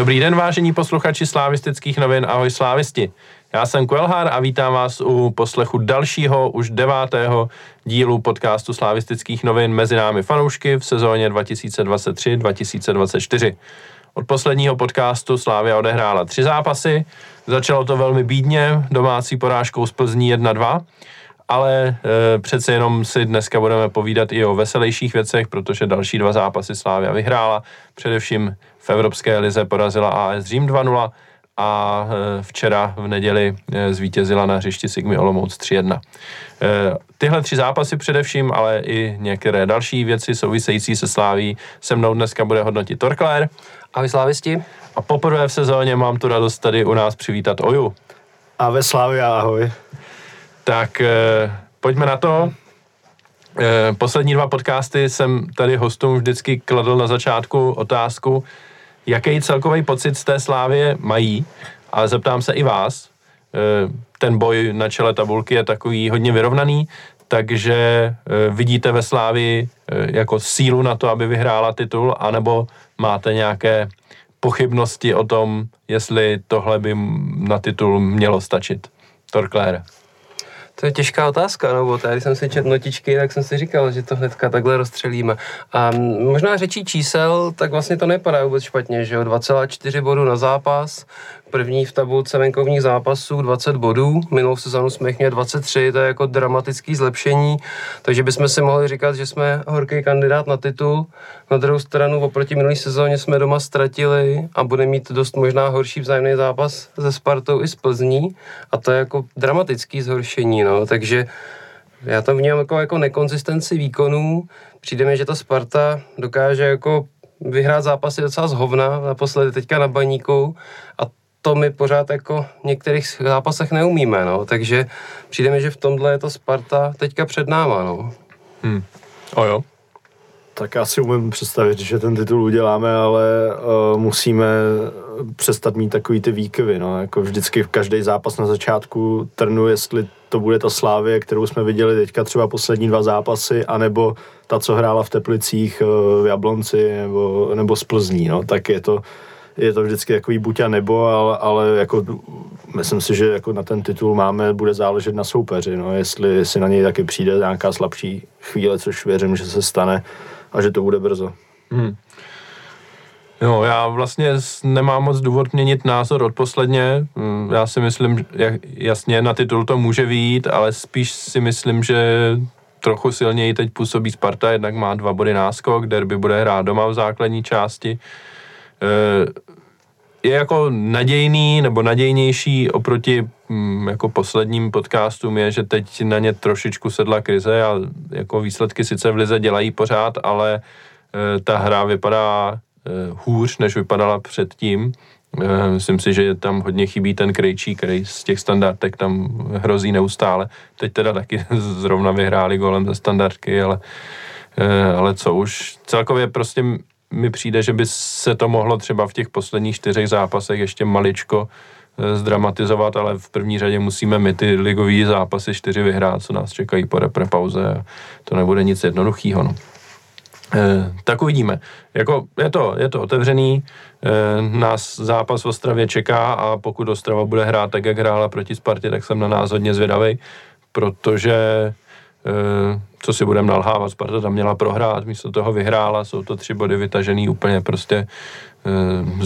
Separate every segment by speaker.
Speaker 1: Dobrý den, vážení posluchači slávistických novin, ahoj slávisti. Já jsem Kuelhar a vítám vás u poslechu dalšího, už devátého dílu podcastu slávistických novin mezi námi fanoušky v sezóně 2023-2024. Od posledního podcastu Slávia odehrála tři zápasy, začalo to velmi bídně, domácí porážkou z Plzní 1-2, ale e, přece jenom si dneska budeme povídat i o veselějších věcech, protože další dva zápasy Slávia vyhrála, především v Evropské lize porazila AS Řím 2-0 a e, včera v neděli e, zvítězila na hřišti Sigmy Olomouc 3-1. E, tyhle tři zápasy především, ale i některé další věci související se Sláví se mnou dneska bude hodnotit Torkler.
Speaker 2: Ahoj slávisti.
Speaker 1: A poprvé v sezóně mám tu radost tady u nás přivítat Oju.
Speaker 3: A ve Slávě ahoj.
Speaker 1: Tak pojďme na to. Poslední dva podcasty jsem tady hostům vždycky kladl na začátku otázku, jaký celkový pocit z té slávě mají, ale zeptám se i vás. Eh, ten boj na čele tabulky je takový hodně vyrovnaný, takže eh, vidíte ve Slávi eh, jako sílu na to, aby vyhrála titul, anebo máte nějaké pochybnosti o tom, jestli tohle by na titul mělo stačit? Torklér.
Speaker 2: To je těžká otázka, no, bo tady jsem si četl notičky, tak jsem si říkal, že to hnedka takhle rozstřelíme. A možná řečí čísel, tak vlastně to nepadá vůbec špatně, že jo, 2,4 bodu na zápas, první v tabulce venkovních zápasů 20 bodů, minulou sezonu jsme jich měli 23, to je jako dramatický zlepšení, takže bychom si mohli říkat, že jsme horký kandidát na titul. Na druhou stranu oproti minulý sezóně jsme doma ztratili a bude mít dost možná horší vzájemný zápas se Spartou i s Plzní. A to je jako dramatický zhoršení, no, takže já tam vnímám jako, jako nekonzistenci výkonů. Přijde mi, že ta Sparta dokáže jako vyhrát zápasy docela z hovna, naposledy teďka na baníku. A to my pořád jako v některých zápasech neumíme, no. Takže přijde mi, že v tomhle je to Sparta teďka před náma, no.
Speaker 1: Hmm. O jo.
Speaker 3: Tak já si umím představit, že ten titul uděláme, ale uh, musíme přestat mít takový ty výkyvy, no. Jako vždycky v každý zápas na začátku trnu, jestli to bude ta Slávě, kterou jsme viděli teďka třeba poslední dva zápasy, anebo ta, co hrála v Teplicích uh, v Jablonci nebo, nebo z Plzní, no. Tak je to je to vždycky takový buď a nebo, ale, ale jako myslím si, že jako na ten titul máme, bude záležet na soupeři, no, jestli si na něj taky přijde nějaká slabší chvíle, což věřím, že se stane a že to bude brzo. Hmm.
Speaker 1: Jo, já vlastně nemám moc důvod měnit názor od posledně. Hmm, já si myslím, jak, jasně na titul to může výjít, ale spíš si myslím, že trochu silněji teď působí Sparta, jednak má dva body náskok, derby bude hrát doma v základní části. Eh, je jako nadějný nebo nadějnější oproti mm, jako posledním podcastům je, že teď na ně trošičku sedla krize a jako výsledky sice v lize dělají pořád, ale e, ta hra vypadá e, hůř, než vypadala předtím. E, myslím si, že tam hodně chybí ten krejčí, který z těch standardek tam hrozí neustále. Teď teda taky zrovna vyhráli golem ze standardky, ale, ale co už. Celkově prostě mi přijde, že by se to mohlo třeba v těch posledních čtyřech zápasech ještě maličko eh, zdramatizovat, ale v první řadě musíme my ty ligové zápasy čtyři vyhrát, co nás čekají po repre pauze a to nebude nic jednoduchého. No. E, tak uvidíme. Jako je to, je to otevřený, e, nás zápas v Ostravě čeká a pokud Ostrava bude hrát tak, jak hrála proti Spartě, tak jsem na nás hodně zvědavý, protože co si budeme nalhávat, Sparta tam měla prohrát, místo toho vyhrála, jsou to tři body vytažený úplně prostě e,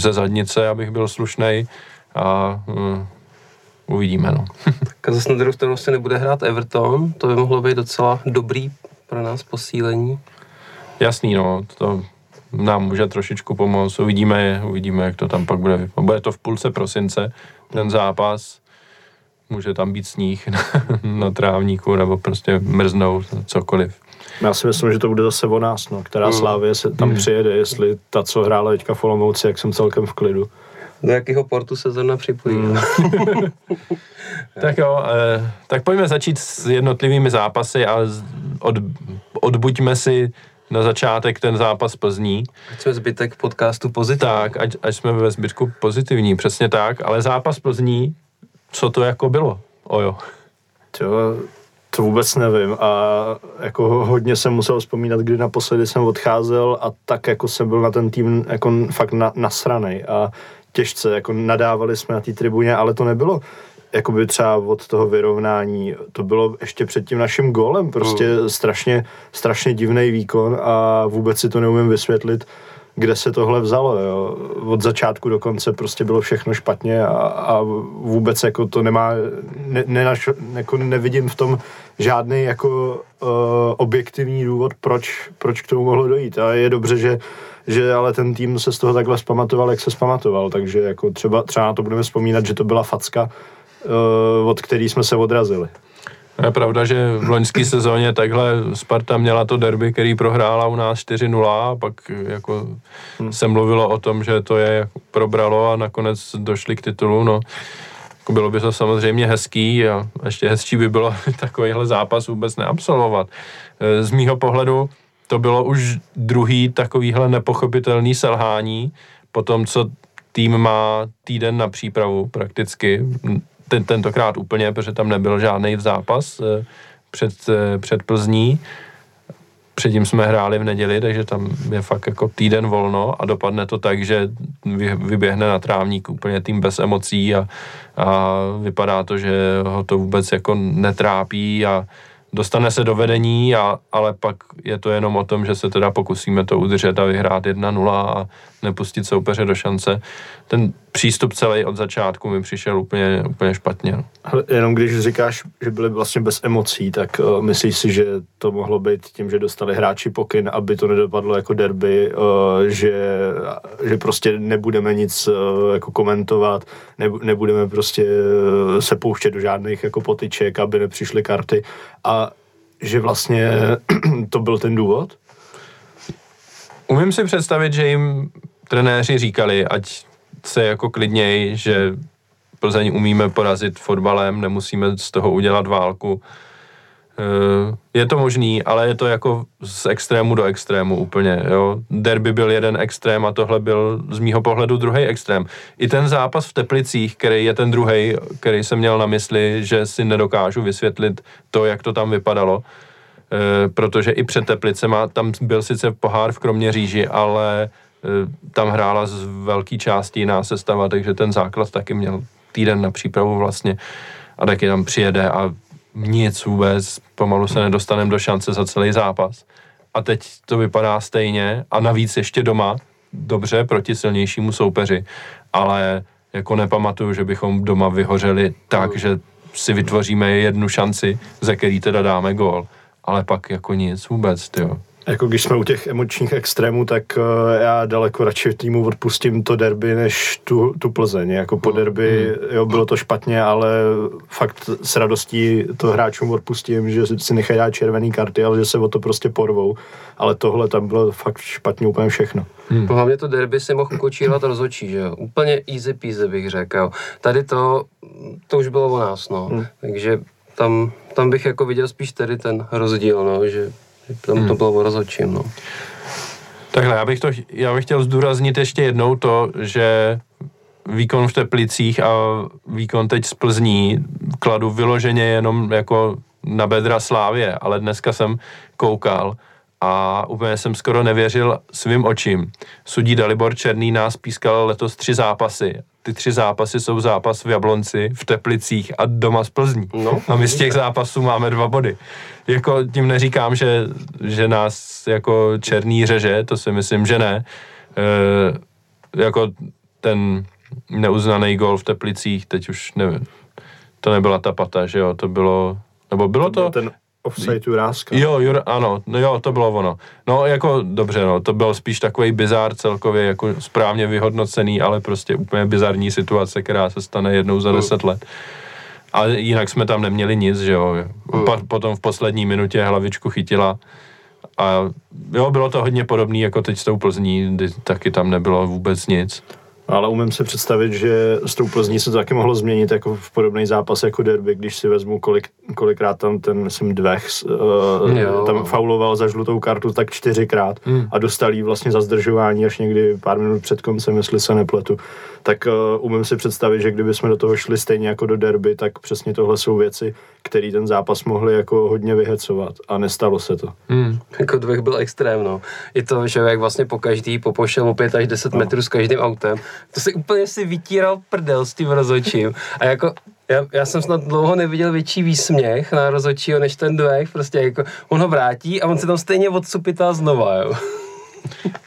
Speaker 1: ze zadnice, abych byl slušnej a e, uvidíme, no.
Speaker 2: tak a zase na druhou stranu se nebude hrát Everton, to by mohlo být docela dobrý pro nás posílení.
Speaker 1: Jasný, no, to nám může trošičku pomoct, uvidíme, uvidíme, jak to tam pak bude. Bude to v půlce prosince, ten zápas, může tam být sníh na, na trávníku nebo prostě mrznout, cokoliv.
Speaker 3: Já si myslím, že to bude zase o nás, no, která mm. Slávě se tam mm. přijede, jestli ta, co hrála teďka v Olomouci, jak jsem celkem v klidu.
Speaker 2: Do jakého portu se zrovna připojí. Mm.
Speaker 1: tak jo, eh, tak pojďme začít s jednotlivými zápasy a od, odbuďme si na začátek ten zápas Plzní.
Speaker 2: Ať jsme zbytek podcastu pozitivní.
Speaker 1: Tak, ať, ať jsme ve zbytku pozitivní, přesně tak, ale zápas Plzní co to jako bylo, ojo?
Speaker 3: To, To vůbec nevím a jako hodně jsem musel vzpomínat, kdy naposledy jsem odcházel a tak jako jsem byl na ten tým jako fakt na, nasranej a těžce, jako nadávali jsme na té tribuně, ale to nebylo jakoby třeba od toho vyrovnání, to bylo ještě před tím naším gólem, prostě mm. strašně, strašně divný výkon a vůbec si to neumím vysvětlit, kde se tohle vzalo. Jo. Od začátku do konce prostě bylo všechno špatně a, a vůbec jako to nemá, ne, ne, jako nevidím v tom žádný jako uh, objektivní důvod, proč, proč k tomu mohlo dojít. A je dobře, že že ale ten tým se z toho takhle zpamatoval, jak se zpamatoval, takže jako třeba, třeba na to budeme vzpomínat, že to byla facka, uh, od který jsme se odrazili.
Speaker 1: Je pravda, že v loňské sezóně takhle Sparta měla to derby, který prohrála u nás 4-0 a pak jako hmm. se mluvilo o tom, že to je probralo a nakonec došli k titulu, no. Jako bylo by to samozřejmě hezký a ještě hezčí by bylo takovýhle zápas vůbec neabsolvovat. E, z mýho pohledu to bylo už druhý takovýhle nepochopitelný selhání po tom, co tým má týden na přípravu prakticky ten, tentokrát úplně, protože tam nebyl žádný zápas eh, před, eh, před Plzní. Předtím jsme hráli v neděli, takže tam je fakt jako týden volno a dopadne to tak, že vyběhne na trávník úplně tým bez emocí a, a vypadá to, že ho to vůbec jako netrápí a dostane se do vedení, a, ale pak je to jenom o tom, že se teda pokusíme to udržet a vyhrát 1-0 a nepustit soupeře do šance. Ten přístup celý od začátku mi přišel úplně, úplně špatně. No.
Speaker 3: Jenom když říkáš, že byli vlastně bez emocí, tak uh, myslíš si, že to mohlo být tím, že dostali hráči pokyn, aby to nedopadlo jako derby, uh, že, že prostě nebudeme nic uh, jako komentovat, ne, nebudeme prostě uh, se pouštět do žádných jako potyček, aby nepřišly karty a že vlastně to byl ten důvod?
Speaker 1: Umím si představit, že jim trenéři říkali, ať se jako klidněji, že Plzeň umíme porazit fotbalem, nemusíme z toho udělat válku. Eh, je to možný, ale je to jako z extrému do extrému úplně. Jo. Derby byl jeden extrém a tohle byl z mýho pohledu druhý extrém. I ten zápas v Teplicích, který je ten druhý, který jsem měl na mysli, že si nedokážu vysvětlit to, jak to tam vypadalo, e, protože i před Teplicema tam byl sice pohár v Kroměříži, ale Eh, tam hrála z velké části jiná sestava, takže ten základ taky měl týden na přípravu vlastně a taky tam přijede a nic vůbec, pomalu se nedostaneme do šance za celý zápas. A teď to vypadá stejně a navíc ještě doma, dobře, proti silnějšímu soupeři, ale jako nepamatuju, že bychom doma vyhořeli tak, že si vytvoříme jednu šanci, ze který teda dáme gól. Ale pak jako nic vůbec, jo.
Speaker 3: Jako když jsme u těch emočních extrémů, tak uh, já daleko radši týmu odpustím to derby, než tu, tu Plzeň. Jako po derby, mm. jo, bylo to špatně, ale fakt s radostí to hráčům odpustím, že si nechají dát červený karty, ale že se o to prostě porvou. Ale tohle tam bylo fakt špatně úplně všechno.
Speaker 2: Hmm. Hlavně to derby si mohl kočírovat rozhodčí, že jo. Úplně easy peasy bych řekl. Tady to, to už bylo o nás, no. Hmm. Takže tam, tam bych jako viděl spíš tady ten rozdíl, no, že tam hmm. to bylo rozhodčím, no.
Speaker 1: Takhle, já bych, to, já bych chtěl zdůraznit ještě jednou to, že výkon v Teplicích a výkon teď z Plzní kladu vyloženě jenom jako na bedra Slávě, ale dneska jsem koukal a úplně jsem skoro nevěřil svým očím. Sudí Dalibor Černý nás pískal letos tři zápasy. Ty tři zápasy jsou zápas v Jablonci, v Teplicích a doma z Plzní. No, a my z těch zápasů máme dva body jako tím neříkám, že, že nás jako černý řeže, to si myslím, že ne. E, jako ten neuznaný gol v Teplicích, teď už nevím, to nebyla ta pata, že jo, to bylo, nebo bylo to...
Speaker 3: Ten offside Juráska.
Speaker 1: Jo, Jur, ano, no jo, to bylo ono. No jako dobře, no, to byl spíš takový bizár celkově, jako správně vyhodnocený, ale prostě úplně bizarní situace, která se stane jednou za deset let. A jinak jsme tam neměli nic, že jo. Pa, potom v poslední minutě hlavičku chytila a jo, bylo to hodně podobné jako teď s tou Plzní, kdy taky tam nebylo vůbec nic.
Speaker 3: Ale umím si představit, že s tou Plzní se to taky mohlo změnit jako v podobný zápas jako derby, když si vezmu, kolik, kolikrát tam ten, myslím, Dvech uh,
Speaker 2: Jo.
Speaker 3: tam fauloval za žlutou kartu tak čtyřikrát
Speaker 1: Hmm.
Speaker 3: a dostal jí vlastně za zdržování až někdy pár minut před koncem, jestli se nepletu. Tak uh, umím si představit, že kdyby jsme do toho šli stejně jako do derby, tak přesně tohle jsou věci, které ten zápas mohly jako hodně vyhecovat a nestalo se to.
Speaker 1: Hmm.
Speaker 2: Jako dvech byl extrém, no. I to, že jak vlastně po každý popošel o 5 až 10
Speaker 3: No.
Speaker 2: metrů s každým autem, to si úplně si vytíral prdel s tím rozhodčím. A jako já, já, jsem snad dlouho neviděl větší výsměch na rozhodčího než ten dvech, prostě jako on ho vrátí a on se tam stejně odsupitá znova, jo.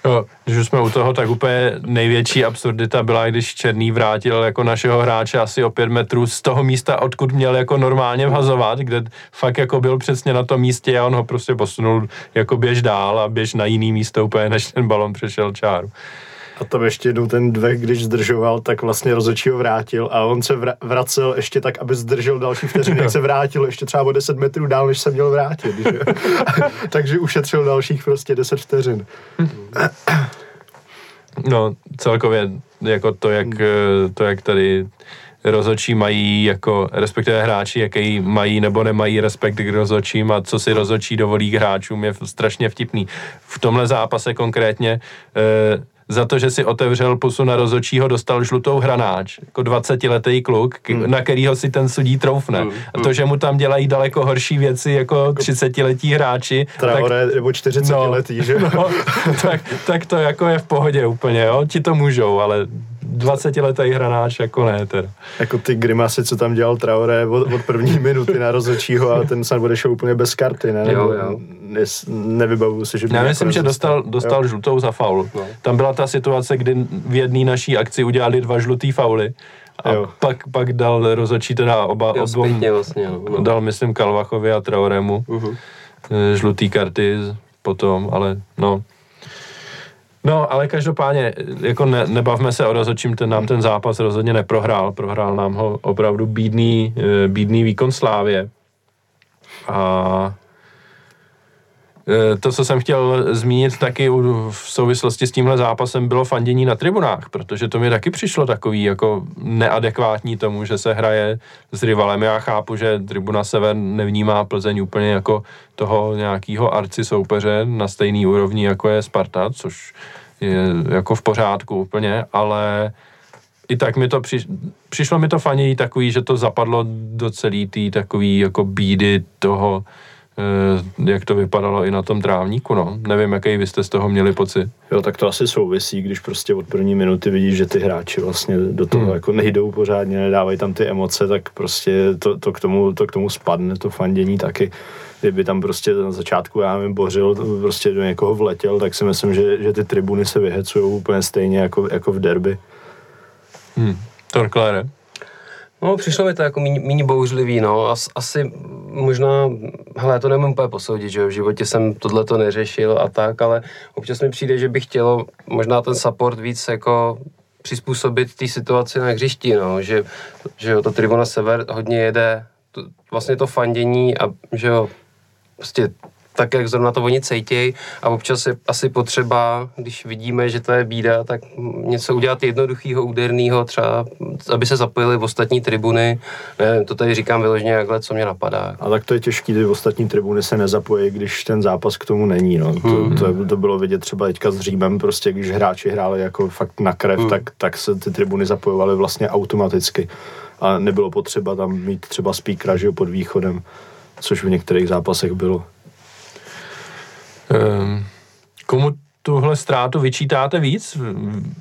Speaker 1: Jo, když už jsme u toho, tak úplně největší absurdita byla, když Černý vrátil jako našeho hráče asi o pět metrů z toho místa, odkud měl jako normálně vhazovat, kde fakt jako byl přesně na tom místě a on ho prostě posunul jako běž dál a běž na jiný místo úplně, než ten balon přešel čáru.
Speaker 3: A tam ještě jednou ten dvech, když zdržoval, tak vlastně rozhodčí ho vrátil a on se vra- vracel ještě tak, aby zdržel další vteřiny, jak se vrátil ještě třeba o 10 metrů dál, než se měl vrátit. Že? Takže ušetřil dalších prostě 10 vteřin.
Speaker 1: No, celkově jako to, jak, eh, to, jak tady rozhodčí mají, jako respektive hráči, jaký mají nebo nemají respekt k rozhodčím a co si rozhodčí dovolí k hráčům, je strašně vtipný. V tomhle zápase konkrétně eh, za to, že si otevřel pusu na rozhodčího, dostal žlutou hranáč, jako 20-letý kluk, k, na kterýho si ten sudí troufne. A to, že mu tam dělají daleko horší věci jako 30-letí hráči, tak
Speaker 3: Traore nebo 40 no, že?
Speaker 1: No, tak, tak to jako je v pohodě úplně, jo, ti to můžou, ale 20-letý hranáč jako ne teda.
Speaker 3: Jako ty grimasy, co tam dělal Traore od, od první minuty na rozhodčího a ten snad odešel úplně bez karty, ne?
Speaker 2: Jo,
Speaker 3: Nebo
Speaker 2: jo.
Speaker 3: Ne, nevybavuju si, že by
Speaker 1: Já myslím, že dostal, dostal
Speaker 3: Jo.
Speaker 1: žlutou za faul.
Speaker 2: No.
Speaker 1: Tam byla ta situace, kdy v jedné naší akci udělali dva žlutý fauly a
Speaker 3: Jo.
Speaker 1: pak, pak dal rozhodčí teda oba,
Speaker 2: Jo,
Speaker 1: obou,
Speaker 2: vlastně, no. no.
Speaker 1: dal myslím Kalvachovi a Traoremu
Speaker 2: Mhm.
Speaker 1: eh, žlutý karty z- potom, ale no. No, ale každopádně, jako ne, nebavme se o rozhodčím, ten nám ten zápas rozhodně neprohrál. Prohrál nám ho opravdu bídný, eh, bídný výkon Slávě. A to, co jsem chtěl zmínit taky v souvislosti s tímhle zápasem, bylo fandění na tribunách, protože to mi taky přišlo takový jako neadekvátní tomu, že se hraje s rivalem. Já chápu, že tribuna Sever nevnímá Plzeň úplně jako toho nějakého arci soupeře na stejný úrovni, jako je Sparta, což je jako v pořádku úplně, ale i tak mi to přiš, přišlo mi to fanějí takový, že to zapadlo do celý té takový jako bídy toho, eh, jak to vypadalo i na tom trávníku, no. Nevím, jaký vy jste z toho měli pocit.
Speaker 3: Jo, tak to asi souvisí, když prostě od první minuty vidíš, že ty hráči vlastně do toho
Speaker 1: Hmm.
Speaker 3: jako nejdou pořádně, nedávají tam ty emoce, tak prostě to, to, k tomu, to k tomu spadne, to fandění taky. Kdyby tam prostě na začátku, já nevím, bořil, prostě do někoho vletěl, tak si myslím, že, že ty tribuny se vyhecují úplně stejně jako, jako v derby.
Speaker 1: Hmm. Torklére.
Speaker 2: No, přišlo mi to jako méně bouřlivý, no. As, asi možná, hele, to nemůžu úplně posoudit, že v životě jsem tohle to neřešil a tak, ale občas mi přijde, že bych chtělo možná ten support víc jako přizpůsobit té situaci na hřišti, no, že, že jo, to Tribuna Sever hodně jede, to, vlastně to fandění a že jo, prostě tak, jak zrovna to oni cejtějí a občas je asi potřeba, když vidíme, že to je bída, tak něco udělat jednoduchého, úderného, třeba, aby se zapojili v ostatní tribuny. Nevím, to tady říkám vyloženě jakhle, co mě napadá.
Speaker 3: A tak to je těžký, ty ostatní tribuny se nezapojí, když ten zápas k tomu není. No. To, to, to, bylo vidět třeba teďka s Římem, prostě když hráči hráli jako fakt na krev, tak, tak se ty tribuny zapojovaly vlastně automaticky. A nebylo potřeba tam mít třeba speakera, že jo, pod východem, což v některých zápasech bylo.
Speaker 1: Um, komu tuhle ztrátu vyčítáte víc?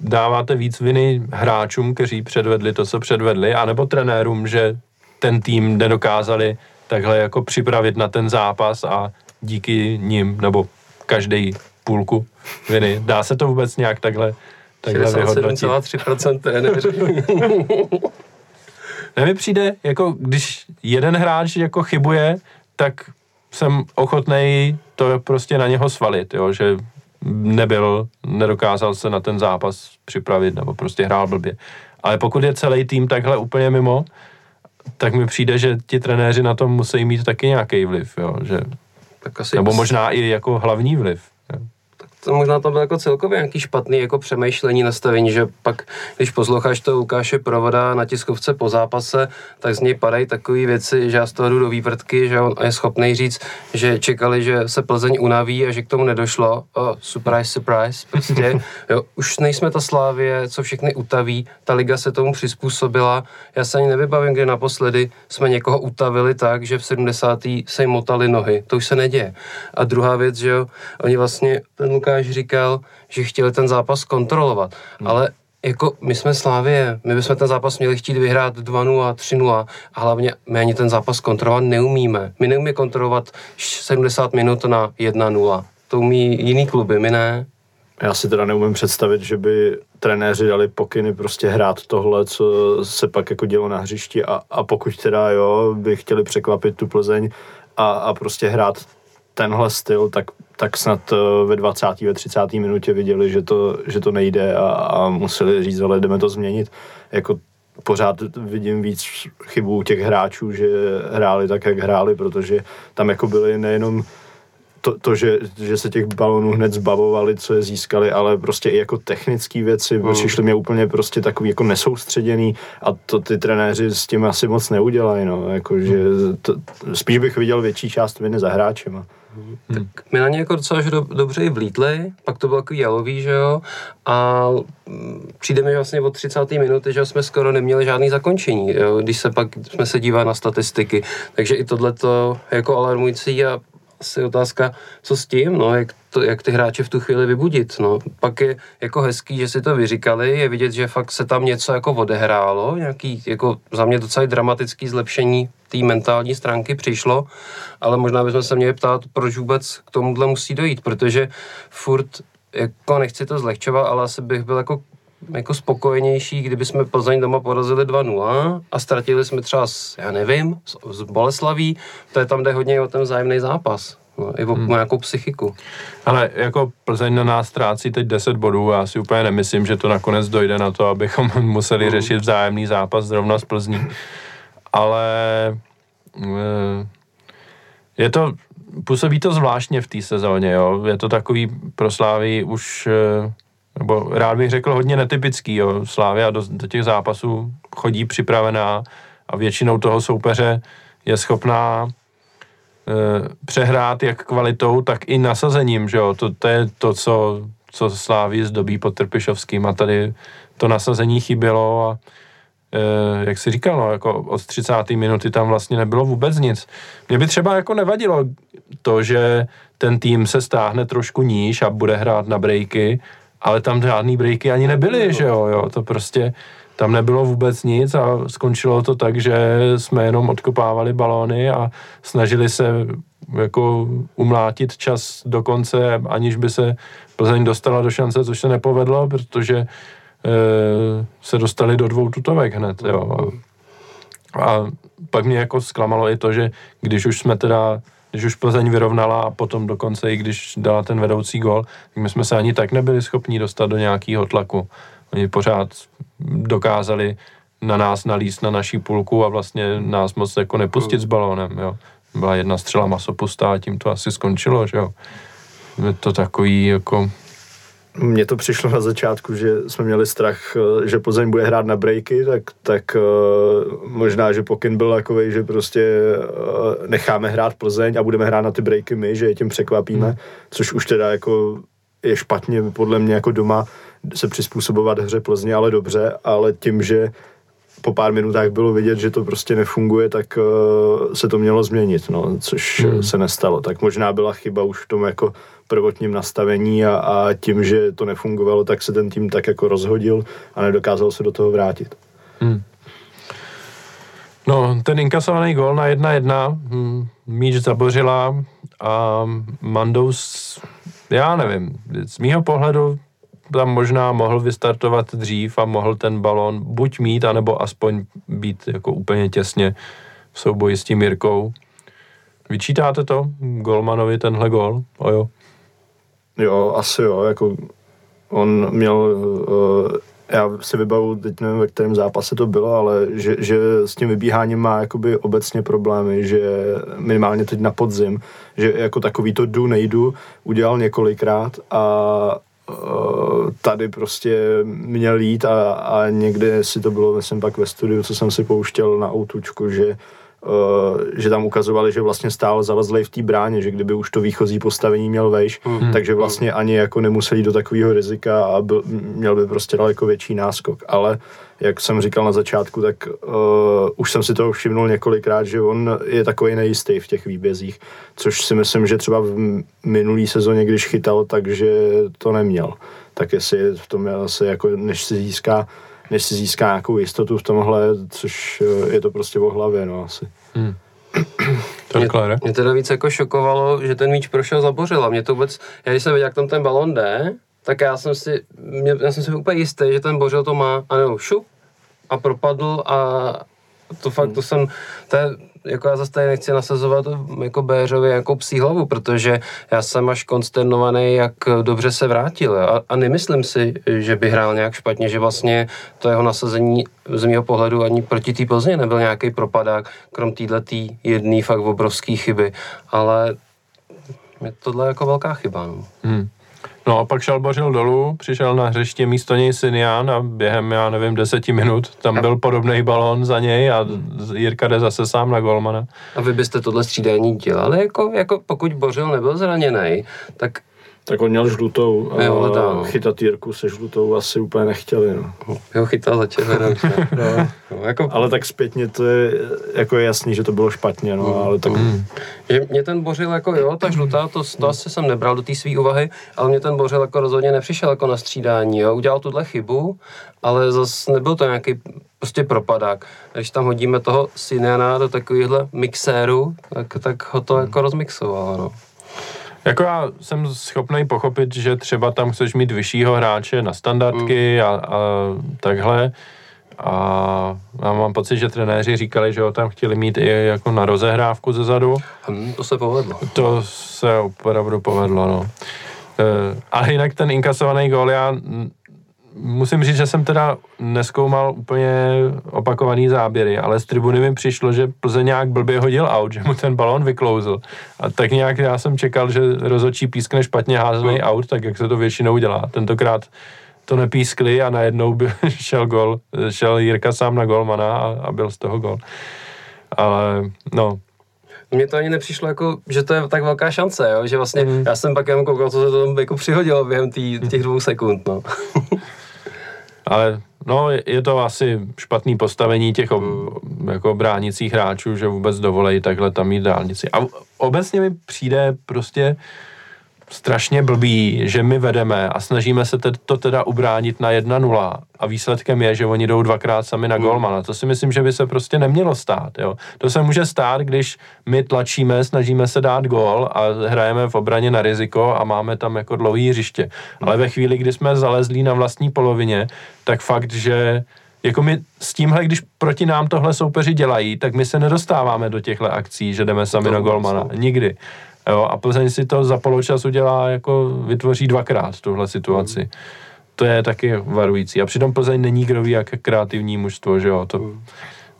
Speaker 1: Dáváte víc viny hráčům, kteří předvedli to, co předvedli, anebo trenérům, že ten tým nedokázali takhle jako připravit na ten zápas a díky nim, nebo každý půlku viny. Dá se to vůbec nějak takhle, takhle vyhodnotit?
Speaker 2: 67,3% trenéři.
Speaker 1: Ne, mi přijde, jako když jeden hráč jako chybuje, tak jsem ochotný to prostě na něho svalit, jo, že nebyl, nedokázal se na ten zápas připravit, nebo prostě hrál blbě. Ale pokud je celý tým takhle úplně mimo, tak mi přijde, že ti trenéři na tom musí mít taky nějaký vliv, jo, že,
Speaker 2: tak asi,
Speaker 1: nebo možná i jako hlavní vliv.
Speaker 2: To možná to bylo jako celkově nějaký špatný jako přemýšlení, nastavení, že pak, když posloucháš to Lukáše Provoda na tiskovce po zápase, tak z něj padají takové věci, že já z toho jdu do vývrtky, že on je schopný říct, že čekali, že se Plzeň unaví a že k tomu nedošlo. Oh, surprise, surprise, prostě. Jo, už nejsme ta Slávě, co všechny utaví, ta liga se tomu přizpůsobila. Já se ani nevybavím, kdy naposledy jsme někoho utavili tak, že v 70. se jim motali nohy. To už se neděje. A druhá věc, že jo, oni vlastně, ten Lukáš říkal, že chtěli ten zápas kontrolovat, hmm. ale jako my jsme Slávě, my bychom ten zápas měli chtít vyhrát 2-0, 3-0 a hlavně my ani ten zápas kontrolovat neumíme. My neumíme kontrolovat 70 minut na 1-0. To umí jiný kluby, my ne.
Speaker 3: Já si teda neumím představit, že by trenéři dali pokyny prostě hrát tohle, co se pak jako dělo na hřišti a, a pokud teda jo, by chtěli překvapit tu Plzeň a, a prostě hrát tenhle styl, tak, tak snad eh, ve 20. ve 30. minutě viděli, že to, že to nejde a, a museli říct, ale jdeme to změnit. Jako pořád vidím víc chybů těch hráčů, že hráli tak, jak hráli, protože tam jako byly nejenom to, to že, že se těch balonů hned zbavovali, co je získali, ale prostě i jako technické věci mm. přišly mě úplně prostě takový jako nesoustředěný a to ty trenéři s tím asi moc neudělají, no, jako, že to, spíš bych viděl větší část viny za hráčema.
Speaker 2: Tak my na ně jako docela do, dobře i vlítli, pak to bylo takový jalový, že jo, a mm, přijde mi vlastně od 30. minuty, že jsme skoro neměli žádný zakončení, jo, když se pak jsme se dívali na statistiky, takže i tohle to jako alarmující a asi otázka, co s tím, no, jak, to, jak ty hráče v tu chvíli vybudit. No. Pak je jako hezký, že si to vyříkali, je vidět, že fakt se tam něco jako odehrálo, nějaký jako za mě docela dramatický zlepšení té mentální stránky přišlo, ale možná bychom se měli ptát, proč vůbec k tomuhle musí dojít, protože furt jako nechci to zlehčovat, ale asi bych byl jako jako spokojenější, kdyby jsme Plzeň doma porazili 2-0 a ztratili jsme třeba, s, já nevím, z Boleslaví, to je tam, jde hodně o ten vzájemný zápas. No, i o hmm. nějakou psychiku.
Speaker 1: Ale jako Plzeň na nás ztrácí teď 10 bodů a já si úplně nemyslím, že to nakonec dojde na to, abychom museli hmm. řešit vzájemný zápas zrovna s Plzní. Ale eh, je to, působí to zvláštně v té sezóně, jo. Je to takový pro Slávy už eh, nebo rád bych řekl hodně netypický, jo. Slávia do, do těch zápasů chodí připravená a většinou toho soupeře je schopná e, přehrát jak kvalitou, tak i nasazením, že jo. To, to je to, co, co Slávy zdobí pod Trpišovským a tady to nasazení chybělo a e, jak si říkal, no, jako od 30. minuty tam vlastně nebylo vůbec nic. Mě by třeba jako nevadilo to, že ten tým se stáhne trošku níž a bude hrát na breaky, ale tam žádný breaky ani nebyly, že jo, jo, to prostě tam nebylo vůbec nic a skončilo to tak, že jsme jenom odkopávali balóny a snažili se jako umlátit čas do konce, aniž by se Plzeň dostala do šance, což se nepovedlo, protože e, se dostali do dvou tutovek hned, jo. A pak mě jako zklamalo i to, že když už jsme teda když už Plzeň vyrovnala a potom dokonce i když dala ten vedoucí gol, tak my jsme se ani tak nebyli schopni dostat do nějakého tlaku. Oni pořád dokázali na nás nalíst na naší půlku a vlastně nás moc jako nepustit s balónem, jo. Byla jedna střela masopustá a tím to asi skončilo, že jo. Je to takový jako
Speaker 3: mně to přišlo na začátku, že jsme měli strach, eh, že Plzeň bude hrát na breaky, tak, tak uh, možná, že pokyn byl takový, že prostě uh, necháme hrát Plzeň a budeme hrát na ty breaky my, že je tím překvapíme, hmm. což už teda jako je špatně podle mě jako doma se přizpůsobovat hře Plzně, ale dobře, ale tím, že po pár minutách bylo vidět, že to prostě nefunguje, tak se to mělo změnit, no, což hmm. se nestalo. Tak možná byla chyba už v tom jako prvotním nastavení a, a tím, že to nefungovalo, tak se ten tým tak jako rozhodil a nedokázal se do toho vrátit. Hmm.
Speaker 1: No, ten inkasovaný gol na 1-1, hm, míč zabořila a Mandous, já nevím, z mýho pohledu tam možná mohl vystartovat dřív a mohl ten balon buď mít, anebo aspoň být jako úplně těsně v souboji s tím Jirkou. Vyčítáte to Golmanovi tenhle gol? Ojo.
Speaker 3: Jo, asi jo, jako on měl uh, já si vybavu, teď nevím, ve kterém zápase to bylo, ale že, že s tím vybíháním má jakoby obecně problémy, že minimálně teď na podzim, že jako takový to jdu, nejdu, udělal několikrát a uh, tady prostě měl jít a, a někde si to bylo, myslím, pak ve studiu, co jsem si pouštěl na outučku, že že tam ukazovali, že vlastně stál zalezlej v té bráně, že kdyby už to výchozí postavení měl vejš, mm-hmm. takže vlastně ani jako nemuseli do takového rizika a byl, měl by prostě daleko větší náskok. Ale jak jsem říkal na začátku, tak uh, už jsem si toho všimnul několikrát, že on je takový nejistý v těch výbězích, což si myslím, že třeba v minulý sezóně, když chytal, takže to neměl. Tak jestli v tom je asi jako, než si získá než si získá nějakou jistotu v tomhle, což eh, je to prostě o hlavě, no asi. Hmm.
Speaker 2: To mě, mě teda víc jako šokovalo, že ten míč prošel za Bořila. Mě to vůbec, já když jsem viděl, jak tam ten balon jde, tak já jsem si, mě, já jsem si úplně jistý, že ten Bořil to má, a nebo šup, a propadl a to fakt, to jsem, to je, jako já zase tady nechci nasazovat jako Béřovi jako psí hlavu, protože já jsem až konsternovaný, jak dobře se vrátil a, a nemyslím si, že by hrál nějak špatně, že vlastně to jeho nasazení z mého pohledu ani proti té Plzně nebyl nějaký propadák, krom této jedné fakt obrovské chyby, ale je tohle jako velká chyba. No. Hmm.
Speaker 1: No a pak šel Bořil dolů, přišel na hřiště místo něj Sinian a během, já nevím, deseti minut tam byl podobný balón za něj a Jirka jde zase sám na golmana.
Speaker 2: A vy byste tohle střídání dělali, jako, jako pokud Bořil nebyl zraněný, tak
Speaker 3: tak on měl žlutou a jo, no. chytat Jirku se žlutou asi úplně nechtěli. No.
Speaker 2: Jo, chytal za červenou.
Speaker 3: no. no, jako... Ale tak zpětně to je jako je jasný, že to bylo špatně, no, mm. ale tak... Mm.
Speaker 2: Že mě ten bořil jako jo, ta žlutá, to, to asi jsem nebral do té své úvahy, ale mě ten bořil jako rozhodně nepřišel jako na střídání, jo. Udělal tuhle chybu, ale zase nebyl to nějaký prostě propadák. Když tam hodíme toho Sinena do takovýchhle mixéru, tak, tak ho to jako rozmixovalo, no.
Speaker 1: Jako já jsem schopný pochopit, že třeba tam chceš mít vyššího hráče na standardky mm. a, a takhle. A já mám pocit, že trenéři říkali, že ho tam chtěli mít i jako na rozehrávku ze zadu.
Speaker 2: Hmm, to se povedlo.
Speaker 1: To se opravdu povedlo, no. E, ale jinak ten inkasovaný gól, já musím říct, že jsem teda neskoumal úplně opakovaný záběry, ale z tribuny mi přišlo, že Plzeň nějak blbě hodil out, že mu ten balon vyklouzl. A tak nějak já jsem čekal, že rozočí pískne špatně házený no. out, tak jak se to většinou dělá. Tentokrát to nepískli a najednou by šel gol, šel Jirka sám na golmana a, a byl z toho gol. Ale no,
Speaker 2: mně to ani nepřišlo jako, že to je tak velká šance, jo? že vlastně mm. já jsem pak jenom koukal, co se to tam jako přihodilo během tý, těch dvou sekund. No.
Speaker 1: Ale no, je to asi špatný postavení těch ob, jako bránicích hráčů, že vůbec dovolejí takhle tam mít dálnici. A obecně mi přijde prostě strašně blbý, že my vedeme a snažíme se to teda ubránit na 1-0 a výsledkem je, že oni jdou dvakrát sami na golmana. To si myslím, že by se prostě nemělo stát. Jo. To se může stát, když my tlačíme, snažíme se dát gól a hrajeme v obraně na riziko a máme tam jako dlouhý hřiště. Ale ve chvíli, kdy jsme zalezlí na vlastní polovině, tak fakt, že jako my s tímhle, když proti nám tohle soupeři dělají, tak my se nedostáváme do těchto akcí, že jdeme sami to na golmana. Nikdy. Jo, a Plzeň si to za poločas udělá, jako vytvoří dvakrát tuhle situaci. Mm. To je taky varující. A přitom Plzeň není kdo ví, jak kreativní mužstvo, že jo. To mm.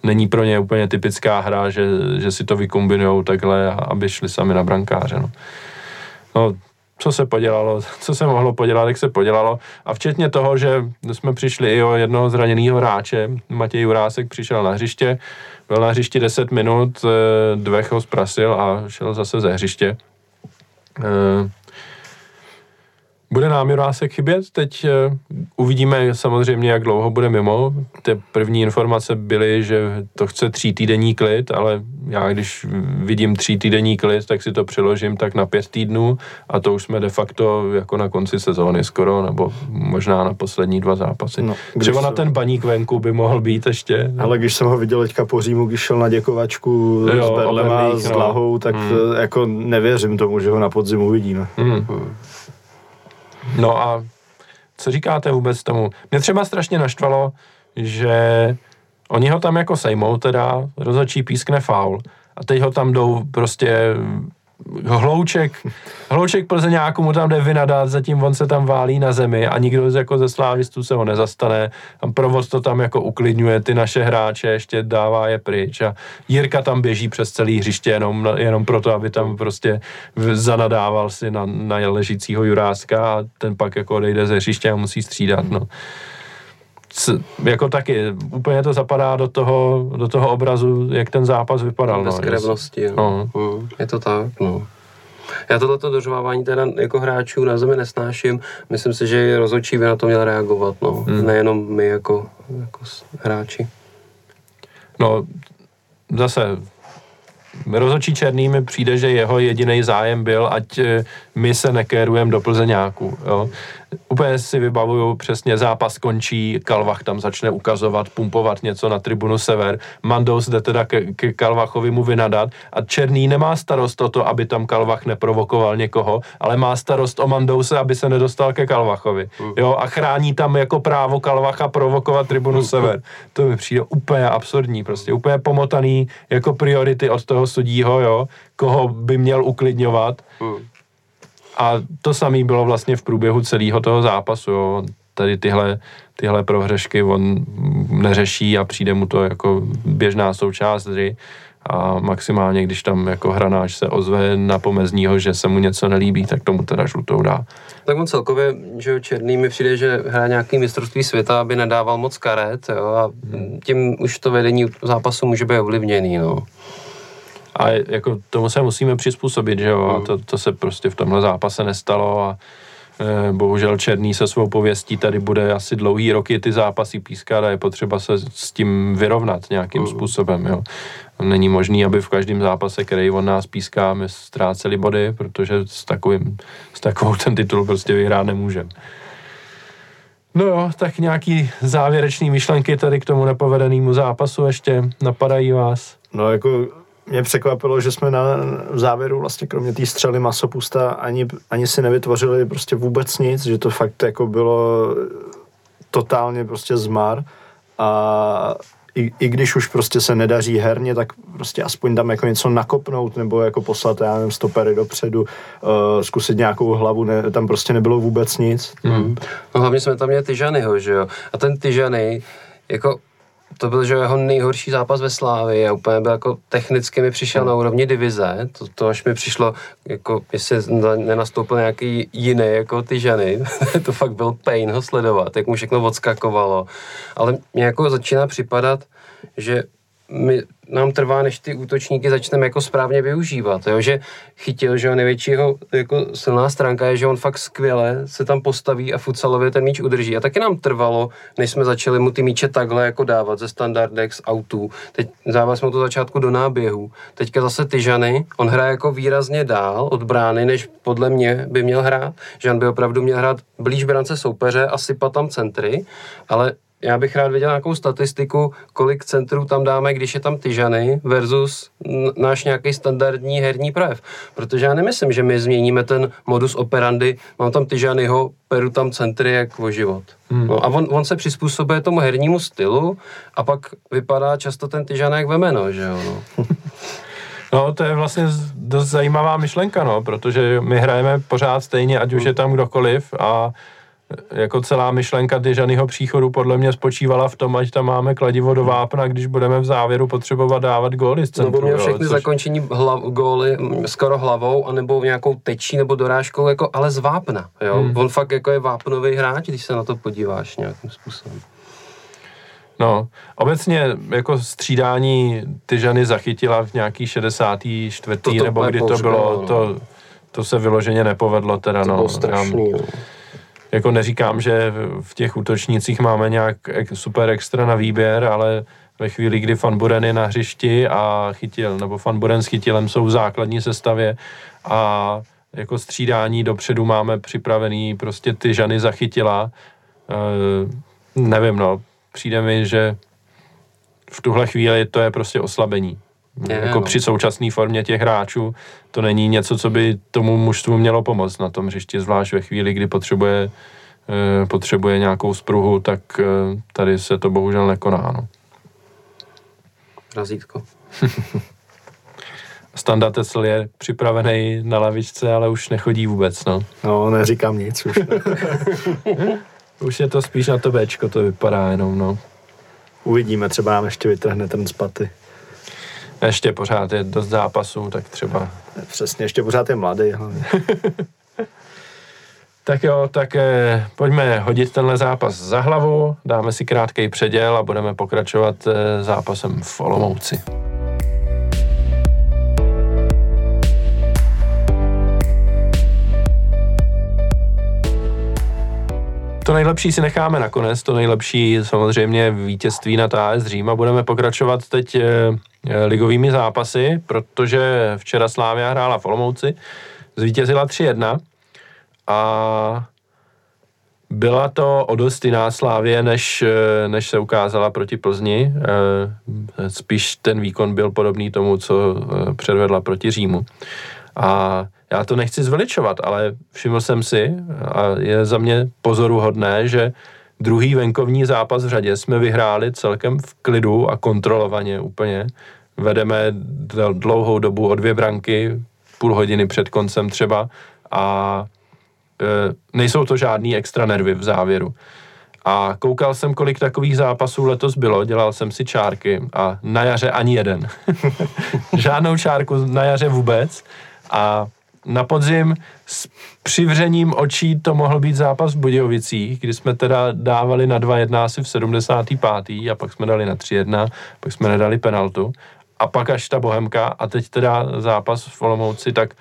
Speaker 1: není pro ně úplně typická hra, že, že si to vykombinují takhle, aby šli sami na brankáře. No. no co se podělalo, co se mohlo podělat, jak se podělalo. A včetně toho, že jsme přišli i o jednoho zraněného hráče, Matěj Jurásek přišel na hřiště, byl na hřišti 10 minut, eh, Dvech ho zprasil a šel zase ze hřiště. Eh, bude nám Jurásek chybět? Teď uh, uvidíme samozřejmě, jak dlouho bude mimo. Ty první informace byly, že to chce tří týdenní klid, ale já když vidím tří týdenní klid, tak si to přiložím tak na pět týdnů a to už jsme de facto jako na konci sezóny skoro, nebo možná na poslední dva zápasy. No, Třeba na ten baník venku by mohl být ještě.
Speaker 3: Ale když jsem ho viděl teďka po Římu, když šel na děkovačku jo, s Berlema, s Lahou, no. tak hmm. jako nevěřím tomu, že ho na podzim uvidíme. Hmm.
Speaker 1: No a co říkáte vůbec tomu? Mě třeba strašně naštvalo, že oni ho tam jako sejmou teda, rozhodčí pískne faul a teď ho tam jdou prostě hlouček, hlouček Plzeňáku mu tam jde vynadat, zatím on se tam válí na zemi a nikdo z, jako ze slávistů se ho nezastane. Tam provoz to tam jako uklidňuje ty naše hráče, ještě dává je pryč a Jirka tam běží přes celý hřiště jenom, jenom proto, aby tam prostě zanadával si na, na ležícího Juráska a ten pak jako odejde ze hřiště a musí střídat, no jako taky, úplně to zapadá do toho, do toho obrazu, jak ten zápas vypadal.
Speaker 2: Bez
Speaker 1: no,
Speaker 2: krevnosti, no. no. Mm, je to tak, no. Já tohleto dořovávání teda jako hráčů na zemi nesnáším. Myslím si, že rozhodčí by na to měl reagovat, no. Hmm. Nejenom my jako, jako hráči.
Speaker 1: No, zase rozhodčí Černý mi přijde, že jeho jediný zájem byl, ať eh, my se nekérujeme do Plzeňáku. Jo úplně si vybavuju přesně, zápas končí, Kalvach tam začne ukazovat, pumpovat něco na tribunu Sever, Mandous jde teda ke, ke Kalvachovi mu vynadat a Černý nemá starost o to, aby tam Kalvach neprovokoval někoho, ale má starost o Mandouse, aby se nedostal ke Kalvachovi. Hmm. Jo, a chrání tam jako právo Kalvacha provokovat tribunu hmm. Sever. To mi přijde úplně absurdní, prostě úplně pomotaný jako priority od toho sudího, jo, koho by měl uklidňovat. A to samé bylo vlastně v průběhu celého toho zápasu. Jo. Tady tyhle, tyhle prohřešky on neřeší a přijde mu to jako běžná součást hry a maximálně, když tam jako hranáč se ozve na pomezního, že se mu něco nelíbí, tak tomu teda žlutou dá.
Speaker 2: Tak on celkově, že Černý mi přijde, že hraje nějaký mistrovství světa, aby nedával moc karet jo, a hmm. tím už to vedení zápasu může být ovlivněný. No.
Speaker 1: A jako tomu se musíme přizpůsobit, že jo, a to, to se prostě v tomhle zápase nestalo a e, bohužel Černý se svou pověstí tady bude asi dlouhý roky ty zápasy pískat a je potřeba se s tím vyrovnat nějakým mm. způsobem, jo. Není možný, aby v každém zápase, který on nás píská, my ztráceli body, protože s, takovým, s takovou ten titul prostě vyhrát nemůžeme. No jo, tak nějaký závěrečný myšlenky tady k tomu nepovedenému zápasu ještě napadají vás?
Speaker 3: No jako mě překvapilo, že jsme na v závěru vlastně kromě té střely masopusta ani, ani si nevytvořili prostě vůbec nic, že to fakt jako bylo totálně prostě zmar a i, i když už prostě se nedaří herně, tak prostě aspoň tam jako něco nakopnout nebo jako poslat, já nevím, stopery dopředu, uh, zkusit nějakou hlavu, ne, tam prostě nebylo vůbec nic.
Speaker 2: Hmm. No hlavně jsme tam měli Tyžanyho, že jo, a ten Tyžany, jako to byl že jeho nejhorší zápas ve Slávii a úplně byl jako technicky mi přišel na úrovni divize, to, to až mi přišlo, jako jestli nenastoupil nějaký jiný jako ty ženy, to fakt byl pain ho sledovat, jak mu všechno odskakovalo, ale mě jako začíná připadat, že my, nám trvá, než ty útočníky začneme jako správně využívat, jo? že chytil, že největšího jako silná stránka je, že on fakt skvěle se tam postaví a futsalově ten míč udrží. A taky nám trvalo, než jsme začali mu ty míče takhle jako dávat ze standardek z autů. Teď závali jsme to začátku do náběhu. Teďka zase Tyžany, on hraje jako výrazně dál od brány, než podle mě by měl hrát. Že on by opravdu měl hrát blíž brance soupeře a sypat tam centry, ale já bych rád viděl nějakou statistiku, kolik centrů tam dáme, když je tam Tyžany versus náš nějaký standardní herní projev. Protože já nemyslím, že my změníme ten modus operandi, mám tam Tyžanyho, peru tam centry jak o život. Hmm. No a on, on se přizpůsobuje tomu hernímu stylu a pak vypadá často ten Tyžan jak vemeno, že jo. No.
Speaker 1: No, to je vlastně dost zajímavá myšlenka, no, protože my hrajeme pořád stejně, ať už je tam kdokoliv a jako celá myšlenka Dyžanyho příchodu podle mě spočívala v tom, ať tam máme kladivo do vápna, když budeme v závěru potřebovat dávat góly z centru.
Speaker 2: Nebo měl všechny což... zakončení hlav, góly skoro hlavou, anebo nějakou tečí nebo dorážkou, jako, ale z vápna. Jo? Hmm. On fakt jako je vápnový hráč, když se na to podíváš nějakým způsobem.
Speaker 1: No, obecně jako střídání Tyžany zachytila v nějaký 64. To, to nebo kdy to bylo, no. to, to se vyloženě nepovedlo teda, to no. Bylo
Speaker 2: strašný, já, no
Speaker 1: jako neříkám, že v těch útočnících máme nějak super extra na výběr, ale ve chvíli, kdy Fanburen je na hřišti a chytil, nebo Fanburen s chytilem jsou v základní sestavě a jako střídání dopředu máme připravený prostě ty žany zachytila. E, nevím, no, přijde mi, že v tuhle chvíli to je prostě oslabení. Je, jako no. při současné formě těch hráčů to není něco, co by tomu mužstvu mělo pomoct na tom hřišti, zvlášť ve chvíli, kdy potřebuje, e, potřebuje nějakou spruhu, tak e, tady se to bohužel nekoná. No.
Speaker 2: Razítko.
Speaker 1: Standa Tesl je připravený na lavičce, ale už nechodí vůbec, no.
Speaker 3: No, neříkám nic už.
Speaker 1: už je to spíš na to Bčko, to vypadá jenom, no.
Speaker 3: Uvidíme, třeba nám ještě vytrhne ten z paty.
Speaker 1: Ještě pořád je dost zápasů, tak třeba...
Speaker 3: Přesně, ještě pořád je mladý
Speaker 1: tak jo, tak eh, pojďme hodit tenhle zápas za hlavu, dáme si krátký předěl a budeme pokračovat eh, zápasem v Olomouci. To nejlepší si necháme nakonec, to nejlepší samozřejmě vítězství na AS Řím a budeme pokračovat teď eh, ligovými zápasy, protože včera Slávia hrála v Olomouci, zvítězila 3-1 a byla to o dost jiná Slávě, než, eh, než se ukázala proti Plzni. Spíš ten výkon byl podobný tomu, co předvedla proti Římu. A já to nechci zveličovat, ale všiml jsem si, a je za mě pozoruhodné, že druhý venkovní zápas v řadě jsme vyhráli celkem v klidu a kontrolovaně úplně. Vedeme dlouhou dobu o dvě branky, půl hodiny před koncem třeba a e, nejsou to žádný extra nervy v závěru. A koukal jsem, kolik takových zápasů letos bylo, dělal jsem si čárky a na jaře ani jeden. Žádnou čárku na jaře vůbec. A na podzim s přivřením očí to mohl být zápas v Budějovicích, kdy jsme teda dávali na 2-1 asi v 75. a pak jsme dali na 3-1, pak jsme nedali penaltu a pak až ta Bohemka a teď teda zápas v Olomouci, tak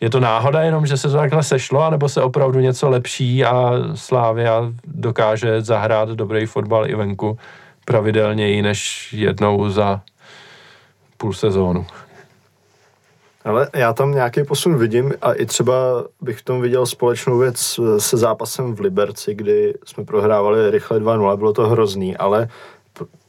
Speaker 1: je to náhoda jenom, že se to takhle sešlo, anebo se opravdu něco lepší a Slávia dokáže zahrát dobrý fotbal i venku pravidelněji než jednou za půl sezónu.
Speaker 3: Ale já tam nějaký posun vidím a i třeba bych v tom viděl společnou věc se zápasem v Liberci, kdy jsme prohrávali rychle 2-0, bylo to hrozný, ale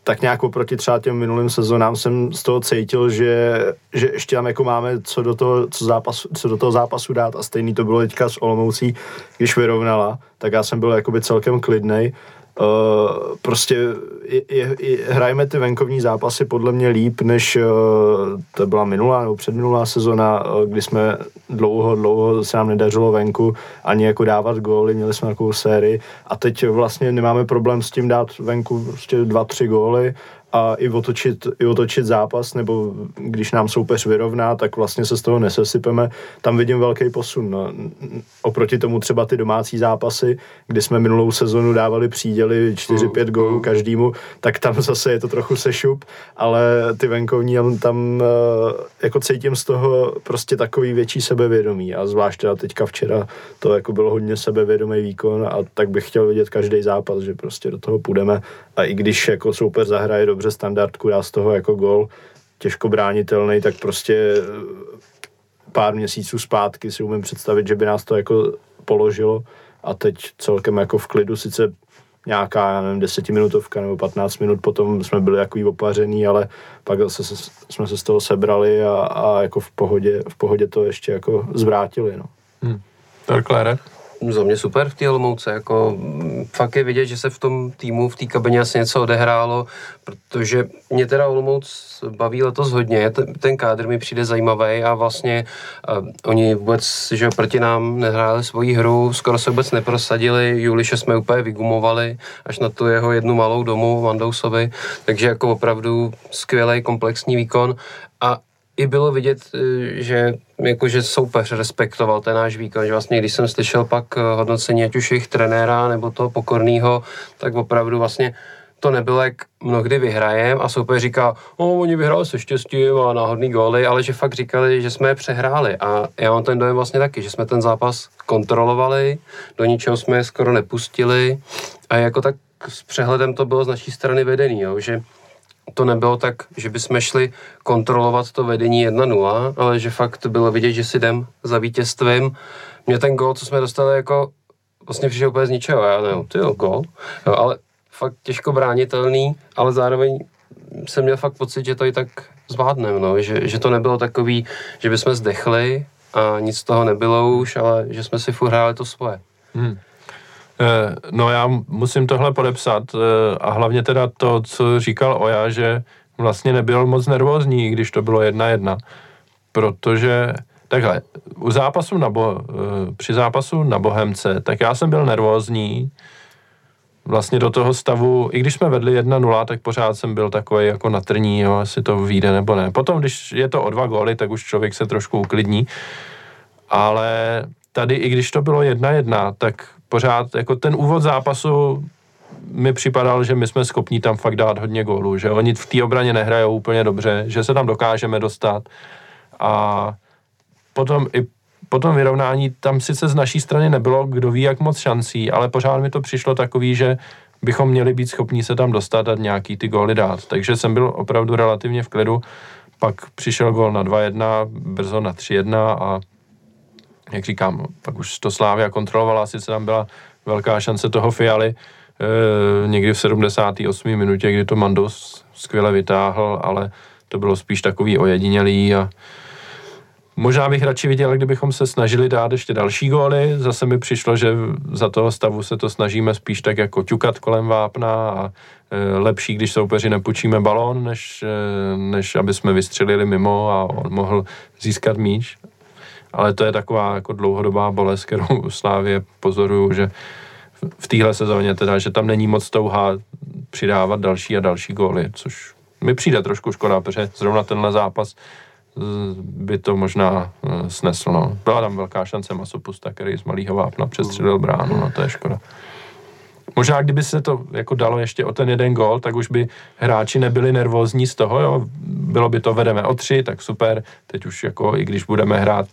Speaker 3: tak nějak oproti třeba těm minulým sezónám jsem z toho cítil, že, že ještě tam jako máme co do, toho, co, zápas, co do toho zápasu dát a stejný to bylo teďka s Olomoucí, když vyrovnala, tak já jsem byl jakoby celkem klidnej Uh, prostě je, je, je, hrajeme ty venkovní zápasy podle mě líp, než uh, to byla minulá nebo předminulá sezona, uh, kdy jsme dlouho, dlouho se nám nedařilo venku ani jako dávat góly, měli jsme takovou sérii. A teď vlastně nemáme problém s tím dát venku prostě dva, tři góly a i otočit, i otočit zápas, nebo když nám soupeř vyrovná, tak vlastně se z toho nesesypeme. Tam vidím velký posun. No. Oproti tomu třeba ty domácí zápasy, kdy jsme minulou sezonu dávali příděly 4-5 gólů mm. každému, tak tam zase je to trochu sešup, ale ty venkovní tam eh, jako cítím z toho prostě takový větší sebevědomí a zvlášť teda teďka včera to jako bylo hodně sebevědomý výkon a tak bych chtěl vidět každý zápas, že prostě do toho půjdeme a i když jako soupeř zahraje dobře standardku, dá z toho jako gol těžko bránitelný, tak prostě eh, pár měsíců zpátky si umím představit, že by nás to jako položilo a teď celkem jako v klidu, sice nějaká, já nevím, desetiminutovka nebo 15 minut potom jsme byli jako opařený, ale pak zase jsme se z toho sebrali a, a jako v pohodě, v pohodě to ještě jako zvrátili, no.
Speaker 1: Hmm. Torklére?
Speaker 2: Za mě super v té Olomouce, jako mm, fakt je vidět, že se v tom týmu, v té kabině asi něco odehrálo, protože mě teda Olomouc baví letos hodně, ten, kádr mi přijde zajímavý a vlastně uh, oni vůbec, že proti nám nehráli svoji hru, skoro se vůbec neprosadili, Juliše jsme úplně vygumovali, až na tu jeho jednu malou domu Vandousovi, takže jako opravdu skvělý komplexní výkon. A i bylo vidět, eh, že jakože soupeř respektoval ten náš výkon, že vlastně když jsem slyšel pak eh, hodnocení ať už jejich trenéra nebo toho pokorného, tak opravdu vlastně to nebylo, jak mnohdy vyhrajem a soupeř říká, o, oni vyhráli se štěstím a náhodný góly, ale že fakt říkali, že jsme je přehráli. A já mám ten dojem vlastně taky, že jsme ten zápas kontrolovali, do ničeho jsme je skoro nepustili. A jako tak s přehledem to bylo z naší strany vedený, jo, že to nebylo tak, že bychom šli kontrolovat to vedení 1-0, ale že fakt bylo vidět, že si jdem za vítězstvím. Mě ten gol, co jsme dostali, jako vlastně přišel úplně z ničeho. Já nevím, ty jo, gol. Jo, ale fakt těžko bránitelný, ale zároveň jsem měl fakt pocit, že to i tak zvládneme, no. že, že to nebylo takový, že bychom zdechli a nic z toho nebylo už, ale že jsme si furt hráli to svoje. Hmm.
Speaker 1: Eh, no já musím tohle podepsat eh, a hlavně teda to, co říkal Oja, že vlastně nebyl moc nervózní, když to bylo jedna jedna. protože takhle, u zápasu na Bo, eh, při zápasu na Bohemce, tak já jsem byl nervózní, vlastně do toho stavu, i když jsme vedli 1-0, tak pořád jsem byl takový jako natrní, jo, jestli to vyjde nebo ne. Potom, když je to o dva góly, tak už člověk se trošku uklidní, ale tady, i když to bylo 1-1, tak pořád jako ten úvod zápasu mi připadal, že my jsme schopni tam fakt dát hodně gólů, že oni v té obraně nehrajou úplně dobře, že se tam dokážeme dostat a potom i po tom vyrovnání tam sice z naší strany nebylo kdo ví jak moc šancí, ale pořád mi to přišlo takový, že bychom měli být schopni se tam dostat a nějaký ty góly dát. Takže jsem byl opravdu relativně v klidu. Pak přišel gól na 2-1, brzo na 3-1 a jak říkám, pak už to Slávia kontrolovala, sice tam byla velká šance toho Fialy, e, někdy v 78. minutě, kdy to Mandos skvěle vytáhl, ale to bylo spíš takový ojedinělý a Možná bych radši viděl, kdybychom se snažili dát ještě další góly. Zase mi přišlo, že za toho stavu se to snažíme spíš tak jako ťukat kolem vápna a e, lepší, když soupeři nepůjčíme balón, než, e, než aby jsme vystřelili mimo a on mohl získat míč. Ale to je taková jako dlouhodobá bolest, kterou Slávě pozoruju, že v téhle sezóně teda, že tam není moc touha přidávat další a další góly, což mi přijde trošku škoda, protože zrovna tenhle zápas by to možná eh, snesl. No. Byla tam velká šance Masopusta, který z malého vápna přestřelil bránu, no to je škoda. Možná kdyby se to jako dalo ještě o ten jeden gol, tak už by hráči nebyli nervózní z toho, jo. Bylo by to vedeme o tři, tak super. Teď už jako, i když budeme hrát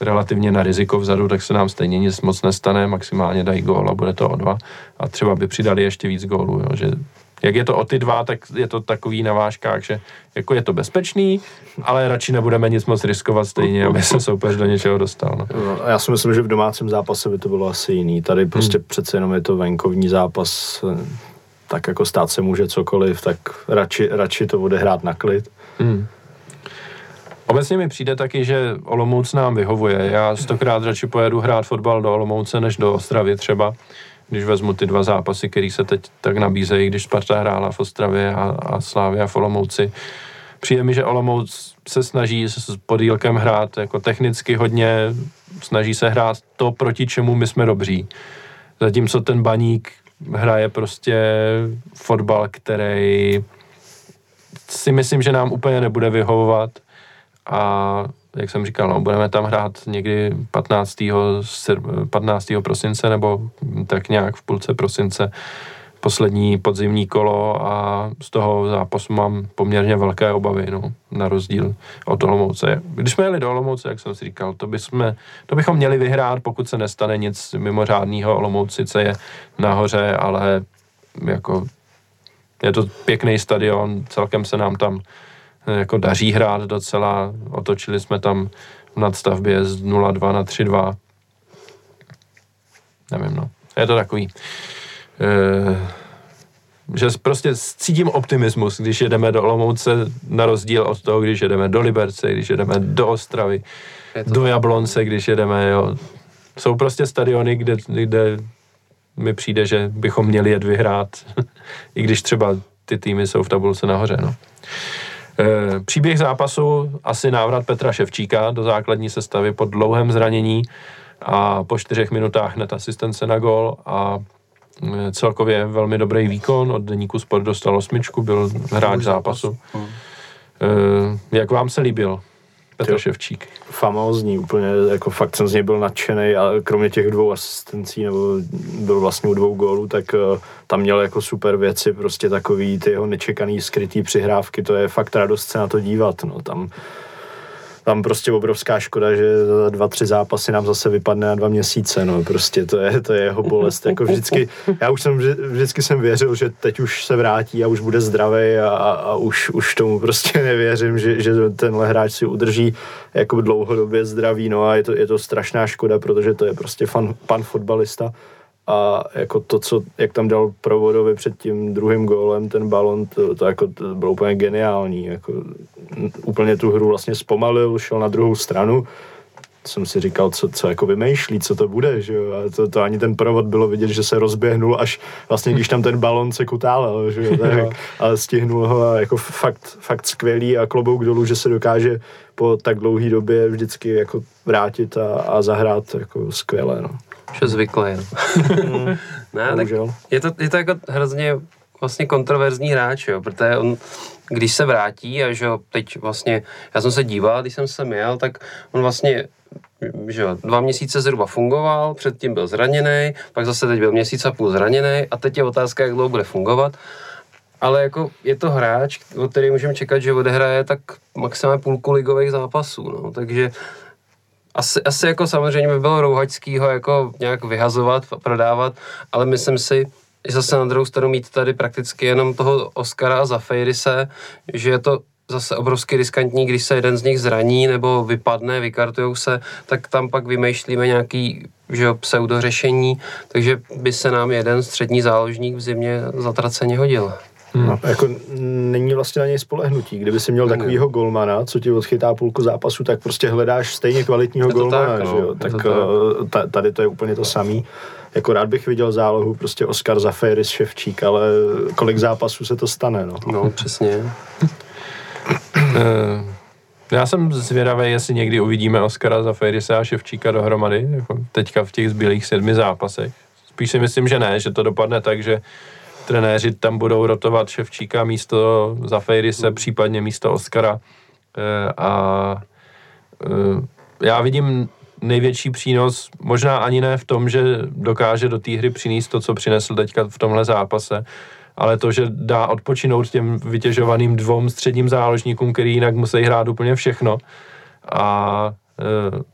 Speaker 1: relativně na riziko vzadu, tak se nám stejně nic moc nestane, maximálně dají gól a bude to o dva. A třeba by přidali ještě víc gólů, jo, že jak je to o ty dva, tak je to takový na vážkách, že jako je to bezpečný, ale radši nebudeme nic moc riskovat stejně, aby se soupeř do něčeho dostal. No.
Speaker 3: no já si myslím, že v domácím zápase by to bylo asi jiný. Tady prostě hmm. přece jenom je to venkovní zápas, tak jako stát se může cokoliv, tak radši, radši to bude hrát na klid. Hmm.
Speaker 1: Obecně mi přijde taky, že Olomouc nám vyhovuje. Já stokrát radši pojedu hrát fotbal do Olomouce než do Ostravy třeba když vezmu ty dva zápasy, které se teď tak nabízejí, když Sparta hrála v Ostravě a, a Slávia v Olomouci. Přijde mi, že Olomouc se snaží s podílkem hrát jako technicky hodně, snaží se hrát to, proti čemu my jsme dobří. Zatímco ten baník hraje prostě fotbal, který si myslím, že nám úplně nebude vyhovovat a jak jsem říkal, no, budeme tam hrát někdy 15. 15. prosince nebo tak nějak v půlce prosince poslední podzimní kolo a z toho zápasu mám poměrně velké obavy, no, na rozdíl od Olomouce. Když jsme jeli do Olomouce, jak jsem si říkal, to, bychom, to bychom měli vyhrát, pokud se nestane nic mimořádného. Olomouc sice je nahoře, ale jako je to pěkný stadion, celkem se nám tam jako daří hrát docela. Otočili jsme tam v nadstavbě z 0-2 na 3-2. Nevím, no. Je to takový. E, že prostě cítím optimismus, když jedeme do Olomouce, na rozdíl od toho, když jedeme do Liberce, když jedeme do Ostravy, do Jablonce, když jedeme, jo. Jsou prostě stadiony, kde, kde mi přijde, že bychom měli jet vyhrát, i když třeba ty týmy jsou v tabulce nahoře, no. Eh, příběh zápasu, asi návrat Petra Ševčíka do základní sestavy po dlouhém zranění a po čtyřech minutách hned asistence na gol a eh, celkově velmi dobrý výkon, od deníku Sport dostal osmičku, byl hráč zápasu. Eh, jak vám se líbil Petr Ševčík.
Speaker 3: Famózní, úplně, jako fakt jsem z něj byl nadšený a kromě těch dvou asistencí, nebo byl vlastně u dvou gólů, tak uh, tam měl jako super věci, prostě takový ty jeho nečekaný skrytý přihrávky, to je fakt radost se na to dívat, no, tam tam prostě obrovská škoda, že za dva, tři zápasy nám zase vypadne na dva měsíce, no prostě to je, to je jeho bolest, jako vždycky, já už jsem, vždycky jsem věřil, že teď už se vrátí a už bude zdravý a, a, už, už tomu prostě nevěřím, že, že tenhle hráč si udrží jako dlouhodobě zdraví, no a je to, je to strašná škoda, protože to je prostě fan, pan fotbalista a jako to, co, jak tam dal Provodovi před tím druhým gólem, ten balon, to, to, jako, to bylo úplně geniální. Jako, úplně tu hru vlastně zpomalil, šel na druhou stranu, jsem si říkal, co, co jako vymýšlí, co to bude, že jo, a to, to ani ten provod bylo vidět, že se rozběhnul až vlastně, když tam ten balon se kutálel, že jo, tak, ale stihnul ho a jako fakt, fakt skvělý a klobouk dolů, že se dokáže po tak dlouhé době vždycky jako vrátit a, a zahrát jako skvěle, no.
Speaker 2: Už je zvyklý, no. ne, tak je to, je to jako hrozně vlastně kontroverzní hráč, jo, protože on, když se vrátí a že jo, teď vlastně, já jsem se díval, když jsem se měl, tak on vlastně že jo, dva měsíce zhruba fungoval, předtím byl zraněný, pak zase teď byl měsíc a půl zraněný a teď je otázka, jak dlouho bude fungovat. Ale jako je to hráč, od který můžeme čekat, že odehraje tak maximálně půlku ligových zápasů, no, takže asi, asi jako samozřejmě by bylo rouhačský ho jako nějak vyhazovat, prodávat, ale myslím si, že zase na druhou stranu mít tady prakticky jenom toho Oscara a Zafeirise, že je to zase obrovsky riskantní, když se jeden z nich zraní nebo vypadne, vykartujou se, tak tam pak vymýšlíme nějaký že jo, pseudořešení, takže by se nám jeden střední záložník v zimě zatraceně hodil.
Speaker 3: No, jako není vlastně na něj spolehnutí. Kdyby si měl
Speaker 2: Není.
Speaker 3: takovýho golmana, co ti odchytá půlku zápasu, tak prostě hledáš stejně kvalitního
Speaker 2: Je to
Speaker 3: golmana,
Speaker 2: tak, no.
Speaker 3: že jo?
Speaker 2: Je
Speaker 3: Tak
Speaker 2: to tak.
Speaker 3: eh, ta, tady to je úplně to samý. Jako rád bych viděl zálohu, prostě Oscar Zaferis, Ševčík, ale kolik zápasů se to stane, no.
Speaker 2: No, přesně.
Speaker 1: Eh, Já jsem zvědavý, jestli někdy uvidíme Oscara za Fejrise a Ševčíka dohromady, jako teďka v těch zbylých sedmi zápasech. Spíš si myslím, že ne, že to dopadne tak, že trenéři tam budou rotovat Ševčíka místo za Fejrise, případně místo Oscara. Eh, A eh, já vidím největší přínos, možná ani ne v tom, že dokáže do té hry přinést to, co přinesl teďka v tomhle zápase, ale to, že dá odpočinout těm vytěžovaným dvou středním záložníkům, který jinak musí hrát úplně všechno. A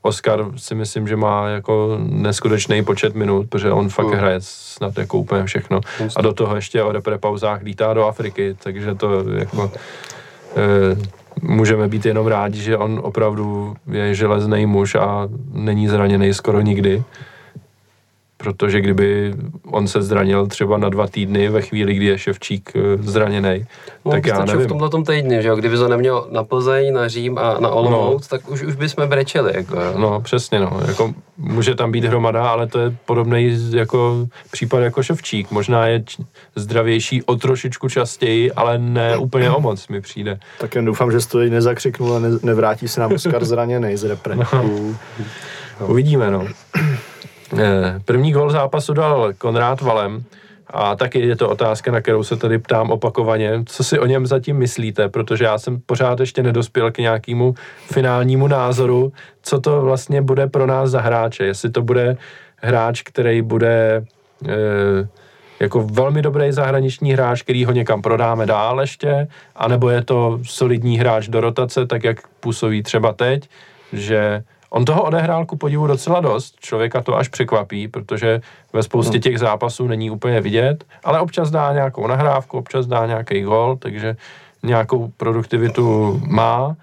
Speaker 1: Oscar si myslím, že má jako neskutečný počet minut, protože on fakt
Speaker 2: Mm.
Speaker 1: hraje snad jako úplně všechno. A do toho ještě o repre pauzách lítá do Afriky, takže to jako eh, můžeme být jenom rádi, že on opravdu je železný muž a není zraněný skoro nikdy. Protože kdyby on se zranil třeba na dva týdny ve chvíli, kdy je Ševčík eh, zraněný,
Speaker 2: No,
Speaker 1: tak já nevím.
Speaker 2: v tomhle tom týdni, že jo, kdyby to neměl na Plzeň, na Řím a na Olomouc, no. tak už, už bychom brečeli, jako jo.
Speaker 1: No, přesně, no. Jako, může tam být hromada, ale to je podobný jako případ jako Ševčík. Možná je č- zdravější o trošičku častěji, ale ne úplně o moc mi přijde.
Speaker 3: Tak jen doufám, že to nezacřiknul a ne, nevrátí se nám Oscar zraněný z repre.
Speaker 1: Uvidíme, no. Eh, První gol zápasu dal Konrád Valem a taky je to otázka, na kterou se tady ptám opakovaně. Co si o něm zatím myslíte? Protože já jsem pořád ještě nedospěl k nějakému finálnímu názoru, co to vlastně bude pro nás za hráče. Jestli to bude hráč, který bude eh, jako velmi dobrý zahraniční hráč, který ho někam prodáme dál ještě, anebo je to solidní hráč do rotace, tak jak působí třeba teď, že on toho odehrál ku podivu docela dost, člověka to až překvapí, protože ve spoustě těch zápasů není úplně vidět, ale občas dá nějakou nahrávku, občas dá nějaký gol, takže nějakou produktivitu má,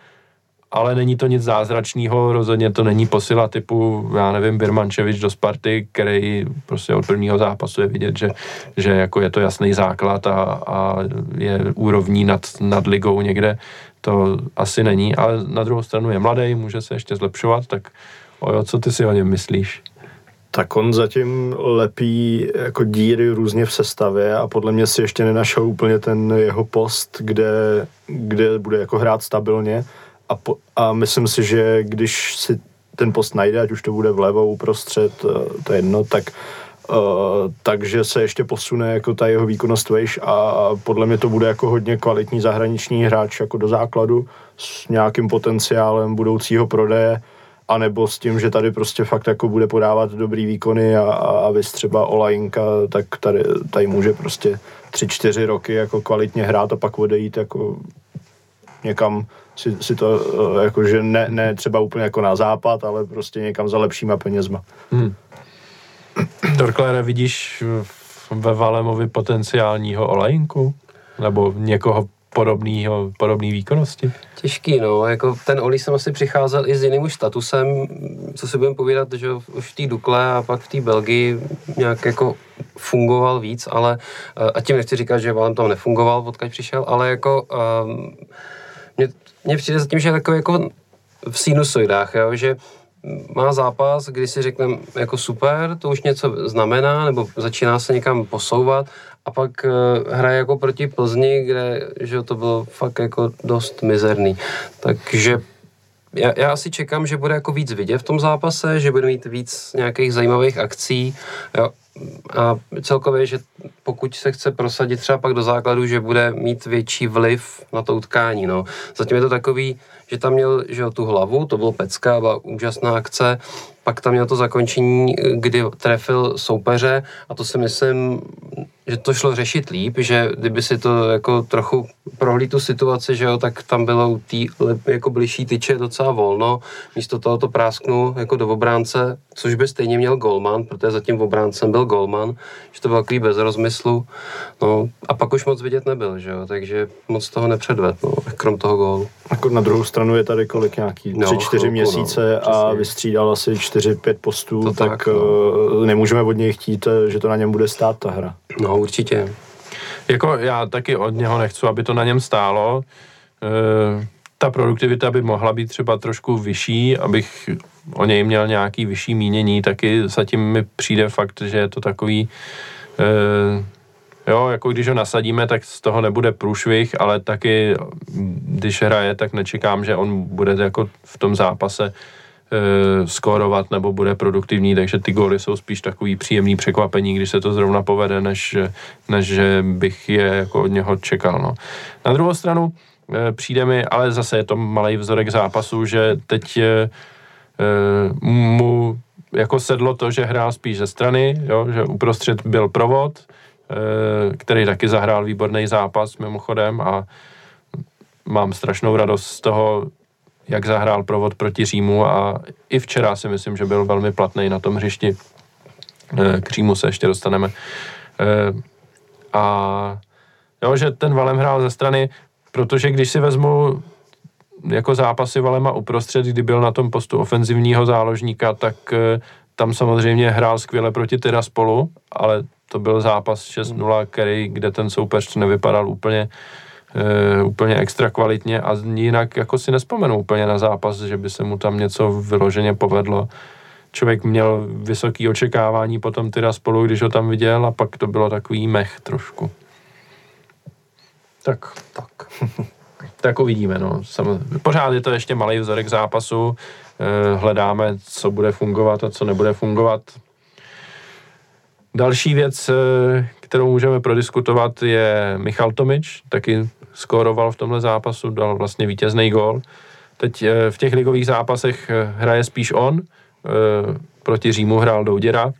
Speaker 1: ale není to nic zázračného, rozhodně to není posila typu, já nevím, Birmančevič do Sparty, který prostě od prvního zápasu je vidět, že, že jako je to jasný základ a, a je úrovní nad, nad ligou někde, to asi není, ale na druhou stranu je mladý, může se ještě zlepšovat, tak ojo, co ty si o něm myslíš?
Speaker 3: Tak on zatím lepí jako díry různě v sestavě a podle mě si ještě nenašel úplně ten jeho post, kde, kde bude jako hrát stabilně a, po, a myslím si, že když si ten post najde, ať už to bude vlevo, uprostřed, eh, to je jedno, tak Uh, takže se ještě posune jako ta jeho výkonnost vejš a podle mě to bude jako hodně kvalitní zahraniční hráč jako do základu s nějakým potenciálem budoucího prodeje anebo s tím, že tady prostě fakt jako bude podávat dobrý výkony a, a, vys třeba Olajinka, tak tady, tady může prostě tři, čtyři roky jako kvalitně hrát a pak odejít jako někam si, si to, eh, jakože ne, ne třeba úplně jako na západ, ale prostě někam za lepšíma penězma.
Speaker 1: Hmm. Torklére, vidíš ve Valemovi potenciálního olejinku? Nebo někoho podobného, podobný výkonnosti?
Speaker 2: Těžký, no, jako ten Oli jsem asi přicházel i s jiným už statusem, co si budeme povídat, že už v té Dukle a pak v té Belgii nějak jako fungoval víc, ale, eh, a tím nechci říkat, že Valem tam nefungoval, odkud přišel, ale jako um, mně, mně přijde zatím, že je takový jako v sinusoidách, jo, že má zápas, kdy si řekneme jako super, to už něco znamená, nebo začíná se někam posouvat a pak uh, hraje jako proti Plzni, kde že to bylo fakt jako dost mizerný. Takže já, já asi čekám, že bude jako víc vidět v tom zápase, že bude mít víc nějakých zajímavých akcí. Jo. A celkově, že pokud se chce prosadit třeba pak do základu, že bude mít větší vliv na to utkání. No. Zatím je to takový, že tam měl že jo, tu hlavu, to bylo pecka, byla úžasná akce, pak tam měl to zakončení, kdy trefil soupeře a to si myslím, že to šlo řešit líp, že kdyby si to jako trochu prohlí tu situaci, že jo, tak tam bylo u té jako bližší tyče docela volno, místo toho to prásknul jako do obránce, což by stejně měl golman, protože zatím v obráncem byl golman, že to bylo takový bez rozmyslu, no a pak už moc vidět nebyl, že jo, takže moc toho nepředved, no, krom toho gólu.
Speaker 3: Jako na druhou stranu je tady kolik nějaký no, 3-4 měsíce no, a vystřídal asi 4-5 postů, to tak, tak no. nemůžeme od něj chtít, že to na něm bude stát ta hra.
Speaker 2: No určitě.
Speaker 1: Jako já taky od něho nechci, aby to na něm stálo. E, ta produktivita by mohla být třeba trošku vyšší, abych o něj měl nějaký vyšší mínění, taky zatím mi přijde fakt, že je to takový e, Jo, jako když ho nasadíme, tak z toho nebude průšvih, ale taky, když hraje, tak nečekám, že on bude jako v tom zápase e, skórovat nebo bude produktivní, takže ty góly jsou spíš takový příjemný překvapení, když se to zrovna povede, než, než že bych je jako od něho čekal. No. Na druhou stranu e, přijde mi, ale zase je to malý vzorek zápasu, že teď e, mu jako sedlo to, že hrál spíš ze strany, jo, že uprostřed byl provod, který taky zahrál výborný zápas mimochodem a mám strašnou radost z toho, jak zahrál provod proti Římu a i včera si myslím, že byl velmi platný na tom hřišti. Eh, k Římu se ještě dostaneme. Eh, a jo, že ten Valem hrál ze strany, protože když si vezmu jako zápasy Valema uprostřed, kdy byl na tom postu ofenzivního záložníka, tak tam samozřejmě hrál skvěle proti Tiraspolu, ale to byl zápas 6-0, který, kde ten soupeř nevypadal úplně uh, úplně extra kvalitně a jinak jako si nespomenu úplně na zápas, že by se mu tam něco vyloženě povedlo. Člověk měl vysoké očekávání potom teda spolu, když ho tam viděl a pak to bylo takový mech trošku. Tak. Tak. tak uvidíme, no. Pořád je to ještě malý vzorek zápasu, eh, hledáme, co bude fungovat a co nebude fungovat. Další věc, eh, kterou můžeme prodiskutovat, je Michal Tomič, taky skóroval v tomhle zápasu, dal vlastně vítězný gól. Teď eh, v těch ligových zápasech eh, hraje spíš on, proti Římu hrál Douděra.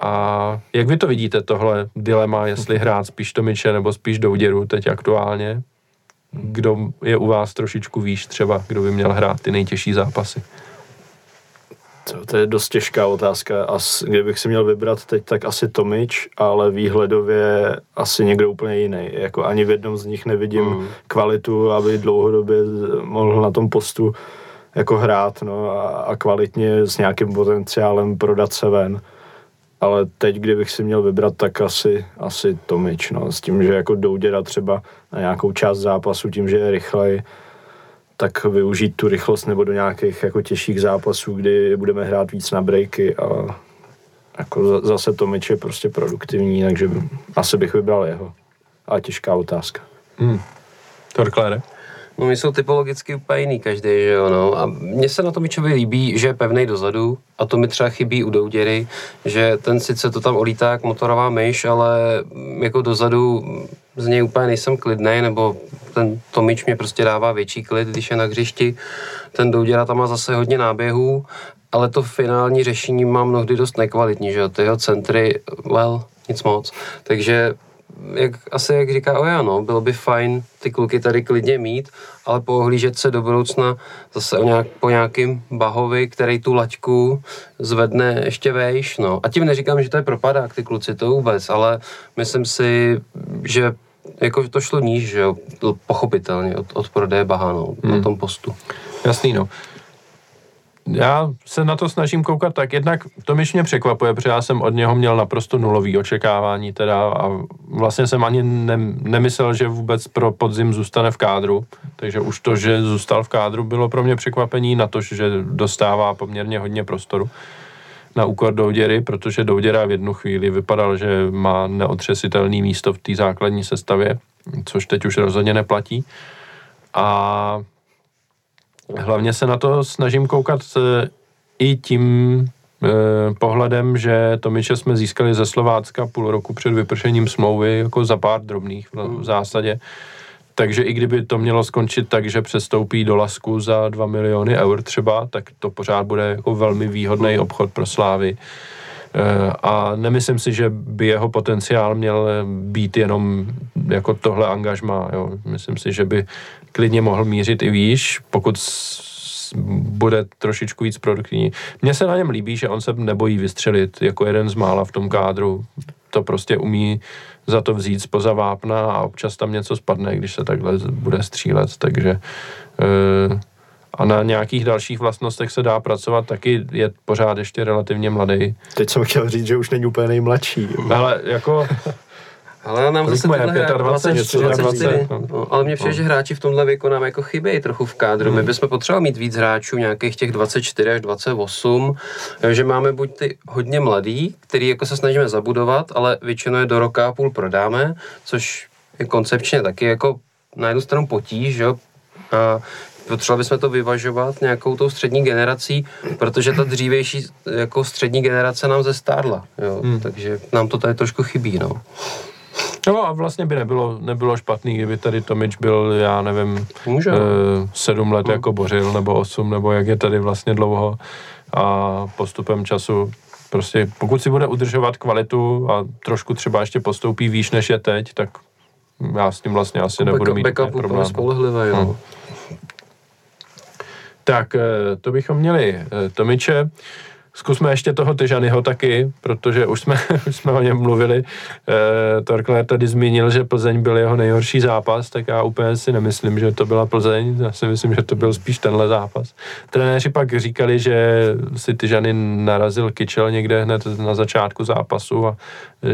Speaker 1: A jak vy to vidíte, tohle dilema, jestli hrát spíš Tomiče nebo spíš Douděru teď aktuálně? Kdo je u vás trošičku výš třeba, kdo by měl hrát ty nejtěžší zápasy?
Speaker 3: To, to je dost těžká otázka. As, kdybych si měl vybrat teď, tak asi Tomič, ale výhledově asi někdo úplně jiný. Jako ani v jednom z nich nevidím mm. kvalitu, aby dlouhodobě mohl na tom postu jako hrát no, a, a kvalitně s nějakým potenciálem prodat se ven. Ale teď, kdybych si měl vybrat, tak asi, asi Tomič. No, s tím, že jako Douděra třeba na nějakou část zápasu, tím, že je rychlej, tak využít tu rychlost nebo do nějakých jako těžších zápasů, kdy budeme hrát víc na breaky a jako zase to meč je prostě produktivní, takže asi bych vybral jeho. A těžká otázka. Hmm.
Speaker 1: Torklére?
Speaker 2: No, my jsou typologicky úplně jiný každý, že jo, no. A mně se na tom Mičovi líbí, že je pevný dozadu a to mi třeba chybí u Douděry, že ten sice to tam olítá jak motorová myš, ale jako dozadu z něj úplně nejsem klidný, nebo ten Tomič mě prostě dává větší klid, když je na hřišti. Ten Douděra tam má zase hodně náběhů, ale to finální řešení má mnohdy dost nekvalitní, že jo, ty jeho centry, well, nic moc. Takže jak, asi jak říká Oja, no, bylo by fajn ty kluky tady klidně mít, ale pohlížet se do budoucna zase o nějak, po nějakým Bahovi, který tu laťku zvedne ještě vejš, no. A tím neříkám, že to je propadák, ty kluci, to vůbec, ale myslím si, že jako to šlo níž, že jo, pochopitelně od, od prodeje Baha, no, hmm. na tom postu.
Speaker 1: Jasný, no. Já se na to snažím koukat tak, jednak to mi mě překvapuje, protože já jsem od něho měl naprosto nulový očekávání teda a vlastně jsem ani ne, nemyslel, že vůbec pro podzim zůstane v kádru, takže už to, že zůstal v kádru, bylo pro mě překvapení na to, že dostává poměrně hodně prostoru na úkor Douděry, protože Douděra v jednu chvíli vypadal, že má neotřesitelný místo v té základní sestavě, což teď už rozhodně neplatí. A hlavně se na to snažím koukat e, i tím eh, pohledem, že Tomiče jsme získali ze Slovácka půl roku před vypršením smlouvy jako za pár drobných v, v zásadě. Takže i kdyby to mělo skončit tak, že přestoupí do Lasku za 2 miliony eur třeba, tak to pořád bude jako velmi výhodný obchod pro Slávy. A nemyslím si, že by jeho potenciál měl být jenom jako tohle angažma. Jo. Myslím si, že by klidně mohl mířit i výš, pokud bude trošičku víc produktivní. Mně se na něm líbí, že on se nebojí vystřelit jako jeden z mála v tom kádru. To prostě umí za to vzít spoza vápna a občas tam něco spadne, když se takhle bude střílet, takže e, a na nějakých dalších vlastnostech se dá pracovat, taky je pořád ještě relativně mladý.
Speaker 3: Teď jsem chtěl říct, že už není úplně nejmladší.
Speaker 1: Ale jako
Speaker 2: ale nám zase
Speaker 1: moje, 25,
Speaker 2: 20, 24, no. Ale mě přijde, no. že hráči v tomhle věku nám jako chybějí trochu v kádru. Hmm. My bychom potřebovali mít víc hráčů, nějakých těch 24 až 28, že máme buď ty hodně mladý, který jako se snažíme zabudovat, ale většinou je do roka a půl prodáme, což je koncepčně taky jako na jednu stranu potíž, že? A potřebovali bychom to vyvažovat nějakou tou střední generací, protože ta dřívější jako střední generace nám zestárla, jo? Hmm. takže nám to tady trošku chybí. No.
Speaker 1: No a vlastně by nebylo, nebylo špatný, kdyby tady Tomič byl, já nevím, Může. E, sedm let hmm. jako Bořil, nebo osm, nebo jak je tady vlastně dlouho a postupem času prostě pokud si bude udržovat kvalitu a trošku třeba ještě postoupí výš než je teď, tak já s tím vlastně asi
Speaker 2: jako
Speaker 1: nebudu mít
Speaker 2: problém. spolehlivé, jo. Hmm.
Speaker 1: Tak eh, to bychom měli eh, Tomiče. Zkusme ještě toho Tyžanyho taky, protože už jsme, už jsme o něm mluvili. E, Torkler tady zmínil, že Plzeň byl jeho nejhorší zápas, tak já úplně si nemyslím, že to byla Plzeň. Já si myslím, že to byl spíš tenhle zápas. Trenéři pak říkali, že si Tyžany narazil kyčel někde hned na začátku zápasu a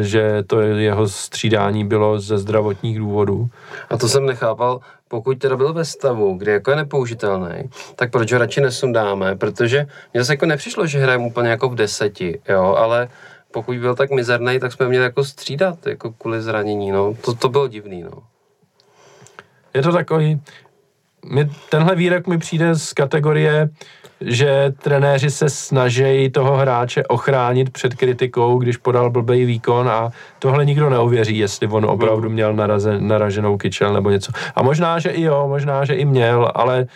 Speaker 1: že to jeho střídání bylo ze zdravotních důvodů.
Speaker 2: A to jsem nechápal, pokud teda byl ve stavu, kdy jako je nepoužitelný, tak proč ho radši nesundáme, protože mně zase jako nepřišlo, že hrajeme úplně jako v deseti, jo, ale pokud byl tak mizerný, tak jsme měli jako střídat, jako kvůli zranění, no. To, to bylo divný, no.
Speaker 1: Je to takový, mě, tenhle výrok mi přijde z kategorie, že trenéři se snaží toho hráče ochránit před kritikou, když podal blbý výkon a tohle nikdo neuvěří, jestli on opravdu měl narazen, naraženou kyčel nebo něco. A možná, že i jo, možná, že i měl, ale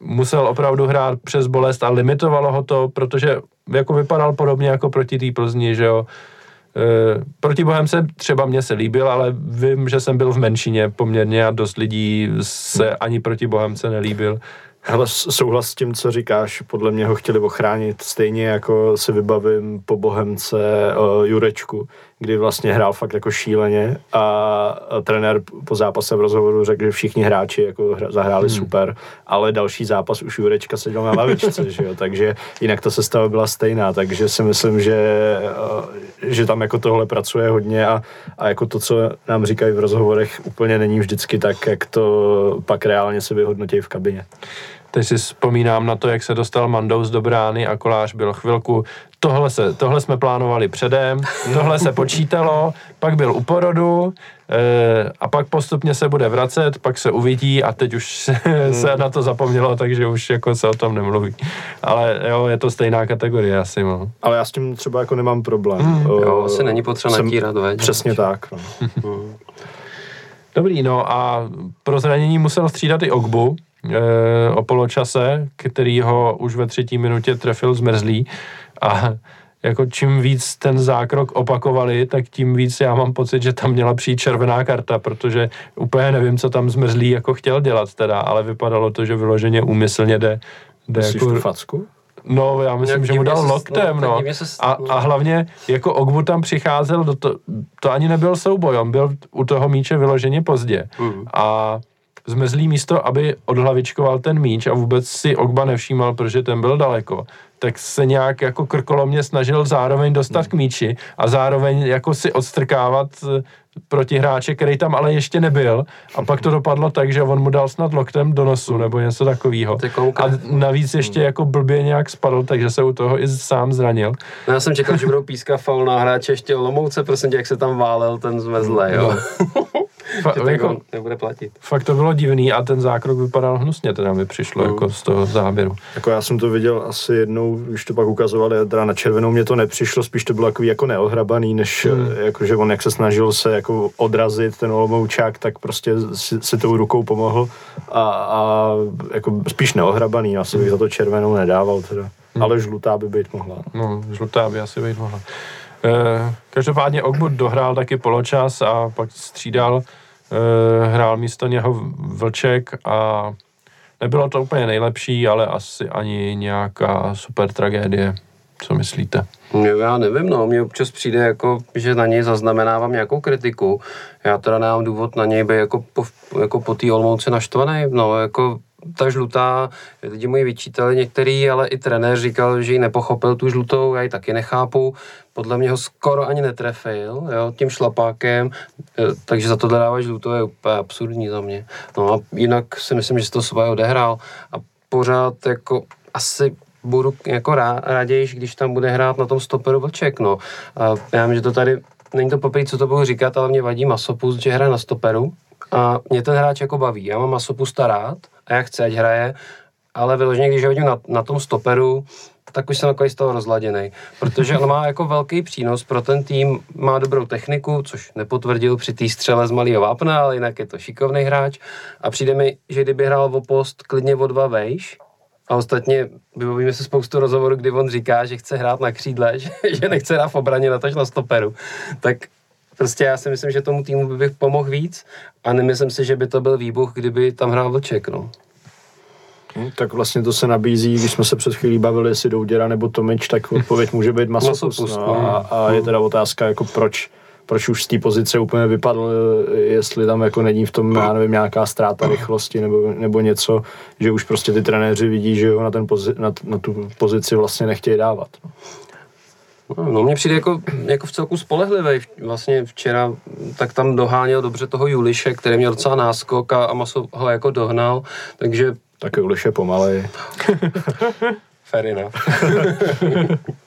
Speaker 1: musel opravdu hrát přes bolest a limitovalo ho to, protože jako vypadal podobně jako proti té Plzni, že jo. E, proti se třeba mě se líbil, ale vím, že jsem byl v menšině poměrně a dost lidí se ani proti Bohemce nelíbil.
Speaker 3: Hele, souhlas s tím, co říkáš, podle mě ho chtěli ochránit, stejně jako si vybavím po Bohemce uh, Jurečku, kdy vlastně hrál fakt jako šíleně a, trenér po zápase v rozhovoru řekl, že všichni hráči jako zahráli hmm. super, ale další zápas už Jurečka seděl na lavičce, že jo, takže jinak ta sestava byla stejná, takže si myslím, že, uh, že tam jako tohle pracuje hodně a, a jako to, co nám říkají v rozhovorech, úplně není vždycky tak, jak to pak reálně se vyhodnotí v kabině.
Speaker 1: Teď si vzpomínám na to, jak se dostal Mandous do brány a Kolář byl chvilku. Tohle, se, tohle jsme plánovali předem, tohle se počítalo, pak byl u porodu e, a pak postupně se bude vracet, pak se uvidí a teď už se, se na to zapomnělo, takže už jako se o tom nemluví. Ale jo, je to stejná kategorie asi. No.
Speaker 3: Ale já s tím třeba jako nemám problém.
Speaker 2: Mm. Jo, asi není potřeba natírat, veď?
Speaker 3: Přesně tak. No.
Speaker 1: Dobrý, no a pro zranění musel střídat i Ogbu, e, o poločase, který ho už ve třetí minutě trefil zmrzlý a jako čím víc ten zákrok opakovali, tak tím víc já mám pocit, že tam měla přijít červená karta, protože úplně nevím, co tam zmrzlý jako chtěl dělat teda, ale vypadalo to, že vyloženě úmyslně jde,
Speaker 3: jde jako... facku?
Speaker 1: No, já myslím, že mu dal loktem, no. A, a hlavně, jako Ogbu tam přicházel, do to, to ani nebyl souboj, on byl u toho míče vyloženě pozdě. Mm. A zmezlý místo, aby odhlavičkoval ten míč a vůbec si Ogba nevšímal, protože ten byl daleko, tak se nějak jako krkolomně snažil zároveň dostat k míči a zároveň jako si odstrkávat eh, proti hráče, který tam ale ještě nebyl a pak to dopadlo tak, že on mu dal snad loktem do nosu nebo něco takového. A navíc ještě jako blbě nějak spadl, takže se u toho i sám zranil.
Speaker 2: No já jsem čekal, že budou pískat faul na hráče ještě Olomouce, prosím tě, jak se tam válel ten zmezlej, jo.
Speaker 1: Fa-
Speaker 2: že tak
Speaker 1: jako,
Speaker 2: on nebude platit.
Speaker 1: fakt to bylo divný a ten zákrok vypadal hnusně, teda mi přišlo jako z toho záběru.
Speaker 3: Jako já jsem to viděl asi jednou, když to pak ukazovali, teda na červenou mě to nepřišlo, spíš to bylo takový jako neohrabaný, než hmm. jako, že on jak se snažil se jako odrazit ten Olomoučák, tak prostě si, si tou rukou pomohl a, a jako spíš neohrabaný, asi bych za to červenou nedával teda. Hmm. Ale žlutá by být mohla.
Speaker 1: No, žlutá by asi být mohla. E, každopádně Ogbud dohrál taky poločas a pak střídal, e, hrál místo něho Vlček a nebylo to úplně nejlepší, ale asi ani nějaká super tragédie. Co myslíte?
Speaker 2: Jo, já nevím, no, mně občas přijde jako, že na něj zaznamenávám nějakou kritiku. Já teda nemám důvod na něj být jako po, jako po té Olmouci naštvaný, no, jako ta žlutá, lidi mu ji vyčítali některý, ale i trenér říkal, že ji nepochopil tu žlutou, já ji taky nechápu. Podle mě ho skoro ani netrefil, jo, tím šlapákem, eh, takže za to dávat žlutou je úplně absurdní za mě. No a jinak si myslím, že si to svoje odehrál a pořád jako asi budu jako rá, raději, když tam bude hrát na tom stoperu Vlček, no. A já vím, že to tady, není to poprvé, co to budu říkat, ale mě vadí Masopust, že hraje na stoperu a mě ten hráč jako baví. Já mám Masopusta rád a já chci, ať hraje, ale vyloženě, když ho vidím na, na tom stoperu, tak už jsem takový z toho rozladěný, protože on má jako velký přínos pro ten tým, má dobrou techniku, což nepotvrdil při té střele z malého vápna, ale jinak je to šikovný hráč a přijde mi, že kdyby hrál o post klidně o dva vejš, a ostatně vybavíme se spoustu rozhovorů, kdy on říká, že chce hrát na křídle, že, že nechce hrát v obraně, natož na stoperu. Tak prostě já si myslím, že tomu týmu by bych pomohl víc a nemyslím si, že by to byl výbuch, kdyby tam hrál Vlček, no.
Speaker 3: Hm, tak vlastně to se nabízí, když jsme se před chvílí bavili, jestli Douděra nebo Tomič, tak odpověď může být Masopust.
Speaker 2: Masopust,
Speaker 3: No,
Speaker 2: no.
Speaker 3: a, a je teda otázka, jako proč proč už z té pozice úplně vypadl, jestli tam jako není v tom, já nevím, nějaká ztráta rychlosti nebo, nebo něco, že už prostě ty trenéři vidí, že ho na, ten pozi, na, na tu pozici vlastně nechtějí dávat. No.
Speaker 2: No, mně přijde jako, jako v celku spolehlivý. Vlastně včera tak tam doháněl dobře toho Juliše, který měl docela náskok a, a Maso ho jako dohnal, takže
Speaker 3: Tak je pomalej.
Speaker 2: fair enough.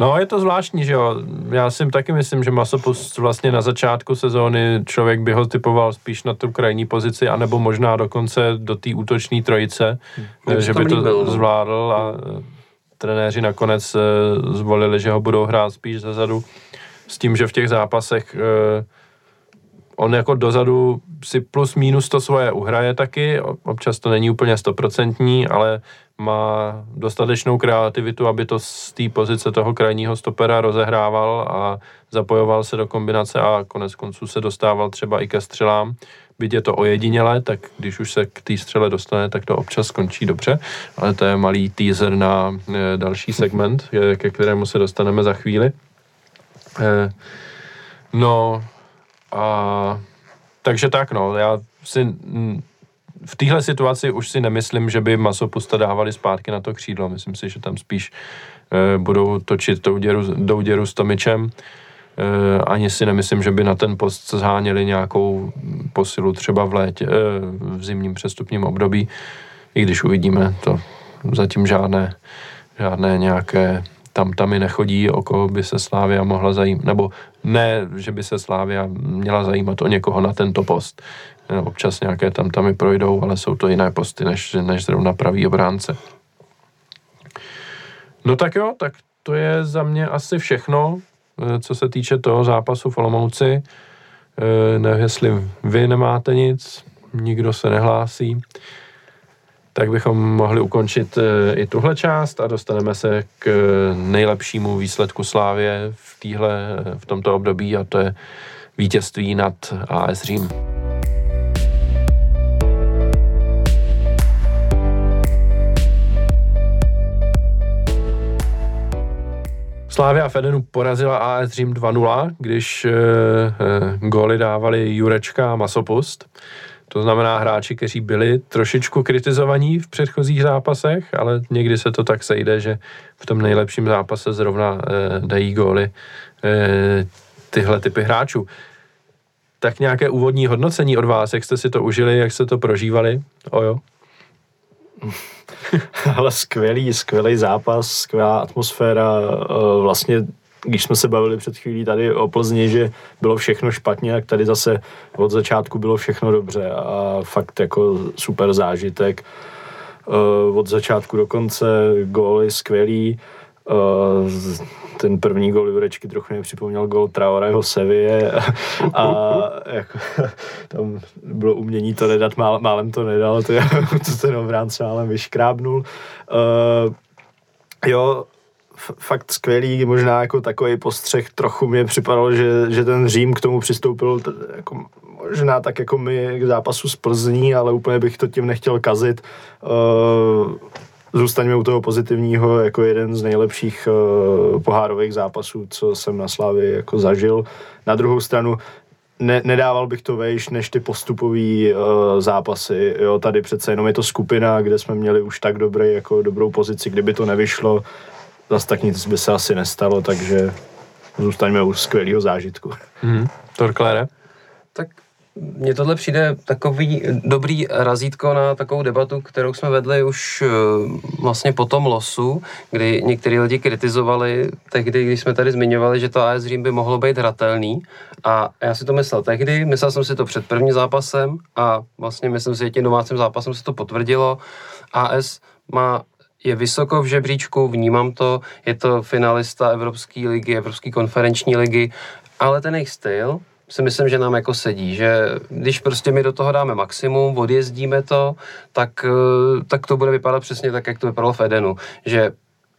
Speaker 1: No, je to zvláštní, že jo. Já si taky myslím, že Masopust vlastně na začátku sezóny člověk by ho typoval spíš na tu krajní pozici, anebo možná dokonce do té útoční trojice,
Speaker 2: se
Speaker 1: že by to
Speaker 2: líbil, no.
Speaker 1: zvládl a trenéři nakonec eh, zvolili, že ho budou hrát spíš zezadu s tím, že v těch zápasech eh, on jako dozadu si plus minus to svoje uhraje taky, občas to není úplně stoprocentní, ale má dostatečnou kreativitu, aby to z té pozice toho krajního stopera rozehrával a zapojoval se do kombinace a konec konců se dostával třeba i ke střelám. Byť je to ojedinělé, tak když už se k té střele dostane, tak to občas skončí dobře, ale to je malý teaser na eh, další segment, ke- kterému se dostaneme za chvíli. Eh, No, a, takže tak, no, já si v téhle situaci už si nemyslím, že by Masopusta dávali zpátky na to křídlo. Myslím si, že tam spíš e, budou točit tou děru, tou děru s Tomičem. E, ani si nemyslím, že by na ten post zháněli nějakou posilu třeba v létě, e, v zimním přestupním období, i když uvidíme, to zatím žádné, žádné nějaké tam tam nechodí, o koho by se Slávia mohla zajímat, nebo ne, že by se Slávia měla zajímat o někoho na tento post. No, Občas nějaké tam tamy projdou, ale jsou to jiné posty, než, než zrovna pravý obránce. No tak jo, tak to je za mě asi všechno, eh, co se týče toho zápasu v Olomouci. Eh, Nevím, jestli vy nemáte nic, nikdo se nehlásí tak bychom mohli ukončit eh, i tuhle část a dostaneme se k eh, nejlepšímu výsledku Slávě v, týhle, eh, v tomto období a to je vítězství nad AS Řím. Slávia Fedenu porazila AS Řím 2-0, když e, e, góly dávali Jurečka a Masopust. To znamená hráči, kteří byli trošičku kritizovaní v předchozích zápasech, ale někdy se to tak sejde, že v tom nejlepším zápase zrovna eh, dají góly eh, tyhle typy hráčů. Tak nějaké úvodní hodnocení od vás, jak jste si to užili, jak jste to prožívali? Ojo.
Speaker 3: Ale skvělý, skvělý zápas, skvělá atmosféra. Eh, vlastně, když jsme se bavili před chvílí tady o Plzni, že bylo všechno špatně, tak tady zase od začátku bylo všechno dobře a fakt jako super zážitek. Eh, od začátku do konce góly skvělý. Ten první gol Jurečky trochu mě připomněl gol Traoreho Sevě a jako, tam bylo umění to nedat, mál, málem to nedal, to, to ten obránce málem vyškrábnul. Uh, jo, fakt skvělý, možná jako takový postřeh, trochu mě připadalo, že, že ten Řím k tomu přistoupil t- jako možná tak jako my k zápasu z Plzní, ale úplně bych to tím nechtěl kazit. Uh, zůstaňme u toho pozitivního jako jeden z nejlepších uh, pohárových zápasů, co jsem na Slávě jako zažil. Na druhou stranu ne, nedával bych to vejš než ty postupové uh, zápasy. Jo, tady přece jenom je to skupina, kde jsme měli už tak dobrý, jako dobrou pozici, kdyby to nevyšlo, zase tak nic by se asi nestalo, takže zůstaňme u skvělého zážitku.
Speaker 1: Hmm. Torklére?
Speaker 2: Tak mně tohle přijde takový dobrý razítko na takovou debatu, kterou jsme vedli už eh, vlastně po tom losu, kdy někteří lidi kritizovali tehdy, když jsme tady zmiňovali, že to AS Řím by mohlo být hratelný a já si to myslel tehdy, myslel jsem si to před prvním zápasem a vlastně myslím si, že tím domácím zápasem se to potvrdilo. AS má je vysoko v žebříčku, vnímám to, je to finalista Evropské ligy, Evropské konferenční ligy, ale ten jejich styl si myslím, že nám jako sedí, že když prostě my do toho dáme maximum, odjezdíme to, tak, eh, tak to bude vypadat přesně tak, jak to vypadalo v Edenu, že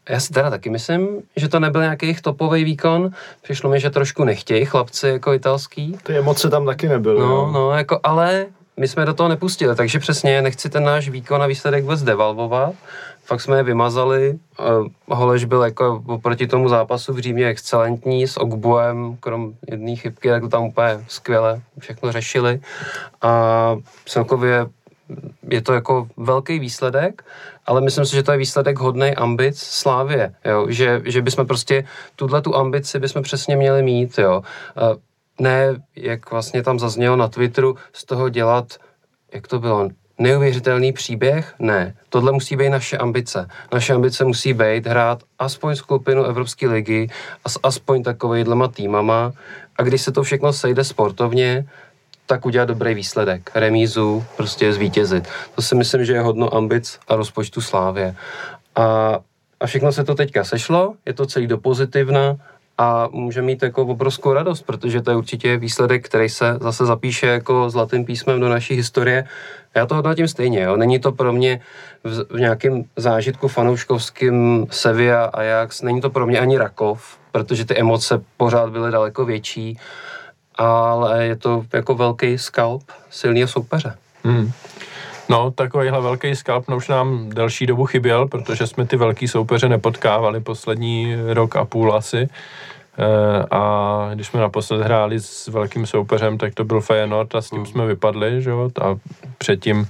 Speaker 2: já si teda taky myslím, že to nebyl nějaký jejich topový výkon. Přišlo mi, že trošku nechtějí chlapci jako italský.
Speaker 3: Ty emoce tam taky nebyly.
Speaker 2: No,
Speaker 3: no.
Speaker 2: no, jako, ale my jsme do toho nepustili, takže přesně nechci ten náš výkon a výsledek vůbec devalvovat. Fakt jsme je vymazali. Uh, Holeš byl jako oproti tomu zápasu v Římě excelentní s Ogbuem, krom jedné chybky, tak to tam úplně skvěle všechno řešili. A celkově je to jako velký výsledek, ale myslím si, že to je výsledek hodný ambic Slávě, jo? Že, že bychom prostě tuhle tu ambici bychom přesně měli mít, jo. Uh, ne, jak vlastně tam zaznělo na Twitteru, z toho dělat, jak to bylo, neuvěřitelný příběh? Ne. Tohle musí být naše ambice. Naše ambice musí být hrát aspoň skupinu Evropské ligy a s aspoň takovýhlema týmama a když se to všechno sejde sportovně, tak udělat dobrý výsledek. Remízu, prostě zvítězit. To si myslím, že je hodno ambic a rozpočtu Slávě. A, a všechno se to teďka sešlo, je to celý do pozitivna a může mít jako obrovskou radost, protože to je určitě výsledek, který se zase zapíše jako zlatým písmem do naší historie. Já to hodnotím stejně, jo. Není to pro mě v, v nějakém zážitku fanouškovským Sevilla a Ajax, není to pro mě ani Rakov, protože ty emoce pořád byly daleko větší, ale je to jako velký skalp silného soupeře.
Speaker 1: Hmm. No, takovýhle velký skalp no už nám delší dobu chyběl, protože jsme ty velký soupeře nepotkávali poslední rok a půl asi. E, a když jsme naposled hráli s velkým soupeřem, tak to byl Feyenoord a s tím jsme vypadli, že jo? A předtím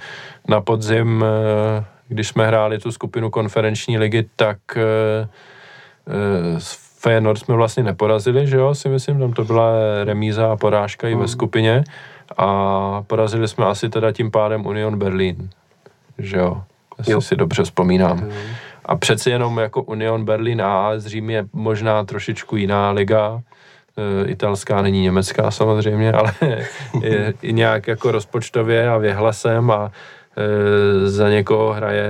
Speaker 1: na podzim, e, když jsme hráli tu skupinu konferenční ligy, tak e, s Feyenoord jsme vlastně neporazili, že jo, si myslím, tam to byla remíza a porážka i ve skupině a porazili jsme asi teda tím pádem Union Berlin, že jo, jestli jo. si dobře vzpomínám. A přeci jenom jako Union Berlin a z Řím je možná trošičku jiná liga, e, italská není německá samozřejmě, ale je i nějak jako rozpočtově a věhlasem a e, za někoho hraje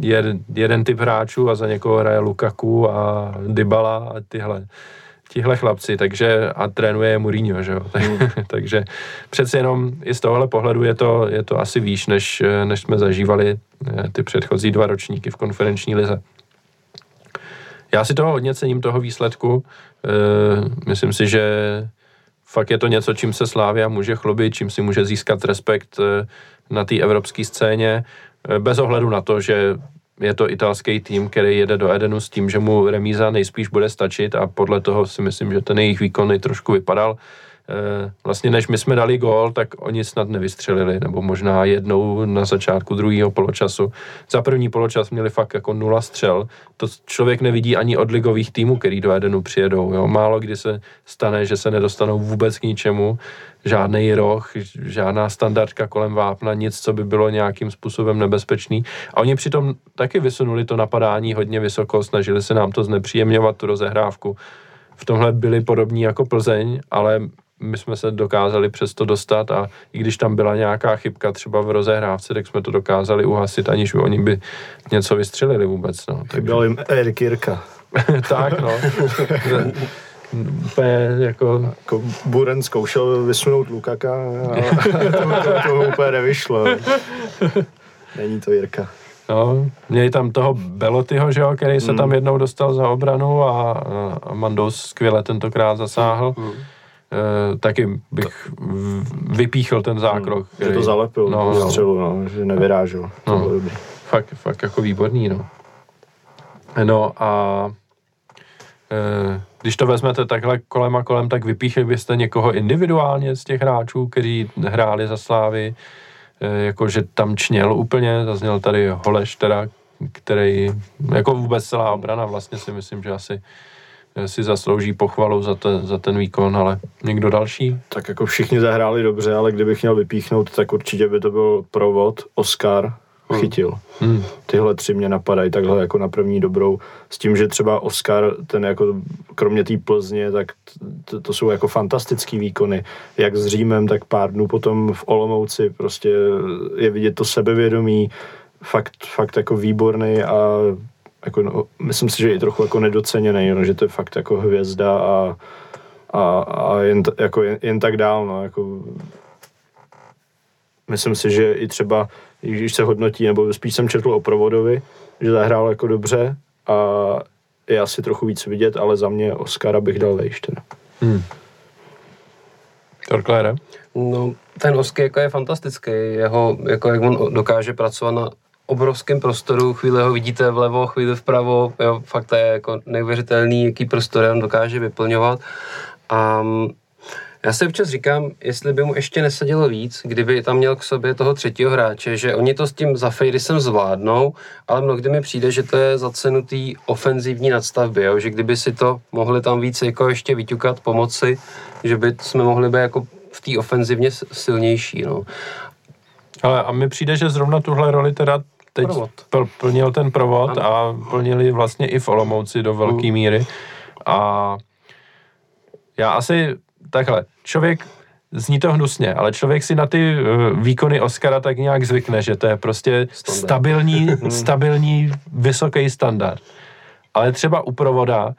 Speaker 1: jeden, jeden typ hráčů a za někoho hraje Lukaku a Dybala a tyhle tihle chlapci, takže a trénuje je Mourinho, že jo? Mm. takže přece jenom i z tohohle pohledu je to, je to asi výš, než, než jsme zažívali eh, ty předchozí dva ročníky v konferenční lize. Já si toho hodně cením, toho výsledku. E, myslím si, že fakt je to něco, čím se Slávia může chlubit, čím si může získat respekt eh, na té evropské scéně, bez ohledu na to, že je to italský tým, který jede do Edenu s tím, že mu remíza nejspíš bude stačit a podle toho si myslím, že ten jejich výkon trošku vypadal. Eh, vlastně než my jsme dali gól, tak oni snad nevystřelili, nebo možná jednou na začátku druhého poločasu. Za první poločas měli fakt jako nula střel. To člověk nevidí ani od ligových týmů, který do Edenu přijedou. Jo. Málo kdy se stane, že se nedostanou vůbec k ničemu, žádný roh, žádná standardka kolem vápna, nic, co by bylo nějakým způsobem nebezpečný. A oni přitom taky vysunuli to napadání hodně vysoko, snažili se nám to znepříjemňovat, tu rozehrávku. V tomhle byli podobní jako Plzeň, ale my jsme se dokázali přesto dostat a i když tam byla nějaká chybka třeba v rozehrávce, tak jsme to dokázali uhasit, aniž by oni by něco vystřelili vůbec. No.
Speaker 3: Chyběl jim Erik Jirka.
Speaker 1: tak, no. úplně jako...
Speaker 3: jako Buren zkoušel vysunout Lukaka a to, to, to úplně nevyšlo. Není to Jirka.
Speaker 1: No, měli tam toho Belotyho, že jo, který se mm. tam jednou dostal za obranu a, a Mandous skvěle tentokrát zasáhl. Mm. E, taky bych vypíchl ten zákrok.
Speaker 3: Který, že to zalepil no, no, střelu, no, že nevyrážel. To no,
Speaker 1: fakt, fakt jako výborný, no. No a e, když to vezmete takhle kolem a kolem, tak vypíchli byste někoho individuálně z těch hráčů, kteří hráli za Slávy, e, jakože tam čněl úplně, zazněl tady Holeš teda, který, jako vůbec celá obrana vlastně si myslím, že asi si zaslouží pochvalu za, te, za ten výkon, ale někdo další?
Speaker 3: Tak jako všichni zahráli dobře, ale kdybych měl vypíchnout, tak určitě by to byl provod, Oscar, Hmm. chytil. Hmm. Tyhle tři mě napadají takhle jako na první dobrou. S tím, že třeba Oscar, ten jako kromě té Plzně, tak to, to jsou jako fantastický výkony. Jak s Římem, tak pár dnů potom v Olomouci prostě je vidět to sebevědomí, fakt, fakt jako výborný a jako, no, myslím si, že je trochu jako nedoceněný, no, že to je fakt jako hvězda a, a, a jen, jako jen, jen tak dál, no, jako myslím si, že i třeba když se hodnotí, nebo spíš jsem četl o Provodovi, že zahrál jako dobře a je asi trochu víc vidět, ale za mě Oscara bych dal vejš teda. Hmm.
Speaker 1: Torklére?
Speaker 2: No, ten Oscar jako je fantastický. Jeho, jako jak on dokáže pracovat na obrovském prostoru, chvíli ho vidíte vlevo, chvíli vpravo, jo, fakt to je jako neuvěřitelný, jaký prostor on dokáže vyplňovat. A já si občas říkám, jestli by mu ještě nesadilo víc, kdyby tam měl k sobě toho třetího hráče, že oni to s tím za sem zvládnou, ale mnohdy mi přijde, že to je za cenu té ofenzivní nadstavby, jo? že kdyby si to mohli tam víc jako ještě vyťukat, pomoci, že by jsme mohli být jako v té ofenzivně silnější. No.
Speaker 1: Ale a mi přijde, že zrovna tuhle roli teda teď provod. plnil ten provod ano. a plnili vlastně i v Olomouci do velké mm. míry. A já asi takhle, člověk, zní to hnusně, ale člověk si na ty uh, výkony Oscara tak nějak zvykne, že to je prostě standard. stabilní, stabilní, vysoký standard. Ale třeba u provoda,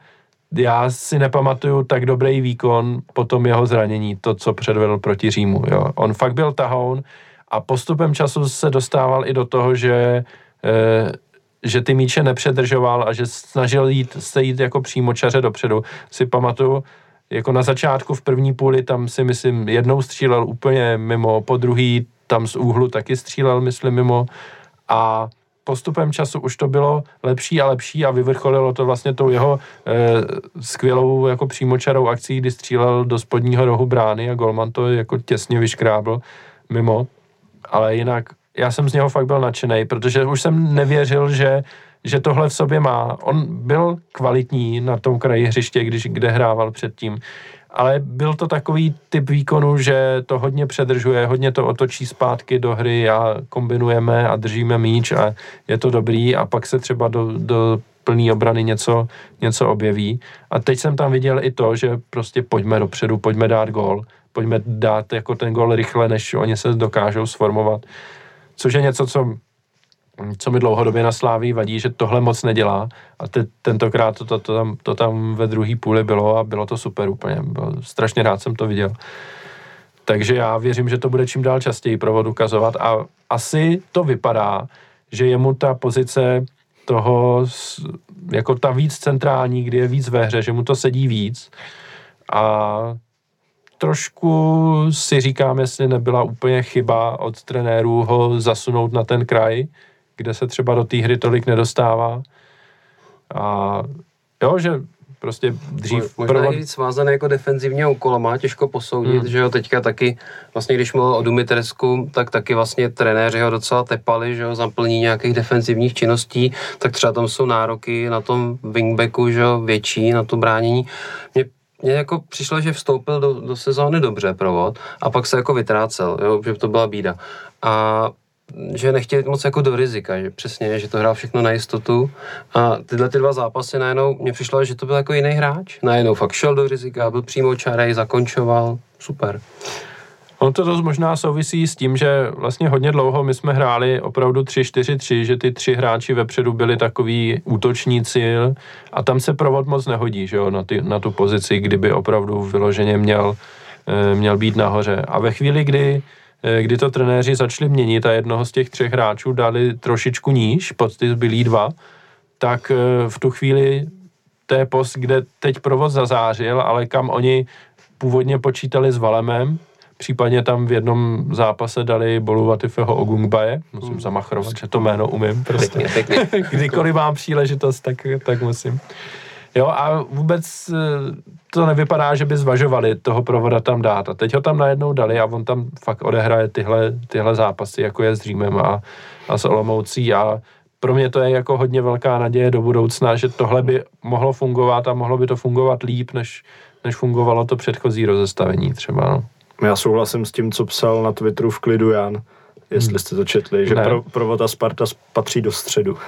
Speaker 1: já si nepamatuju tak dobrý výkon po tom jeho zranění, to, co předvedl proti Římu. Jo. On fakt byl tahoun a postupem času se dostával i do toho, že, e, že ty míče nepředržoval a že snažil jít, se jít jako přímočaře dopředu. Si pamatuju, jako na začátku v první půli tam si myslím jednou střílel úplně mimo, po druhý tam z úhlu taky střílel, myslím, mimo a postupem času už to bylo lepší a lepší a vyvrcholilo to vlastně tou jeho e, skvělou jako přímočarou akcí, kdy střílel do spodního rohu brány a Golman to jako těsně vyškrábl mimo, ale jinak já jsem z něho fakt byl nadšený, protože už jsem nevěřil, že že tohle v sobě má. On byl kvalitní na tom kraji hřiště, když kde hrával předtím, ale byl to takový typ výkonu, že to hodně předržuje, hodně to otočí zpátky do hry a kombinujeme a držíme míč a je to dobrý a pak se třeba do, do plný obrany něco, něco objeví. A teď jsem tam viděl i to, že prostě pojďme dopředu, pojďme dát gol, pojďme dát jako ten gol rychle, než oni se dokážou sformovat. Což je něco, co co mi dlouhodobě na Sláví vadí, že tohle moc nedělá a te, tentokrát to, to, to, tam, to tam ve druhé půli bylo a bylo to super úplně. Byl, strašně rád jsem to viděl. Takže já věřím, že to bude čím dál častěji provod ukazovat a asi to vypadá, že jemu ta pozice toho, jako ta víc centrální, kdy je víc ve hře, že mu to sedí víc a trošku si říkám, jestli nebyla úplně chyba od trenérů ho zasunout na ten kraj, kde se třeba do té hry tolik nedostává. A jo, že prostě dřív...
Speaker 2: Možná provod... i víc svázaný jako defenzivního úkolama, těžko posoudit, hmm. že jo, teďka taky, vlastně když mluvil o Dumitresku, tak taky vlastně trenéři ho docela tepali, že jo, zaplní nějakých defenzivních činností, tak třeba tam jsou nároky na tom wingbacku, že jo, větší, na to bránění. Mě mně jako přišlo, že vstoupil do, do sezóny dobře provod a pak se jako vytrácel, jo, že to byla bída. A že nechtěli moc jako do rizika, že přesně, že to hrál všechno na jistotu a tyhle ty dva zápasy najednou, mně přišlo, že to byl jako jiný hráč, najednou fakt šel do rizika, byl přímo čarej, zakončoval, super.
Speaker 1: Ono to dost možná souvisí s tím, že vlastně hodně dlouho my jsme hráli opravdu 3-4-3, že ty tři hráči vepředu byli takový útočníci a tam se provod moc nehodí, že jo, na, ty, na tu pozici, kdyby opravdu vyloženě měl, eh, měl být nahoře. A ve chvíli, kdy Eh, kdy to trenéři začali měnit a jednoho z těch třech hráčů dali trošičku níž pod ty zbylý dva, tak eh, v tu chvíli to je post, kde teď provoz zazářil, ale kam oni původně počítali s Valemem, případně tam v jednom zápase dali Boluvatifeho Ogungbaje, musím hmm. zamachrovat, že to jméno umím prostě. Pěkně, pěkně. Kdykoliv mám příležitost, tak, tak musím. Jo, a vůbec eh, to nevypadá, že by zvažovali toho provoda tam dát. A teď ho tam najednou dali a on tam fakt odehraje tyhle, tyhle zápasy, jako je s Římem a, a s Olomoucí a pro mě to je jako hodně velká naděje do budoucna, že tohle by mohlo fungovat a mohlo by to fungovat líp, než, než fungovalo to předchozí rozestavení třeba. No.
Speaker 3: Já souhlasím s tím, co psal na Twitteru v klidu Jan, jestli hmm. jste to četli, že pro, provod a Sparta patří do středu.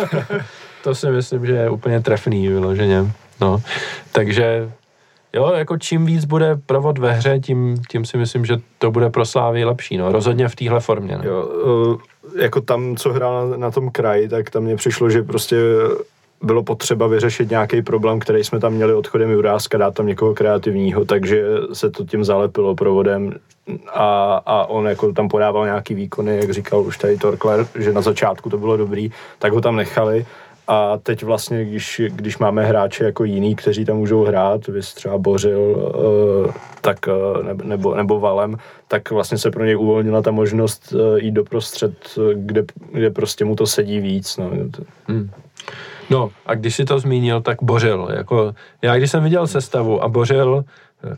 Speaker 1: to si myslím, že je úplně trefný vyloženě. No, takže jo, jako čím víc bude provod ve hře, tím, tím si myslím, že to bude pro Slávy lepší, no, rozhodně v téhle formě. No.
Speaker 3: Jo, uh, jako tam, co hrál na, na tom kraji, tak tam mně přišlo, že prostě bylo potřeba vyřešit nějaký problém, který jsme tam měli odchodem Juráska, dát tam někoho kreativního, takže se to tím zalepilo provodem a, a on jako tam podával nějaký výkony, jak říkal už tady Torkler, že na začátku to bylo dobrý, tak ho tam nechali a teď vlastně, když, když máme hráče jako jiný, kteří tam můžou hrát, vy třeba Bořil, uh, tak, uh, nebo, nebo Valem, tak vlastně se pro něj uvolnila ta možnost uh, jít do prostřed, kde, kde prostě mu to sedí víc. No. Hmm.
Speaker 1: No a když si to zmínil, tak Bořil. Jako, já když jsem viděl sestavu a Bořil,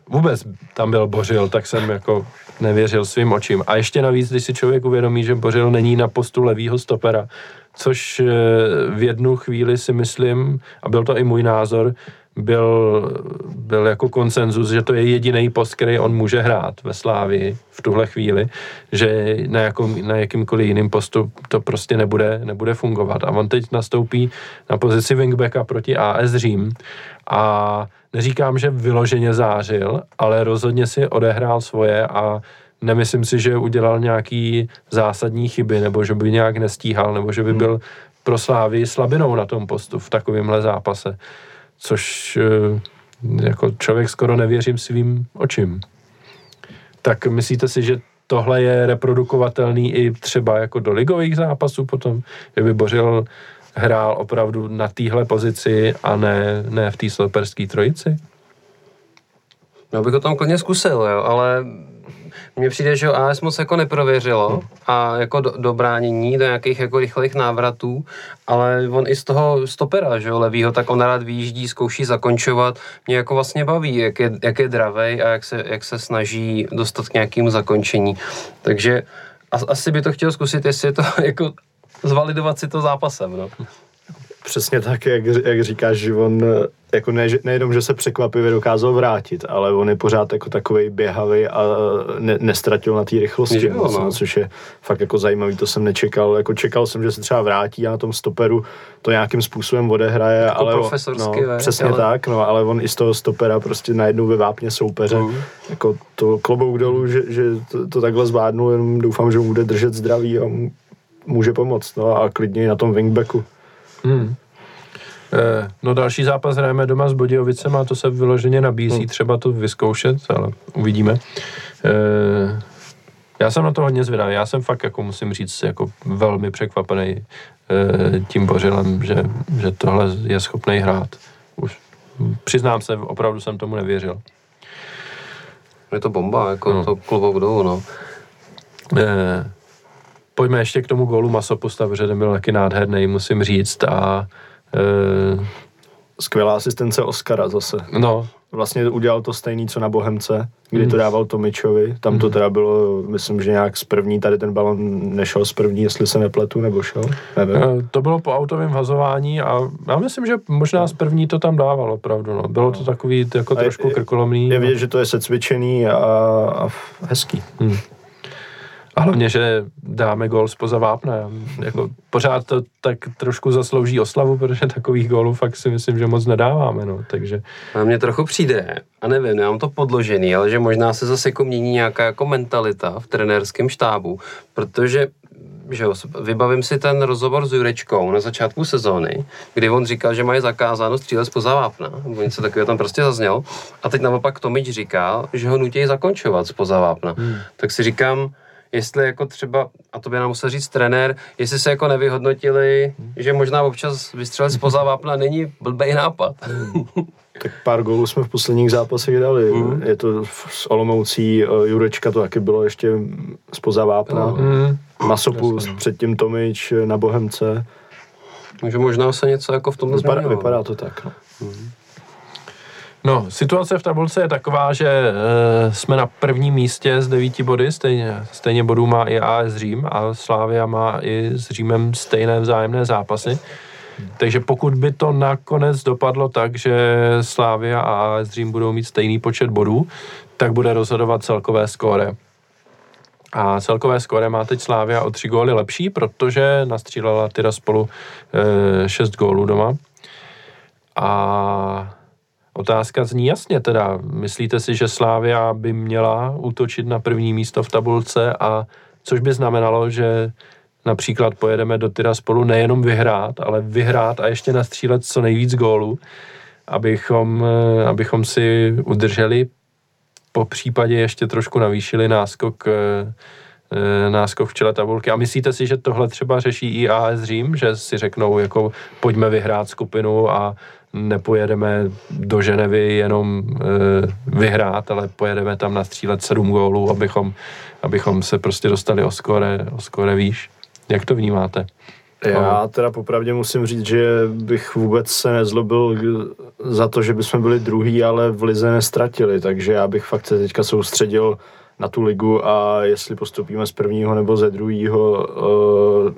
Speaker 1: vůbec tam byl Bořil, tak jsem jako nevěřil svým očím. A ještě navíc, když si člověk uvědomí, že Bořil není na postu levýho stopera, což eh, v jednu chvíli si myslím, a byl to i můj názor, byl, byl jako konsenzus, že to je jediný post, který on může hrát ve Slávii v tuhle chvíli, že na, jakom, na jakýmkoliv jiným postu to prostě nebude, nebude fungovat. A on teď nastoupí na pozici wingbacka proti AS Řím a neříkám, že vyloženě zářil, ale rozhodně si odehrál svoje a nemyslím si, že udělal nějaký zásadní chyby, nebo že by nějak nestíhal, nebo že by hmm. byl pro Slávy slabinou na tom postu v takovémhle zápase. Což eh, jako člověk skoro nevěřím svým očím. Tak myslíte si, že tohle je reprodukovatelný i třeba jako do ligových zápasů potom, že by Bořil hrál opravdu na téhle pozici a ne, ne v té sloperské trojici?
Speaker 2: Já bych ho tam klidně zkusil, jo, ale mně přijde, že AS moc jako neprověřilo a jako do, do bránění, do nějakých jako rychlých návratů, ale on i z toho stopera, že jo, levýho, tak on rád vyjíždí, zkouší zakončovat. Mě jako vlastně baví, jak je, jak je dravej a jak se, jak se snaží dostat k nějakému zakončení. Takže asi by to chtěl zkusit, jestli je to jako zvalidovat si to zápasem, no.
Speaker 3: Přesně tak, jak, jak říkáš, že on jako ne, nejenom, že se překvapivě dokázal vrátit, ale on je pořád jako takový běhavý a ne, nestratil na té rychlosti, jo, moc, no. což je fakt jako zajímavý, to jsem nečekal. Jako čekal jsem, že se třeba vrátí a na tom stoperu to nějakým způsobem odehraje, jako ale
Speaker 2: profesorsky,
Speaker 3: no, přesně ale... tak, no, ale on i z toho stopera prostě najednou vyvápně soupeře. Uh. Jako to klobouk dolů, že, že to, to takhle zvládnu, jenom doufám, že mu bude držet zdraví a může pomoct, no a klidně i na tom wingbacku. Hmm.
Speaker 1: Eh, no další zápas hrajeme doma s Bodějovicem a to se vyloženě nabízí hmm. třeba to vyzkoušet, ale uvidíme. Eh, já jsem na to hodně zvědavý. Já jsem fakt, jako musím říct, jako velmi překvapený eh, tím Bořilem, že, že tohle je schopný hrát. Už přiznám se, opravdu jsem tomu nevěřil.
Speaker 2: Je to bomba, jako no. to dolů, no.
Speaker 1: Pojďme ještě k tomu gólu Masopusta, protože ten byl taky nádherný, musím říct. A e,
Speaker 3: skvělá asistence Oscara zase.
Speaker 1: No,
Speaker 3: Vlastně udělal to stejný, co na Bohemce, kdy to dával Tomičovi. Tam to teda bylo, myslím, že nějak z první, tady ten balon nešel z první, jestli se nepletu, nebo šel, nevím.
Speaker 1: Eh, To bylo po autovém hazování a já myslím, že možná z první to tam dával opravdu. No. Bylo to takový jako
Speaker 3: je-
Speaker 1: trošku krkolomný.
Speaker 3: Je
Speaker 1: no.
Speaker 3: vidět, že to je secvičený a, a hezký.
Speaker 1: A hlavně, že dáme gól spoza vápna. Jako pořád to tak trošku zaslouží oslavu, protože takových gólů fakt si myslím, že moc nedáváme. No. Takže
Speaker 2: A mně trochu přijde, a nevím, nemám to podložený, ale že možná se zase jako mění nějaká jako mentalita v trenérském štábu, protože že jo, vybavím si ten rozhovor s Jurečkou na začátku sezóny, kdy on říkal, že mají zakázáno střílet spoza vápna, nebo něco takového tam prostě zazněl. A teď naopak Tomič říkal, že ho nutí zakončovat spoza vápna. Hmm. Tak si říkám, jestli jako třeba, a to by nám musel říct trenér, jestli se jako nevyhodnotili, že možná občas vystřelit spoza vápna není blbej nápad.
Speaker 3: Tak pár gólů jsme v posledních zápasech dali.
Speaker 2: Mhm.
Speaker 3: Je to s Olomoucí, eh, Jurečka to taky bylo ještě spoza vápna.
Speaker 1: mm,
Speaker 3: Masopust, předtím Tomič eh, na Bohemce.
Speaker 2: Takže možná se něco jako v tomhle
Speaker 3: Vypadá,
Speaker 2: změnilo.
Speaker 3: vypadá to tak. No.
Speaker 1: No, situace v tabulce je taková, že e, jsme na prvním místě s devíti body, stejně, stejně bodů má i AS Řím a Slávia má i s Římem stejné vzájemné zápasy. Takže pokud by to nakonec dopadlo tak, že Slávia a AS Řím budou mít stejný počet bodů, tak bude rozhodovat celkové skóre. A celkové skóre má teď Slávia o tři góly lepší, protože nastřílela teda spolu e, šest gólů doma. A Otázka zní jasně teda. Myslíte si, že Slávia by měla útočit na první místo v tabulce a což by znamenalo, že například pojedeme do Tiraspolu nejenom vyhrát, ale vyhrát a ještě nastřílet co nejvíc gólů, abychom, abychom si udrželi po případě ještě trošku navýšili náskok eh, eh, náskok v čele tabulky. A myslíte si, že tohle třeba řeší i AS Řím, že si řeknou, jako pojďme vyhrát skupinu a nepojedeme do Ženevy jenom e, vyhrát, ale pojedeme tam nastřílet sedm gólů, abychom, abychom se prostě dostali o skore, o skore výš. Jak to vnímáte?
Speaker 3: Já teda popravdě musím říct, že bych vůbec se nezlobil za to, že bychom byli druhý, ale v lize nestratili, takže já bych fakt se teďka soustředil na tu ligu a jestli postupíme z prvního nebo ze druhého, uh,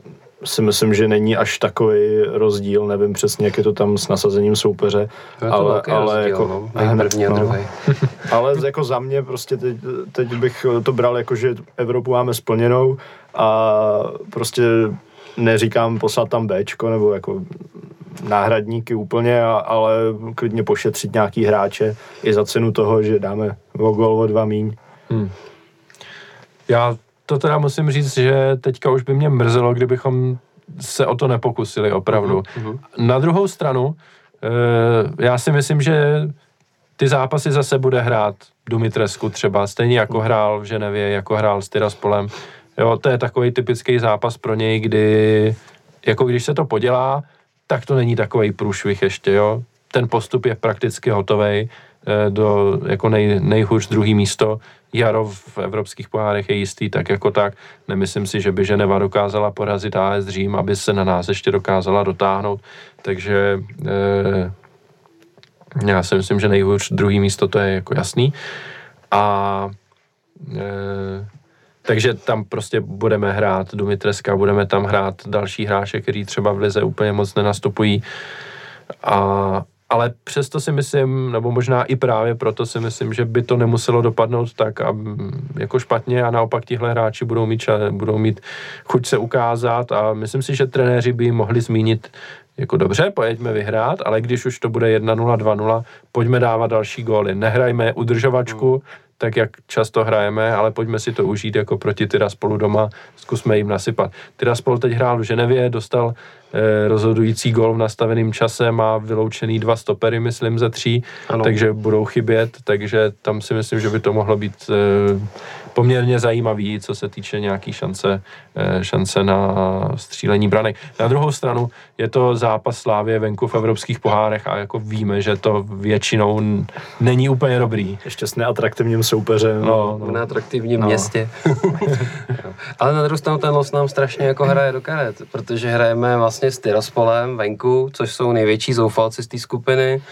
Speaker 3: si myslím, že není až takový rozdíl, nevím přesně, jak je to tam s nasazením soupeře,
Speaker 2: to
Speaker 3: ale,
Speaker 2: velký
Speaker 3: ale
Speaker 2: rozdíl,
Speaker 3: jako,
Speaker 2: no, mezi první a
Speaker 3: no.
Speaker 2: druhý.
Speaker 3: ale jako za mě prostě teď, teď bych to bral jako, že Evropu máme splněnou a prostě neříkám poslat tam Bčko nebo jako náhradníky úplně, ale klidně pošetřit nějaký hráče i za cenu toho, že dáme o gol o dva míň.
Speaker 1: Já to teda musím říct, že teďka už by mě mrzelo, kdybychom se o to nepokusili opravdu. Na druhou stranu, eh, já si myslím, že ty zápasy zase bude hrát Dumitresku třeba, stejně jako hrál v Ženevě, jako hrál s Tiraspolem. Jo, to je takový typický zápas pro něj, kdy jako když se to podělá, tak to není takový průšvih ještě, jo. Ten postup je prakticky hotový do jako nej, nejhůř druhý místo. Jaro v evropských pohárech je jistý tak jako tak. Nemyslím si, že by Ženeva dokázala porazit AS Řím, aby se na nás ještě dokázala dotáhnout. Takže eh, já si myslím, že nejhůř druhý místo to je jako jasný. A e, takže tam prostě budeme hrát Dumitreska, budeme tam hrát další hráče, který třeba v lize úplně moc nenastupují. A, ale přesto si myslím, nebo možná i právě proto si myslím, že by to nemuselo dopadnout tak a, jako špatně a naopak tihle hráči budou mít, ča- budou mít chuť se ukázat a myslím si, že trenéři by mohli zmínit jako dobře, pojďme vyhrát, ale když už to bude 1-0, 2-0, pojďme dávat další góly. Nehrajme udržovačku, tak jak často hrajeme, ale pojďme si to užít jako proti Tiraspolu doma, zkusme jim nasypat. Tiraspol teď hrál v Ženevě, dostal eh, rozhodující gól v nastaveném čase, má vyloučený dva stopery, myslím, ze tří,
Speaker 2: Ano.
Speaker 1: takže budou chybět, takže tam si myslím, že by to mohlo být eh, poměrně zajímavý, co se týče nějaký šance, eh, šance na střílení branek. Na druhou stranu je to zápas Slávě venku v evropských pohárech a jako víme, že to většinou není úplně dobrý.
Speaker 3: Ještě s neatraktivním soupeřem.
Speaker 1: No,
Speaker 2: v
Speaker 1: no.
Speaker 2: neatraktivním
Speaker 3: No.
Speaker 2: městě. Ale na druhou stranu ten los nám strašně jako hraje do karet, protože hrajeme vlastně s Tyraspolem venku, což jsou největší zoufalci z té skupiny.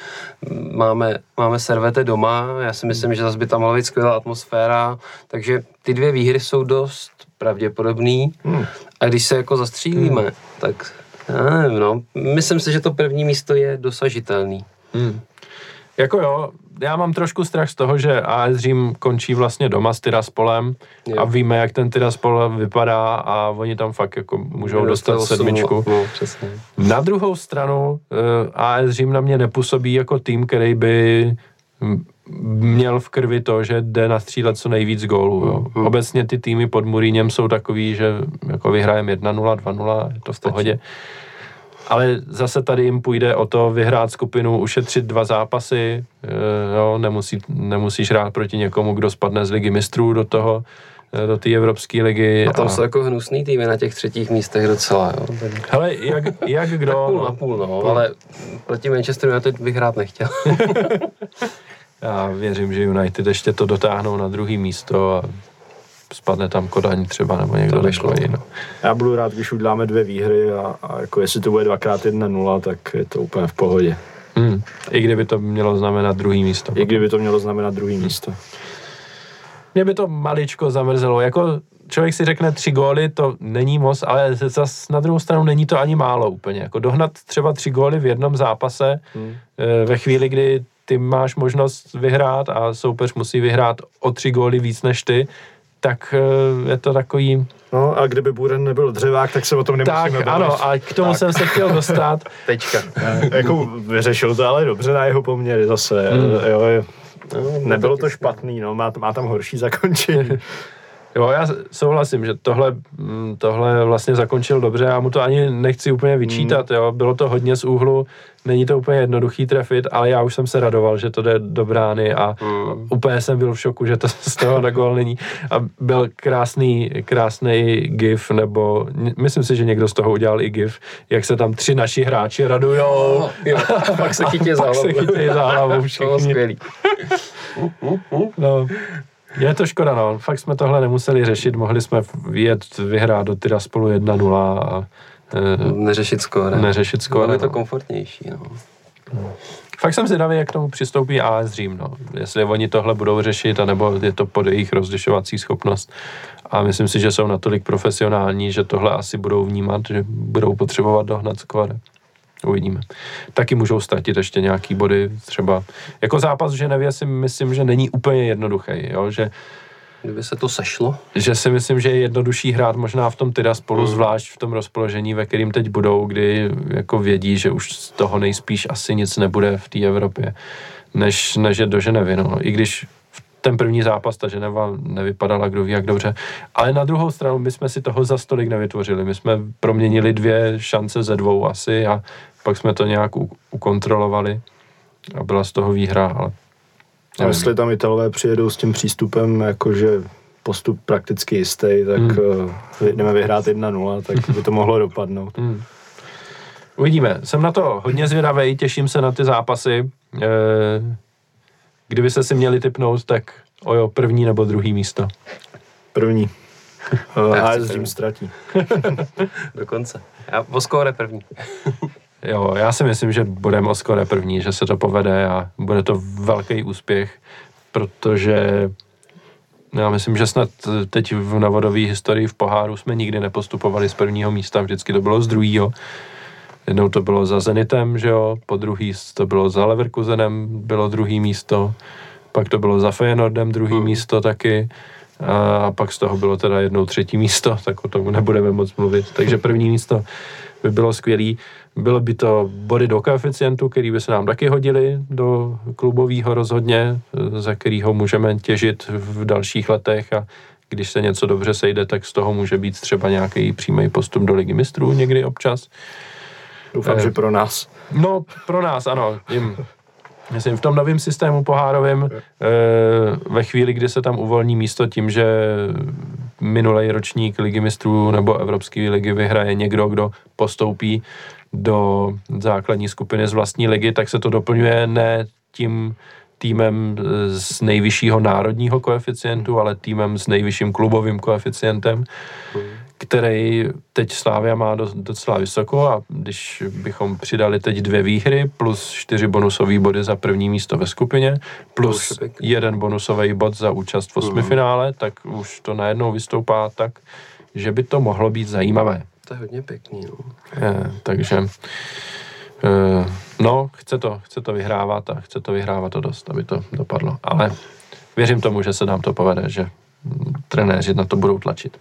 Speaker 2: Máme, máme servete doma, já si myslím, že zase by tam mohla být skvělá atmosféra, takže ty dvě výhry jsou dost pravděpodobný.
Speaker 3: Hmm.
Speaker 2: A když se jako zastřílíme, tak já nevím, no. Myslím si, že to první místo je dosažitelný.
Speaker 1: Hmm. Jako jo, já mám trošku strach z toho, že AS Řím končí vlastně doma s Tyraspolem
Speaker 2: Jo.
Speaker 1: a víme, jak ten Tyraspol vypadá a oni tam fakt jako můžou dostat sedmičku.
Speaker 2: No, přesně.
Speaker 1: Na druhou stranu uh, AS Řím na mě nepůsobí jako tým, který by měl v krvi to, že jde nastřílet co nejvíc gólů. Jo.
Speaker 2: Mhm.
Speaker 1: Obecně ty týmy pod Muríněm jsou takový, že jako vyhrajeme 1-0, 2-0, je to v pohodě. Ale zase tady jim půjde o to vyhrát skupinu, ušetřit dva zápasy, eh, jo, nemusí, nemusíš hrát proti někomu, kdo spadne z ligy mistrů do toho, eh, do té Evropské ligy.
Speaker 2: A tam jsou jako hnusný týmy na těch třetích místech docela, jo. Tak-
Speaker 1: Hele, jak, jak kdo...
Speaker 2: Půl na půl, no, ale proti Manchesteru United bych hrát nechtěl.
Speaker 1: Já věřím, že United ještě to dotáhnou na druhý místo a spadne tam Kodaň třeba nebo někdo
Speaker 2: To by šlo.
Speaker 1: takový. No.
Speaker 3: Já budu rád, když uděláme dvě výhry a, a jako jestli to bude dvakrát 1-0, tak je to úplně v pohodě.
Speaker 1: Hmm. I kdyby to mělo znamenat druhý místo.
Speaker 3: I kdyby to mělo znamenat druhý místo.
Speaker 1: Mě by to maličko zamrzelo. Jako člověk si řekne tři góly, to není moc, ale zas na druhou stranu není to ani málo úplně. Jako dohnat třeba tři góly v jednom zápase
Speaker 3: Hmm.
Speaker 1: eh, ve chvíli, kdy ty máš možnost vyhrát a soupeř musí vyhrát o tři góly víc než ty, tak eh, je to takový...
Speaker 3: No a kdyby Buren nebyl dřevák, tak se o tom
Speaker 1: Tak,
Speaker 3: nemusíme bavit.
Speaker 1: ano, a k tomu
Speaker 3: Tak.
Speaker 1: jsem se chtěl dostat.
Speaker 2: Tečka.
Speaker 3: jako vyřešil to ale dobře na jeho poměry zase.
Speaker 1: Hmm.
Speaker 3: Jo, je,
Speaker 2: No,
Speaker 3: nebylo to špatný, no, má, má tam horší zakončení.
Speaker 1: Jo, já souhlasím, že tohle, mm, tohle vlastně zakončil dobře, já mu to ani nechci úplně vyčítat, jo, bylo to hodně z úhlu, není to úplně jednoduchý trefit, ale já už jsem se radoval, že to jde do brány a
Speaker 2: Mm.
Speaker 1: úplně jsem byl v šoku, že to z toho na gol není a byl krásný, krásný gif, nebo myslím si, že někdo z toho udělal i gif, jak se tam tři naši hráči radujou,
Speaker 2: Jo, a pak se chytí za
Speaker 1: pak se
Speaker 2: hlavu.
Speaker 1: chytějí za
Speaker 2: To bylo
Speaker 1: všichni.
Speaker 2: skvělý.
Speaker 1: No, je to škoda, no. Fakt jsme tohle nemuseli řešit, mohli jsme jet vyhrát do Tyra spolu 1-0 a e,
Speaker 2: Neřešit skóre.
Speaker 1: neřešit
Speaker 2: Bylo
Speaker 1: skóre.
Speaker 2: by to
Speaker 1: No.
Speaker 2: komfortnější, no.
Speaker 1: Fakt jsem zvědavý, jak k tomu přistoupí AS Řím, no. Jestli oni tohle budou řešit, anebo je to pod jejich rozlišovací schopnost. A myslím si, že jsou natolik profesionální, že tohle asi budou vnímat, že budou potřebovat dohnat skóre. Uvidíme. Taky můžou ztratit ještě nějaký body, třeba. Jako zápas v Ženevě si myslím, že není úplně jednoduchý, jo? že
Speaker 2: Kdyby se to sešlo.
Speaker 1: že si myslím, že je jednodušší hrát možná v tom Tyra spolu,
Speaker 2: Mm.
Speaker 1: zvlášť v tom rozpoložení, ve kterým teď budou, kdy jako vědí, že už z toho nejspíš asi nic nebude v té Evropě, než, než je do Ženevy. No. I když ten první zápas ta Ženeva nevypadala kdo ví jak dobře. Ale na druhou stranu my jsme si toho za stolik nevytvořili. My jsme proměnili dvě šance ze dvou asi a pak jsme to nějak ukontrolovali a byla z toho výhra, ale
Speaker 3: A jestli tam Italové přijedou s tím přístupem, jakože postup prakticky jistý, tak
Speaker 1: Hmm.
Speaker 3: hmm. jdeme vyhrát 1-0, tak by to mohlo dopadnout.
Speaker 1: Hmm. Uvidíme. Jsem na to hodně zvědavý, těším se na ty zápasy. E, kdyby se si měli typnout, tak ojo, první nebo druhý místo.
Speaker 3: První.
Speaker 2: Já
Speaker 3: A
Speaker 2: chci
Speaker 3: s tím ztratí.
Speaker 2: Dokonce. Já o skóre první.
Speaker 1: Jo, já si myslím, že budeme o skore první, že se to povede a bude to velký úspěch, protože já myslím, že snad teď v novodové historii v poháru jsme nikdy nepostupovali z prvního místa, vždycky to bylo z druhého. Jednou to bylo za Zenitem, že jo, po druhý to bylo za Leverkusenem, bylo druhý místo, pak to bylo za Feyenoordem druhý
Speaker 2: Hmm.
Speaker 1: místo taky a pak z toho bylo teda jednou třetí místo, tak o tom nebudeme moc mluvit. Takže první místo by bylo skvělý. Bylo by to body do koeficientu, který by se nám taky hodili do klubového rozhodně, za kterého můžeme těžit v dalších letech a když se něco dobře sejde, tak z toho může být třeba nějaký přímý postup do ligy mistrů někdy občas.
Speaker 3: Doufám,
Speaker 1: Eh.
Speaker 3: že pro nás.
Speaker 1: No, pro nás ano, jim Myslím, v tom novém systému pohárovém, e, ve chvíli, kdy se tam uvolní místo tím, že minulý ročník ligy mistrů nebo Evropské ligy vyhraje někdo, kdo postoupí do základní skupiny z vlastní ligy, tak se to doplňuje ne tím týmem z nejvyššího národního koeficientu, ale týmem s nejvyšším klubovým koeficientem, který teď Slávia má docela vysoko a když bychom přidali teď dvě výhry plus čtyři bonusové body za první místo ve skupině plus jeden bonusový bod za účast v osmifinále, tak už to najednou vystoupá tak, že by to mohlo být zajímavé.
Speaker 2: To je hodně pěkný. No.
Speaker 1: Je, takže e, no, chce to, chce to vyhrávat a chce to vyhrávat to dost, aby to dopadlo. Ale věřím tomu, že se nám to povede, že trenéři na to budou tlačit.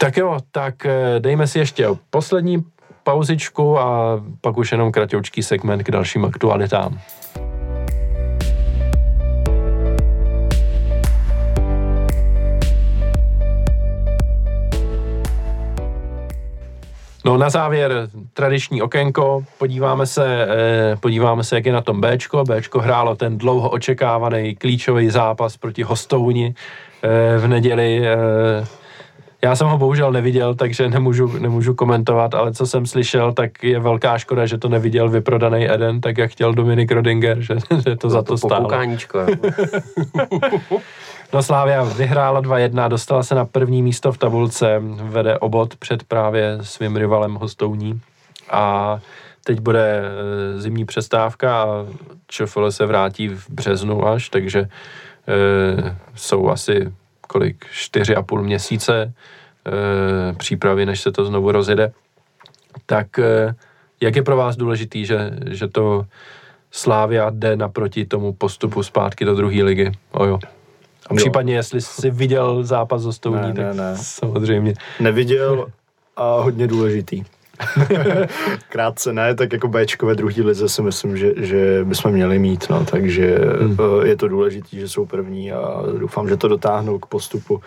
Speaker 1: Tak jo, tak eh, dejme si ještě poslední pauzičku a pak už jenom kratoučký segment k dalším aktualitám. No na závěr tradiční okénko, podíváme se, eh, podíváme se, jak je na tom Bčko. Bčko hrálo ten dlouho očekávaný klíčový zápas proti Hostouni eh, v neděli já jsem ho bohužel neviděl, takže nemůžu, nemůžu komentovat, ale co jsem slyšel, tak je velká škoda, že to neviděl vyprodaný Eden, tak jak chtěl Dominik Rodinger, že, že to no za to, to stálo. no Slávia vyhrála 2-1, dostala se na první místo v tabulce, vede obod před právě svým rivalem Hostouní a teď bude e, zimní přestávka a ČFL se vrátí v březnu až, takže e, jsou asi kolik, čtyři a půl měsíce e, přípravy, než se to znovu rozjede. Tak e, jak je pro vás důležitý, že, že to Slávia jde naproti tomu postupu zpátky do druhé ligy? Ojo. A případně, jestli jsi viděl zápas z Stouní, ne, tak ne, ne. samozřejmě.
Speaker 3: Neviděl a hodně důležitý. Krátce ne, tak jako Bčko ve druhé lize si myslím, že, že bychom měli mít, no, takže hmm. Eh, je to důležité, že jsou první a doufám, že to dotáhnou k postupu.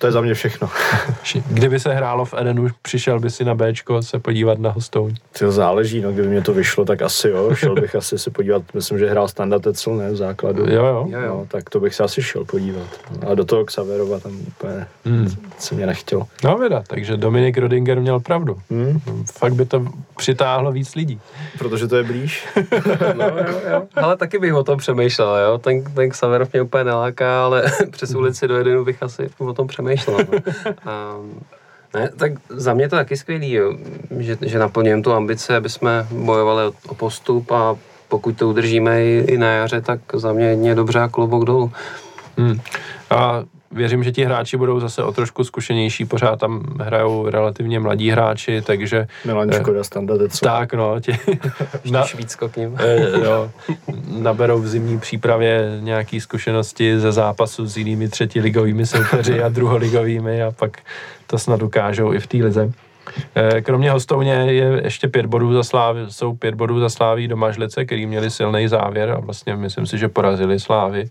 Speaker 3: To je za mě všechno.
Speaker 1: Kdyby se hrálo v Edenu, přišel by si na Bčko se podívat na hostouň?
Speaker 3: To záleží, no, kdyby mě to vyšlo, tak asi jo, šel bych asi se podívat, myslím, že hrál Standa Tecel, ne, v základu.
Speaker 1: Jo, jo.
Speaker 3: No, tak to bych se asi šel podívat. A do toho Xaverova tam úplně hmm. se mě nechtělo.
Speaker 1: No věda, takže Dominik Rodinger měl pravdu. Hmm. Fakt by to přitáhlo víc lidí.
Speaker 3: Protože to je blíž.
Speaker 2: no, jo, jo. Ale taky bych o tom přemýšlel, jo. Ten, ten Xaverov mě úplně neláká, ale přes ulici do Edenu bych asi o tom přemýšlel přemýšlel. No. A, ne, tak za mě to taky skvělý, jo, že, že naplňujeme tu ambici, aby jsme bojovali o, o postup a pokud to udržíme i, i na jaře, tak za mě je dobře a klobouk dolů.
Speaker 1: Hmm. A věřím, že ti hráči budou zase o trošku zkušenější, pořád tam hrajou relativně mladí hráči, takže...
Speaker 3: Milan Škoda, standard co?
Speaker 1: Tak, no. Ti,
Speaker 2: na, Švýcko k ním.
Speaker 1: Eh, jo, naberou v zimní přípravě nějaké zkušenosti ze zápasu s jinými třetiligovými soupeři a druholigovými a pak to snad ukážou i v té lize. Eh, kromě hostouně je ještě pět bodů za Slávy, jsou pět bodů za Sláví do Mažlice, který měli silný závěr a vlastně myslím si, že porazili Slávy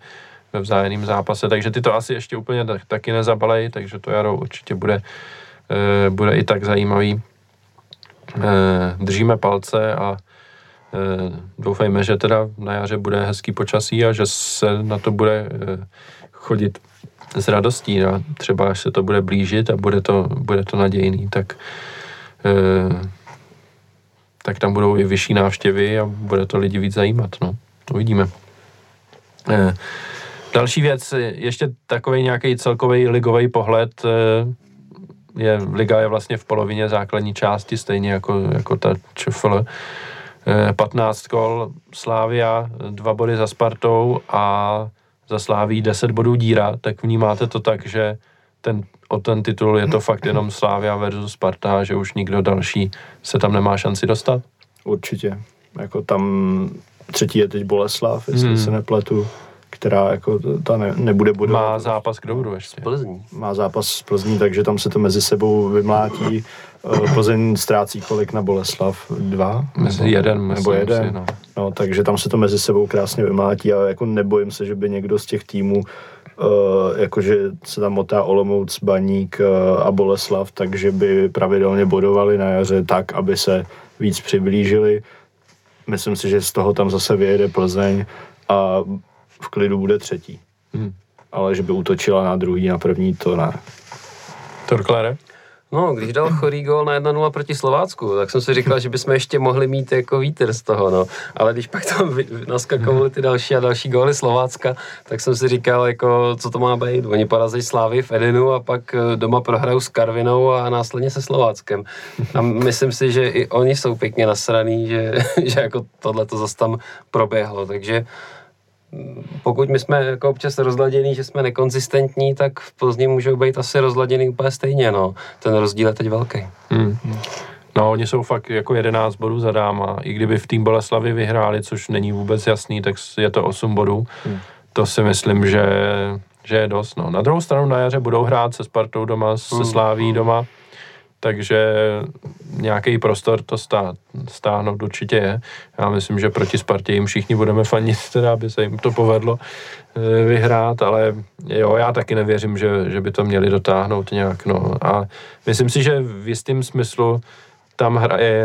Speaker 1: ve vzájemném zápase, takže ty to asi ještě úplně tak, taky nezabalej, takže to jaro určitě bude, e, bude i tak zajímavý. E, držíme palce a e, doufejme, že teda na jaře bude hezký počasí a že se na to bude chodit s radostí. No. Třeba až se to bude blížit a bude to, bude to nadějný, tak tak tam budou i vyšší návštěvy a bude to lidi víc zajímat. No. Uvidíme. Další věc, ještě takový nějaký celkový ligový pohled, eh, je, liga je vlastně v polovině základní části, stejně jako, jako ta ČFL. 15 eh, kol Slávia, dva body za Spartou a za Sláví 10 bodů díra, tak vnímáte to tak, že ten, o ten titul je to fakt jenom Slávia versus Sparta, že už nikdo další se tam nemá šanci dostat?
Speaker 3: Určitě. Jako tam třetí je teď Boleslav, jestli hmm. se nepletu která jako ta ne, nebude bodovat.
Speaker 1: Má zápas k dobru ještě.
Speaker 2: Plzní.
Speaker 3: Má zápas s Plzní, takže tam se to mezi sebou vymlátí. Eh, Plzeň ztrácí kolik na Boleslav? Dva?
Speaker 1: Mezi nebo, jeden,
Speaker 3: nebo jeden. Si, no. no. takže tam se to mezi sebou krásně vymlátí a jako nebojím se, že by někdo z těch týmů Uh, jakože se tam motá Olomouc, Baník uh, a Boleslav, takže by pravidelně bodovali na jaře tak, aby se víc přiblížili myslím si, že z toho tam zase vyjede Plzeň a v klidu bude třetí.
Speaker 1: Hmm.
Speaker 3: Ale že by útočila na druhý, na první, to ne.
Speaker 1: Torklere?
Speaker 2: No, když dal chorý gól na 1-0 proti Slovácku, tak jsem si říkal, že bychom ještě mohli mít jako vítr z toho, no. Ale když pak tam naskakovaly ty další a další góly Slovácka, tak jsem si říkal, jako, co to má být. Oni porazí Slávy v Edenu a pak eh, doma prohrajou s Karvinou a následně se Slováckem. A myslím si, že i oni jsou pěkně nasraný, že, že jako tohle to zase tam proběhlo, takže pokud my jsme jako občas rozladění, že jsme nekonzistentní, tak v Plzni můžou být asi rozladěný úplně stejně, no. Ten rozdíl je teď velký.
Speaker 1: Hmm. No, oni jsou fakt jako 11 bodů za dáma. I kdyby v tým Boleslavy vyhráli, což není vůbec jasný, tak je to 8 bodů. Hmm. To si myslím, že, že je dost. No. Na druhou stranu na jaře budou hrát se Spartou doma, se
Speaker 2: Hmm.
Speaker 1: Sláví doma, takže nějaký prostor to stá, stáhnout určitě je. Já myslím, že proti Spartě jim všichni budeme fanit, teda aby se jim to povedlo eh, vyhrát, ale jo, já taky nevěřím, že, že by to měli dotáhnout nějak, no. A myslím si, že v jistém smyslu tam hraje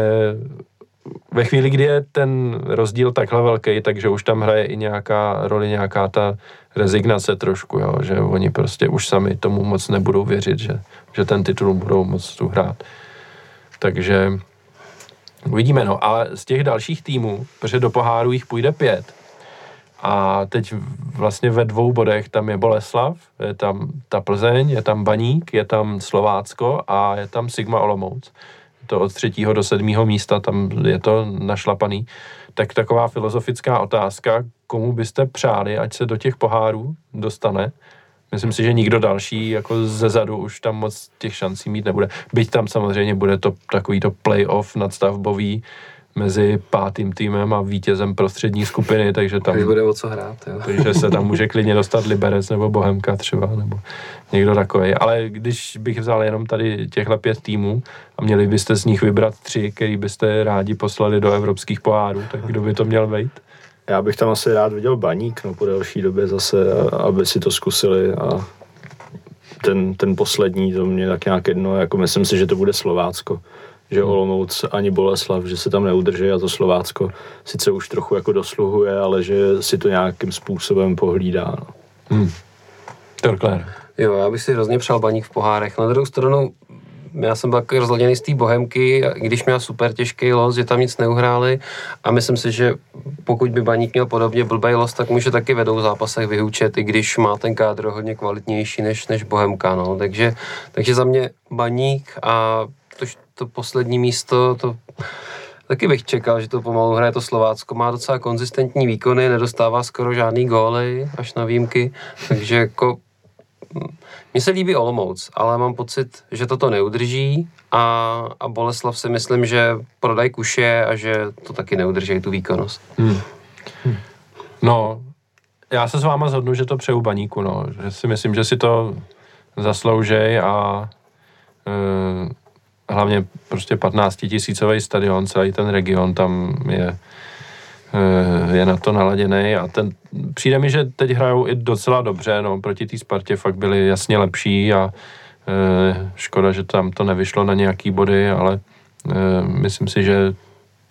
Speaker 1: ve chvíli, kdy je ten rozdíl takhle velký, takže už tam hraje i nějaká roli, nějaká ta rezignace trošku, jo, že oni prostě už sami tomu moc nebudou věřit, že, že ten titul budou moc tu hrát. Takže uvidíme, no, ale z těch dalších týmů, protože do poháru jich půjde pět, a teď vlastně ve dvou bodech tam je Boleslav, je tam ta Plzeň, je tam Baník, je tam Slovácko a je tam Sigma Olomouc. To od třetího do sedmého místa, tam je to našlapaný. Tak taková filozofická otázka, komu byste přáli, ať se do těch pohárů dostane? Myslím si, že nikdo další jako ze zadu už tam moc těch šancí mít nebude. Byť tam samozřejmě bude to takový to playoff nadstavbový mezi pátým týmem a vítězem prostřední skupiny, takže tam
Speaker 2: Takže bude o co hrát, jo.
Speaker 1: takže se tam může klidně dostat Liberec nebo Bohemka třeba, nebo někdo takový. Ale když bych vzal jenom tady těchhle pět týmů a měli byste z nich vybrat tři, který byste rádi poslali do evropských pohárů, tak kdo by to měl být?
Speaker 3: Já bych tam asi rád viděl baník, no po delší době zase, aby si to zkusili a ten, ten poslední, to mě tak nějak jedno, jako myslím si, že to bude Slovácko. Že Olomouc ani Boleslav, že se tam neudrží a to Slovácko sice už trochu jako dosluhuje, ale že si to nějakým způsobem pohlídá. No.
Speaker 1: Hmm. Torkler.
Speaker 2: Jo, já bych si hrozně přál baník v pohárech. Na druhou stranu, já jsem byl takový rozladěný z té bohemky, když měl super těžký los, že tam nic neuhráli a myslím si, že pokud by baník měl podobně blbý los, tak může taky vedou v zápasech vyhučet, i když má ten kádr hodně kvalitnější než, než bohemka, no. takže, takže za mě baník a to, poslední místo, to Taky bych čekal, že to pomalu hraje to Slovácko. Má docela konzistentní výkony, nedostává skoro žádný góly, až na výjimky. Takže jako mně se líbí Olomouc, ale mám pocit, že toto neudrží a, a Boleslav si myslím, že prodaj kuše a že to taky neudrží tu výkonnost.
Speaker 1: Hmm. No, já se s váma zhodnu, že to přeju baníku, no. Že si myslím, že si to zasloužej a e, hlavně prostě 15 tisícový stadion, celý ten region tam je, e, je na to naladěný a ten, přijde mi, že teď hrajou i docela dobře, no, proti té Spartě fakt byli jasně lepší a e, škoda, že tam to nevyšlo na nějaký body, ale e, myslím si, že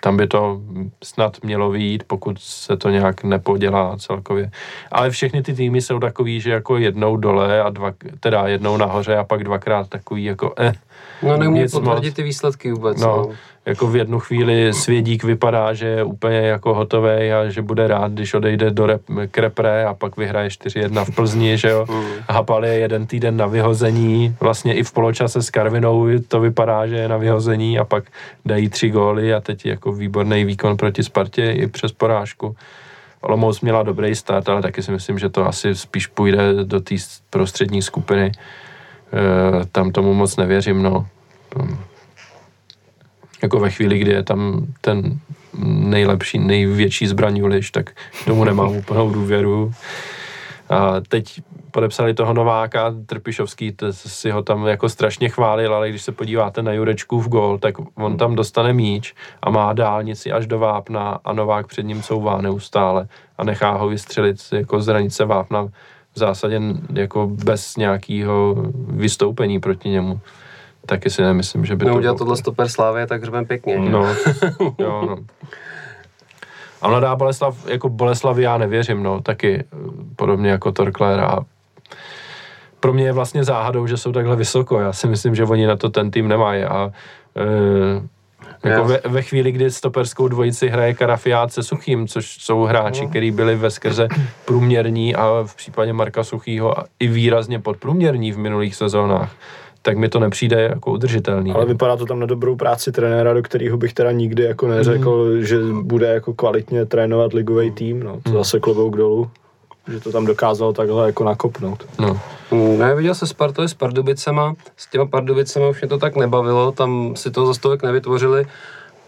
Speaker 1: tam by to snad mělo výjít, pokud se to nějak nepodělá celkově. Ale všechny ty týmy jsou takový, že jako jednou dole a dva, teda jednou nahoře a pak dvakrát takový jako eh.
Speaker 2: No nemůžu potvrdit
Speaker 1: moc.
Speaker 2: ty výsledky vůbec.
Speaker 1: No,
Speaker 2: No.
Speaker 1: Jako v jednu chvíli Svědík vypadá, že je úplně jako hotový a že bude rád, když odejde do rep, k repre a pak vyhraje 4-1 v Plzni, že jo.
Speaker 2: Mm.
Speaker 1: Hapal je jeden týden na vyhození, vlastně i v poločase s Karvinou to vypadá, že je na vyhození a pak dají tři góly a teď jako výborný výkon proti Spartě i přes porážku. Olomouc měla dobrý start, ale taky si myslím, že to asi spíš půjde do té prostřední skupiny. E, tam tomu moc nevěřím, no. Jako ve chvíli, kdy je tam ten nejlepší, největší zbraň Juliš, tak tomu nemám úplnou důvěru. A teď podepsali toho Nováka, Trpišovský to si ho tam jako strašně chválil, ale když se podíváte na Jurečku v gol, tak on tam dostane míč a má dálnici až do Vápna a Novák před ním couvá neustále a nechá ho vystřelit jako z hranice Vápna v zásadě jako bez nějakého vystoupení proti němu. Taky si nemyslím, že by
Speaker 2: No,
Speaker 1: to
Speaker 2: udělat tohle stoper Slávy, tak hřbem pěkně.
Speaker 1: No, jo, no. A mladá Boleslav, jako Boleslav já nevěřím, no, taky eh, podobně jako Torkler a pro mě je vlastně záhadou, že jsou takhle vysoko. Já si myslím, že oni na to ten tým nemají a e, jako ve, ve, chvíli, kdy stoperskou dvojici hraje Karafiát se Suchým, což jsou hráči, kteří byli ve skrze průměrní a v případě Marka Suchýho i výrazně podprůměrní v minulých sezónách, tak mi to nepřijde jako udržitelný.
Speaker 3: Ale vypadá to tam na dobrou práci trenéra, do kterého bych teda nikdy jako neřekl, mm. že bude jako kvalitně trénovat ligový tým, no. To mm. zase klobouk dolů že to tam dokázal takhle jako nakopnout.
Speaker 2: No. Ne, viděl se Spartoj s Pardubicema, s těma Pardubicema už mě to tak nebavilo, tam si to za stovek nevytvořili,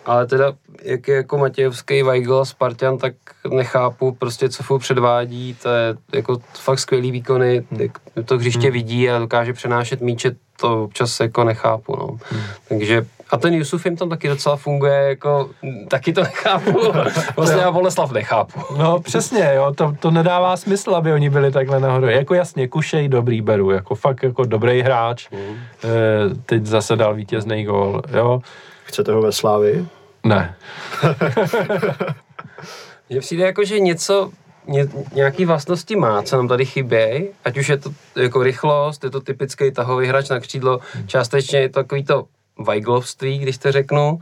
Speaker 2: ale teda, jak je jako Matějovský Weigl a Spartan, tak nechápu prostě, co furt předvádí, to je jako fakt skvělý výkony, jak to hřiště hmm. vidí a dokáže přenášet míče, to občas jako nechápu, no. Hmm. Takže a ten Jusuf jim tam taky docela funguje, jako taky to nechápu. Vlastně já Boleslav nechápu.
Speaker 1: No přesně, jo, to, to nedává smysl, aby oni byli takhle nahoru. Jako jasně, Kušej dobrý beru, jako fakt jako dobrý hráč. Mm. E, teď zase dal vítězný gól, jo.
Speaker 3: Chcete ho ve Slávi?
Speaker 1: Ne.
Speaker 2: Mně přijde jako, že něco, ně, nějaký vlastnosti má, co nám tady chybějí, ať už je to jako rychlost, je to typický tahový hráč na křídlo, částečně je to takový to Weiglovství, když to řeknu,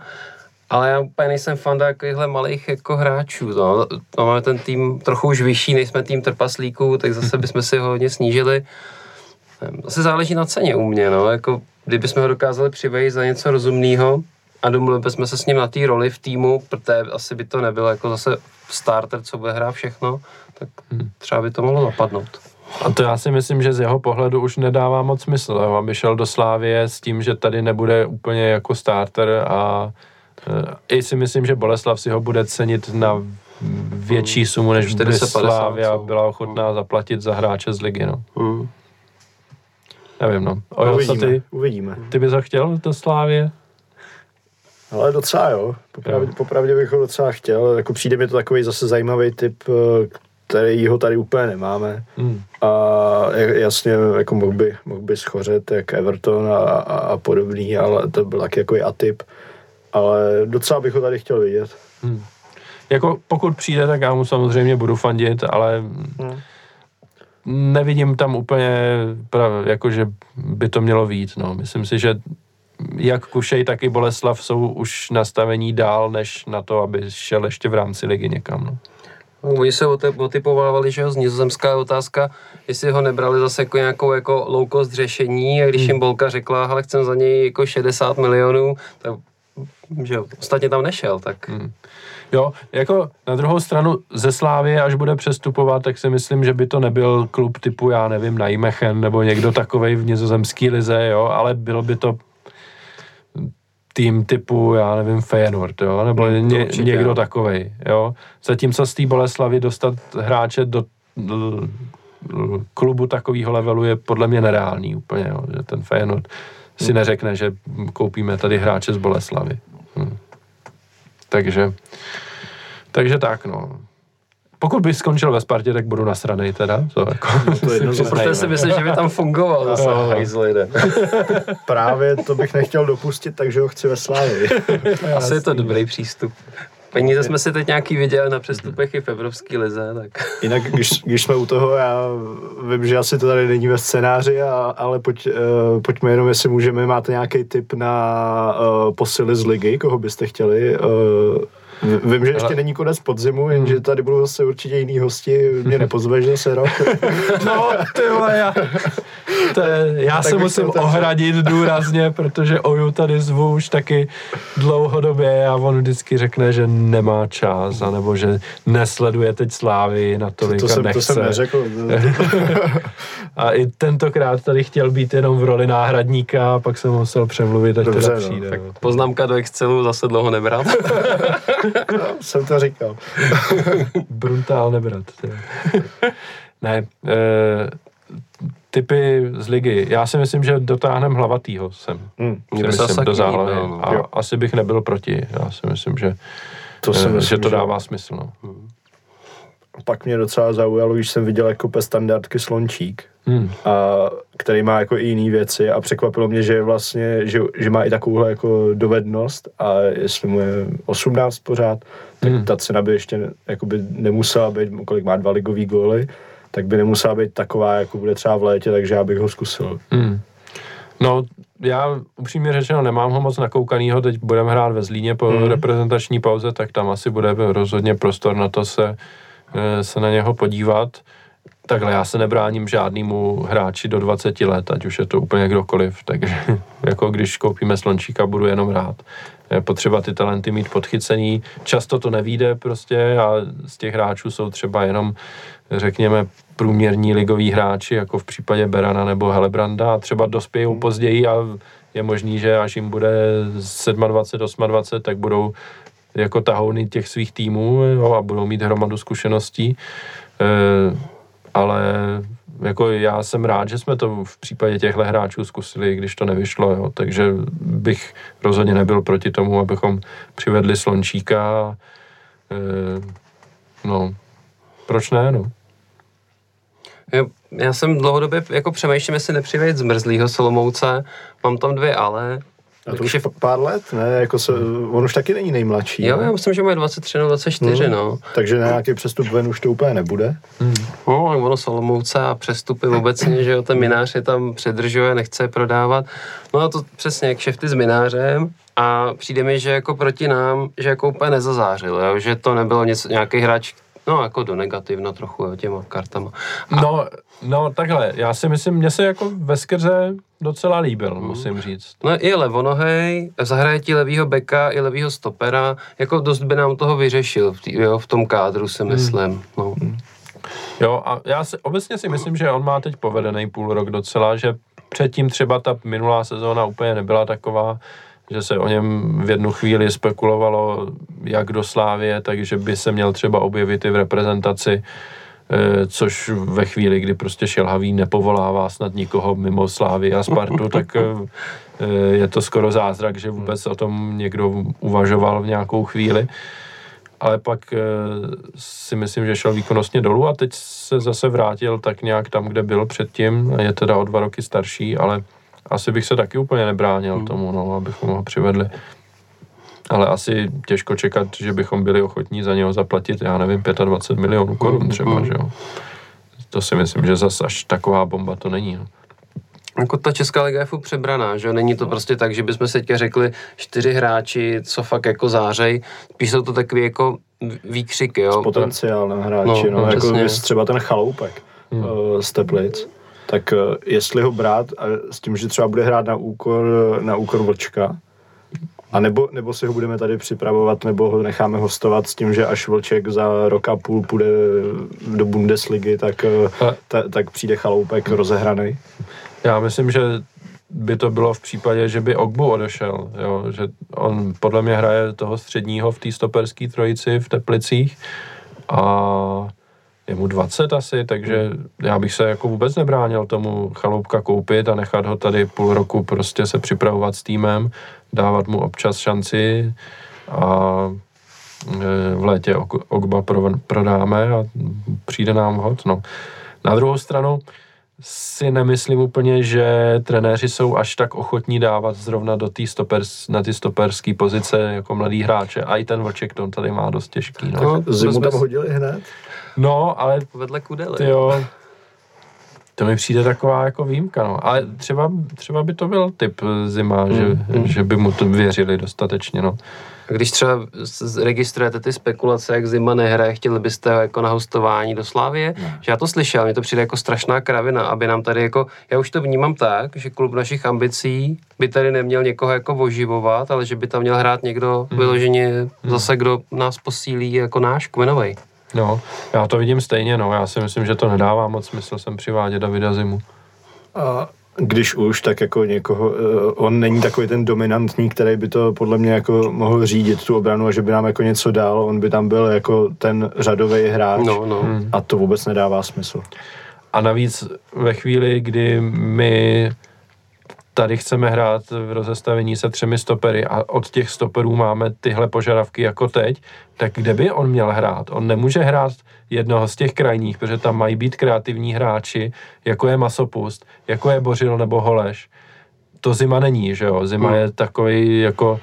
Speaker 2: ale já úplně nejsem fan takovýchhle malých jako hráčů. No. no. máme ten tým trochu už vyšší, nejsme tým trpaslíků, tak zase bychom si ho hodně snížili. Zase záleží na ceně u mě, no. jako, kdybychom ho dokázali přivejít za něco rozumného a domluvili bychom se s ním na té roli v týmu, protože asi by to nebylo jako zase starter, co bude hrát všechno, tak hmm. třeba by to mohlo napadnout.
Speaker 1: A to já si myslím, že z jeho pohledu už nedává moc smysl, jo, aby šel do Slávie s tím, že tady nebude úplně jako starter a e, i si myslím, že Boleslav si ho bude cenit na větší hmm. sumu, než by Slávia byla ochotná zaplatit za hráče z ligy. No. Hmm. Nevím, no.
Speaker 3: O, uvidíme, ty, uvidíme.
Speaker 1: Ty bys ho chtěl do Slávie?
Speaker 3: Ale docela jo. Popravdě, jo. popravdě bych ho docela chtěl. Jako přijde mi to takový zase zajímavý typ, e, který ho tady úplně nemáme. Hmm. A jasně, jako mohl by, mohl by schořet jak Everton a, a, a podobný, ale to byl taky jako atyp. Ale docela bych ho tady chtěl vidět. Hmm.
Speaker 1: Jako pokud přijde, tak já mu samozřejmě budu fandit, ale hmm. nevidím tam úplně, jako že by to mělo vít. No. Myslím si, že jak Kušej, tak i Boleslav jsou už nastavení dál, než na to, aby šel ještě v rámci ligy někam. No.
Speaker 2: Oni se otypovávali, že jo, z nizozemská otázka, jestli ho nebrali zase jako nějakou jako low cost řešení a když hmm. jim Bolka řekla, ale chcem za něj jako 60 milionů, tak že jo, ostatně tam nešel, tak... Hmm.
Speaker 1: Jo, jako na druhou stranu ze Slávy, až bude přestupovat, tak si myslím, že by to nebyl klub typu, já nevím, Najmechen nebo někdo takovej v nizozemský lize, jo, ale bylo by to tým typu, já nevím, Feyenoord, jo, nebo hmm, ně, někdo takovej, jo. Zatímco z té Boleslavy dostat hráče do, do klubu takového levelu je podle mě nereálný úplně, jo, že ten Feyenoord si hmm. neřekne, že koupíme tady hráče z Boleslavy. Hm. Takže, takže tak, no. Pokud by skončil ve Spartě, tak budu nasranej teda. To jako,
Speaker 2: no to jedno Protože si myslím, že by tam fungoval zase no. hajzl
Speaker 3: Právě to bych nechtěl dopustit, takže ho chci ve Slávě.
Speaker 2: Asi je to dobrý přístup. Peníze jsme si teď nějaký viděli na přestupech i v Evropské lize. Tak.
Speaker 3: Jinak, když, když jsme u toho, já vím, že asi to tady není ve scénáři, a, ale pojď, uh, pojďme jenom, jestli můžeme, máte nějaký tip na uh, posily z ligy, koho byste chtěli uh, Vím, že ještě Ale... není konec podzimu, jenže tady budou zase určitě jiný hosti, mě nepozveš zase rok.
Speaker 1: No, ty vole, já, to je, já se musím ohradit důrazně, protože Oju tady zvu už taky dlouhodobě a on vždycky řekne, že nemá čas, anebo že nesleduje teď Slávy na to, to, jsem, nechce.
Speaker 3: To jsem neřekl.
Speaker 1: a i tentokrát tady chtěl být jenom v roli náhradníka a pak jsem musel přemluvit, ať Dobře, teda no. přijde. No, tak
Speaker 2: poznámka do Excelu zase dlouho nebrat.
Speaker 3: no, jsem to říkal.
Speaker 1: Brutál nebrat. ne, e, typy z ligy. Já si myslím, že dotáhneme hlavatýho sem. Hmm. Si myslím, do záhlavy. No. A jo. asi bych nebyl proti. Já si myslím, že to, si myslím, že to dává že... smysl. No. Hmm.
Speaker 3: pak mě docela zaujalo, když jsem viděl jako standardky Slončík,
Speaker 1: Hmm.
Speaker 3: a, který má jako i jiné věci a překvapilo mě, že vlastně, že, že má i takovouhle jako dovednost a jestli mu je 18 pořád, tak
Speaker 1: Hmm.
Speaker 3: ta cena by ještě jakoby nemusela být, kolik má dva ligový góly, tak by nemusela být taková, jako bude třeba v létě, takže já bych ho zkusil.
Speaker 1: Hmm. No, já upřímně řečeno nemám ho moc nakoukanýho, teď budeme hrát ve Zlíně po
Speaker 3: Hmm.
Speaker 1: reprezentační pauze, tak tam asi bude rozhodně prostor na to se, eh, se na něho podívat. Takhle já se nebráním žádnému hráči do 20 let, ať už je to úplně kdokoliv, takže jako když koupíme slončíka, budu jenom rád. Je potřeba ty talenty mít podchycený, často to nevíde prostě a z těch hráčů jsou třeba jenom, řekněme, průměrní ligoví hráči, jako v případě Berana nebo Helebranda a třeba dospějou později a je možný, že až jim bude 27, 28, tak budou jako tahouny těch svých týmů jo, a budou mít hromadu zkušeností. E, ale jako já jsem rád, že jsme to v případě těchto hráčů zkusili, když to nevyšlo, jo. takže bych rozhodně nebyl proti tomu, abychom přivedli Slončíka. E, no, proč ne, no.
Speaker 2: Já, jsem dlouhodobě jako přemýšlím, jestli nepřivejít zmrzlýho Solomouce. Mám tam dvě ale.
Speaker 3: A to už
Speaker 2: Takže,
Speaker 3: pa- pár let, ne? Jako se, on už taky není nejmladší.
Speaker 2: jo,
Speaker 3: ne?
Speaker 2: já myslím, že má 23 nebo 24,
Speaker 3: Hmm.
Speaker 2: no.
Speaker 3: Takže na nějaký přestup ven už to úplně nebude.
Speaker 2: No, tak ono Solomouce a přestupy obecně, že jo, ten minář je tam předržuje, nechce je prodávat. No a to přesně jak šefty s minářem a přijde mi, že jako proti nám, že jako úplně nezazářil, jo, že to nebylo něco, nějaký hráč, no jako do negativna trochu, jo, těma kartama.
Speaker 1: No, no takhle, já si myslím, mně se jako ve skrze docela líbil, musím říct.
Speaker 2: No i levonohej, zahraje ti levýho beka i levýho stopera, jako dost by nám toho vyřešil v, tý, jo, v tom kádru si myslím. No.
Speaker 1: Jo, a já si, obecně si myslím, že on má teď povedený půl rok docela, že předtím třeba ta minulá sezóna úplně nebyla taková, že se o něm v jednu chvíli spekulovalo, jak do Slávě, takže by se měl třeba objevit i v reprezentaci, eh, což ve chvíli, kdy prostě Šelhavý nepovolává snad nikoho mimo Slávy a Spartu, tak eh, eh, je to skoro zázrak, že vůbec o tom někdo uvažoval v nějakou chvíli ale pak si myslím, že šel výkonnostně dolů a teď se zase vrátil tak nějak tam, kde byl předtím. Je teda o dva roky starší, ale asi bych se taky úplně nebránil
Speaker 2: Hmm.
Speaker 1: tomu, no, abychom ho přivedli. Ale asi těžko čekat, že bychom byli ochotní za něho zaplatit, já nevím, 25 milionů korun třeba,
Speaker 2: Hmm.
Speaker 1: že jo. To si myslím, že zase až taková bomba to není. No.
Speaker 2: Jako ta Česká liga je furt přebraná, že jo? Není to prostě tak, že bychom se teďka řekli čtyři hráči, co fakt jako zářej. Spíš jsou to takový jako výkřiky, jo?
Speaker 3: Potenciálem hráči,
Speaker 2: No,
Speaker 3: no,
Speaker 2: no,
Speaker 3: jako třeba ten chaloupek hmm. uh, z Teplic, tak uh, jestli ho brát a s tím, že třeba bude hrát na úkor, na úkor Vlčka, a nebo, nebo si ho budeme tady připravovat, nebo ho necháme hostovat s tím, že až Vlček za rok a půl půjde do Bundesligy, tak, ta, tak přijde chaloupek rozehraný.
Speaker 1: Já myslím, že by to bylo v případě, že by Ogbu odešel, jo? že on podle mě hraje toho středního v té stoperské trojici v Teplicích a je mu 20 asi, takže já bych se jako vůbec nebránil tomu chaloupka koupit a nechat ho tady půl roku prostě se připravovat s týmem, dávat mu občas šanci a e, v létě Ogba pro, prodáme a přijde nám hod. No. Na druhou stranu si nemyslím úplně, že trenéři jsou až tak ochotní dávat zrovna do tý stopers, na ty stoperské pozice jako mladý hráče. A i ten Vlček to tady má dost těžký. No,
Speaker 2: No,
Speaker 3: Zimu tam hodili hned.
Speaker 1: No ale
Speaker 2: Vedle Kudely.
Speaker 1: ty jo, to mi přijde taková jako výjimka, no. Ale třeba, třeba by to byl typ zima, že, že by mu to věřili dostatečně, no.
Speaker 2: A když třeba registrujete ty spekulace, jak Zima nehraje, chtěli byste ho jako na hostování do Slávie, že já to slyšel, mně to přijde jako strašná kravina, aby nám tady jako, já už to vnímám tak, že klub našich ambicí by tady neměl někoho jako oživovat, ale že by tam měl hrát někdo vyloženě zase, kdo nás posílí jako náš kmenovej.
Speaker 1: No, já to vidím stejně, no. Já si myslím, že to nedává moc smysl sem přivádět Davida Zimu.
Speaker 3: A když už, tak jako někoho, eh, on není takový ten dominantní, který by to podle mě jako mohl řídit tu obranu a že by nám jako něco dal, on by tam byl jako ten řadový hráč
Speaker 2: No, no.
Speaker 3: a to vůbec nedává smysl.
Speaker 1: A navíc ve chvíli, kdy my tady chceme hrát v rozestavení se třemi stopery a od těch stoperů máme tyhle požadavky jako teď, tak kde by on měl hrát? On nemůže hrát jednoho z těch krajních, protože tam mají být kreativní hráči, jako je Masopust, jako je Bořil nebo Holeš. To Zima není, že jo? Zima hmm. je takový jako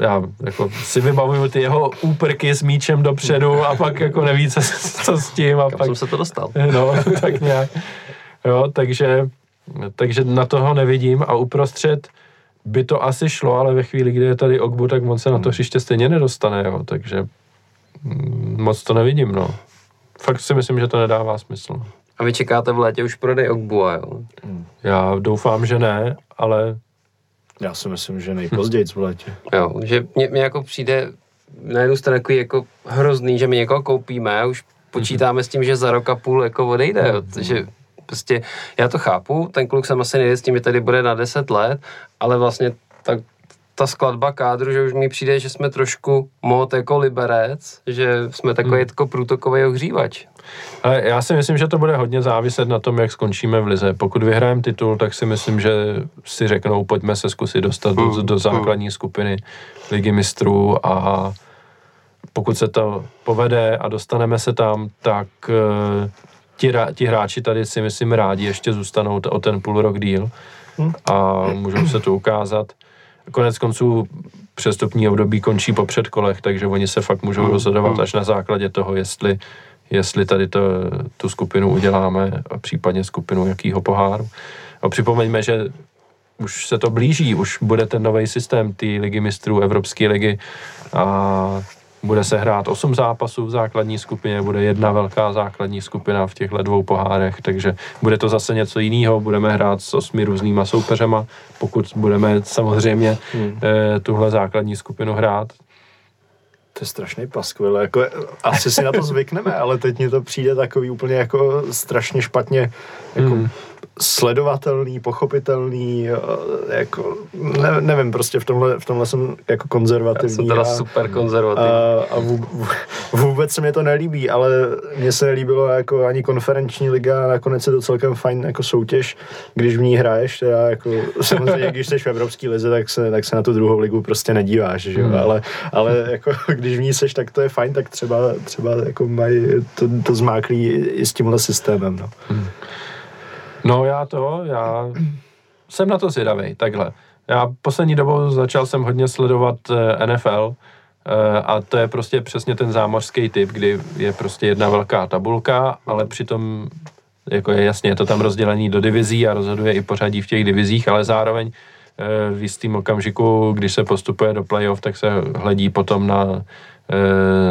Speaker 1: já jako si vybavuju ty jeho úprky s míčem dopředu a pak jako neví, co, co s tím. A
Speaker 2: Kam
Speaker 1: pak,
Speaker 2: jsem se to dostal?
Speaker 1: No, tak nějak. Jo, takže, takže na toho nevidím a uprostřed by to asi šlo, ale ve chvíli, kdy je tady Ogbu, tak on se na to hřiště stejně nedostane, jo, takže mm, moc to nevidím, no. Fakt si myslím, že to nedává smysl.
Speaker 2: A vy čekáte v létě už prodej Ogbua, jo?
Speaker 1: Já doufám, že ne, ale
Speaker 3: Já si myslím, že nejpozději v létě.
Speaker 2: Jo, že mě, mě jako přijde na jednu stranu takový jako hrozný, že my někoho koupíme a už počítáme s tím, že za rok a půl jako odejde, jo. Takže prostě já to chápu, ten kluk jsem asi nejde s tím, že tady bude na 10 let, ale vlastně tak ta skladba kádru, že už mi přijde, že jsme trošku mod jako liberec, že jsme takový jako průtokový ohřívač.
Speaker 1: Ale já si myslím, že to bude hodně záviset na tom, jak skončíme v lize. Pokud vyhrajeme titul, tak si myslím, že si řeknou, pojďme se zkusit dostat do, do základní skupiny ligy mistrů a pokud se to povede a dostaneme se tam, tak eh, ti, ti hráči tady si myslím rádi ještě zůstanou t- o ten půl rok díl a můžou se to ukázat. Konec konců přestupní období končí po předkolech, takže oni se fakt můžou rozhodovat až na základě toho, jestli, jestli tady to, tu skupinu uděláme a případně skupinu jakýho poháru. A připomeňme, že už se to blíží, už bude ten nový systém té ligy mistrů, Evropské ligy a bude se hrát 8 zápasů v základní skupině, bude jedna velká základní skupina v těchto dvou pohárech, takže bude to zase něco jiného, budeme hrát s osmi různýma soupeřema, pokud budeme samozřejmě hmm. eh, tuhle základní skupinu hrát.
Speaker 3: To je strašný paskvil, jako asi si na to zvykneme, ale teď mi to přijde takový úplně jako strašně špatně jako
Speaker 1: Hmm.
Speaker 3: Sledovatelný, pochopitelný, eh, jako ne, nevím, prostě v tomhle, v tomhle jsem jako
Speaker 2: Já
Speaker 3: konzervativní.
Speaker 2: jsem teda
Speaker 3: a,
Speaker 2: super konzervativní.
Speaker 3: a, a vů, vů- vůbec se mi to nelíbí, ale mně se nelíbilo jako ani konferenční liga a nakonec je to celkem fajn jako soutěž, když v ní hraješ, teda jako samozřejmě, když jsi v Evropské lize, tak se, tak se na tu druhou ligu prostě nedíváš, že jo, ale, ale jako když v ní seš, tak to je fajn, tak třeba, třeba jako mají to, to zmáklý i s tímhle systémem, no.
Speaker 1: No já to, já jsem na to zvědavý, takhle. Já poslední dobou začal jsem hodně sledovat eh, NFL eh, a to je prostě přesně ten zámořský typ, kdy je prostě jedna velká tabulka, ale přitom jako je jasně, je to tam rozdělení do divizí a rozhoduje i pořadí v těch divizích, ale zároveň eh, v jistým okamžiku, když se postupuje do playoff, tak se hledí potom na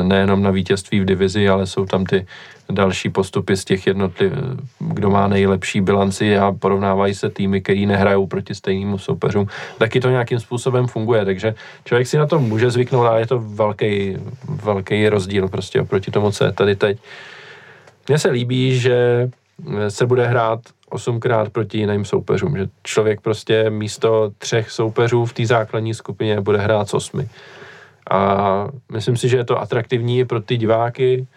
Speaker 1: nejenom na vítězství v divizi, ale jsou tam ty další postupy z těch jednotliv, kdo má nejlepší bilanci a porovnávají se týmy, který nehrajou proti stejnému soupeřům. Taky to nějakým způsobem funguje, takže člověk si na to může zvyknout, ale je to velký, velký rozdíl prostě oproti tomu, co je tady teď. Mně se líbí, že se bude hrát osmkrát proti jiným soupeřům, že člověk prostě místo třech soupeřů v té základní skupině bude hrát s osmi. A myslím si, že je to atraktivní i pro ty diváky,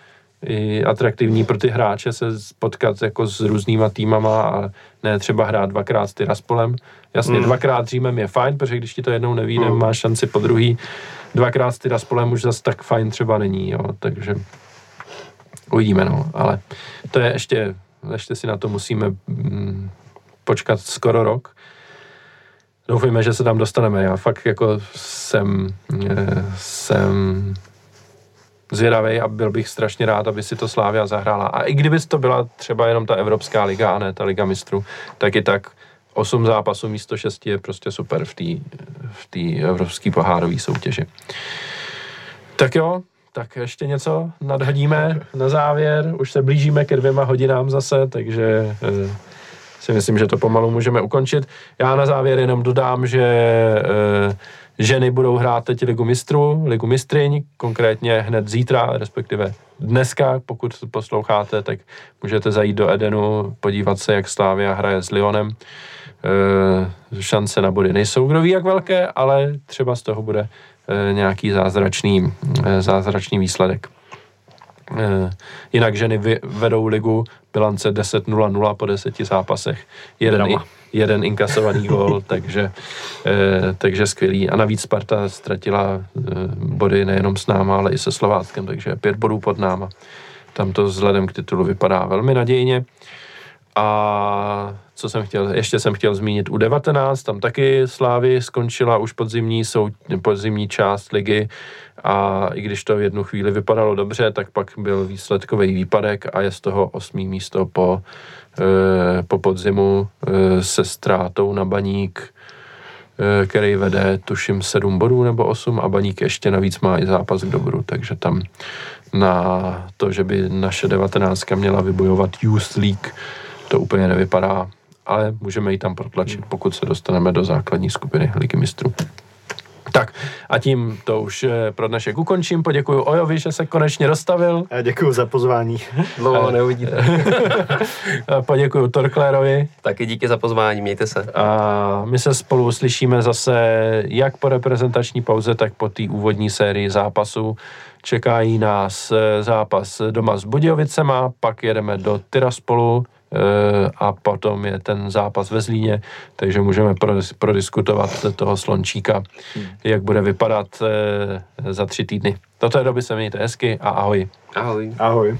Speaker 1: i atraktivní pro ty hráče se potkat jako s různýma týmama a ne třeba hrát dvakrát s Tyraspolem. Jasně, mm. dvakrát Římem je fajn, protože když ti to jednou nevíde, mm. máš šanci po druhý. Dvakrát s Tyraspolem už zase tak fajn třeba není, jo, takže uvidíme, no, ale to je ještě, ještě si na to musíme mm, počkat skoro rok. Doufejme, že se tam dostaneme. Já fakt jako jsem, eh, jsem zvědavý a byl bych strašně rád, aby si to Slávia zahrála. A i kdyby to byla třeba jenom ta Evropská liga a ne ta Liga mistrů, tak i tak 8 zápasů místo 6 je prostě super v té v té evropské pohárové soutěži. Tak jo, tak ještě něco nadhodíme na závěr. Už se blížíme ke dvěma hodinám zase, takže eh, si myslím, že to pomalu můžeme ukončit. Já na závěr jenom dodám, že eh, ženy budou hrát teď Ligu mistrů, Ligu mistryň, konkrétně hned zítra, respektive dneska, pokud posloucháte, tak můžete zajít do Edenu, podívat se, jak Slávia hraje s Lyonem. Eh, šance na body nejsou kdo ví jak velké, ale třeba z toho bude eh, nějaký zázračný, eh, zázračný výsledek. Eh, Jinak ženy vedou ligu bilance 10-0-0 po deseti zápasech. Jeden,
Speaker 3: Drama.
Speaker 1: jeden inkasovaný gól, takže, eh, takže skvělý. A navíc Sparta ztratila eh, body nejenom s náma, ale i se Slováckem, takže pět bodů pod náma. Tam to vzhledem k titulu vypadá velmi nadějně. A co jsem chtěl, ještě jsem chtěl zmínit U19, tam taky Slávy skončila už podzimní, sou, podzimní část ligy. A i když to v jednu chvíli vypadalo dobře, tak pak byl výsledkový výpadek a je z toho osmý místo po, eh, po podzimu eh, se ztrátou na baník, eh, který vede tuším 7 bodů nebo 8 a baník ještě navíc má i zápas k dobru, takže tam na to, že by naše 19 měla vybojovat Youth League, to úplně nevypadá, ale můžeme ji tam protlačit, pokud se dostaneme do základní skupiny Ligy mistrů. Tak a tím to už eh, pro dnešek ukončím. Poděkuji Ojovi, že se konečně dostavil.
Speaker 3: Děkuji za pozvání.
Speaker 2: Dlouho ho neuvidíte.
Speaker 1: Poděkuji Torklérovi
Speaker 2: Taky díky za pozvání, mějte se.
Speaker 1: a my se spolu slyšíme zase jak po reprezentační pauze, tak po té úvodní sérii zápasů. Čekají nás eh, zápas doma s Budějovicema, pak jedeme do Tiraspolu eh, a potom je ten zápas ve Zlíně, takže můžeme prodis- prodiskutovat toho slončíka, jak bude vypadat eh, za tři týdny. Do té doby se mějte hezky a ahoj.
Speaker 2: Ahoj.
Speaker 3: Ahoj.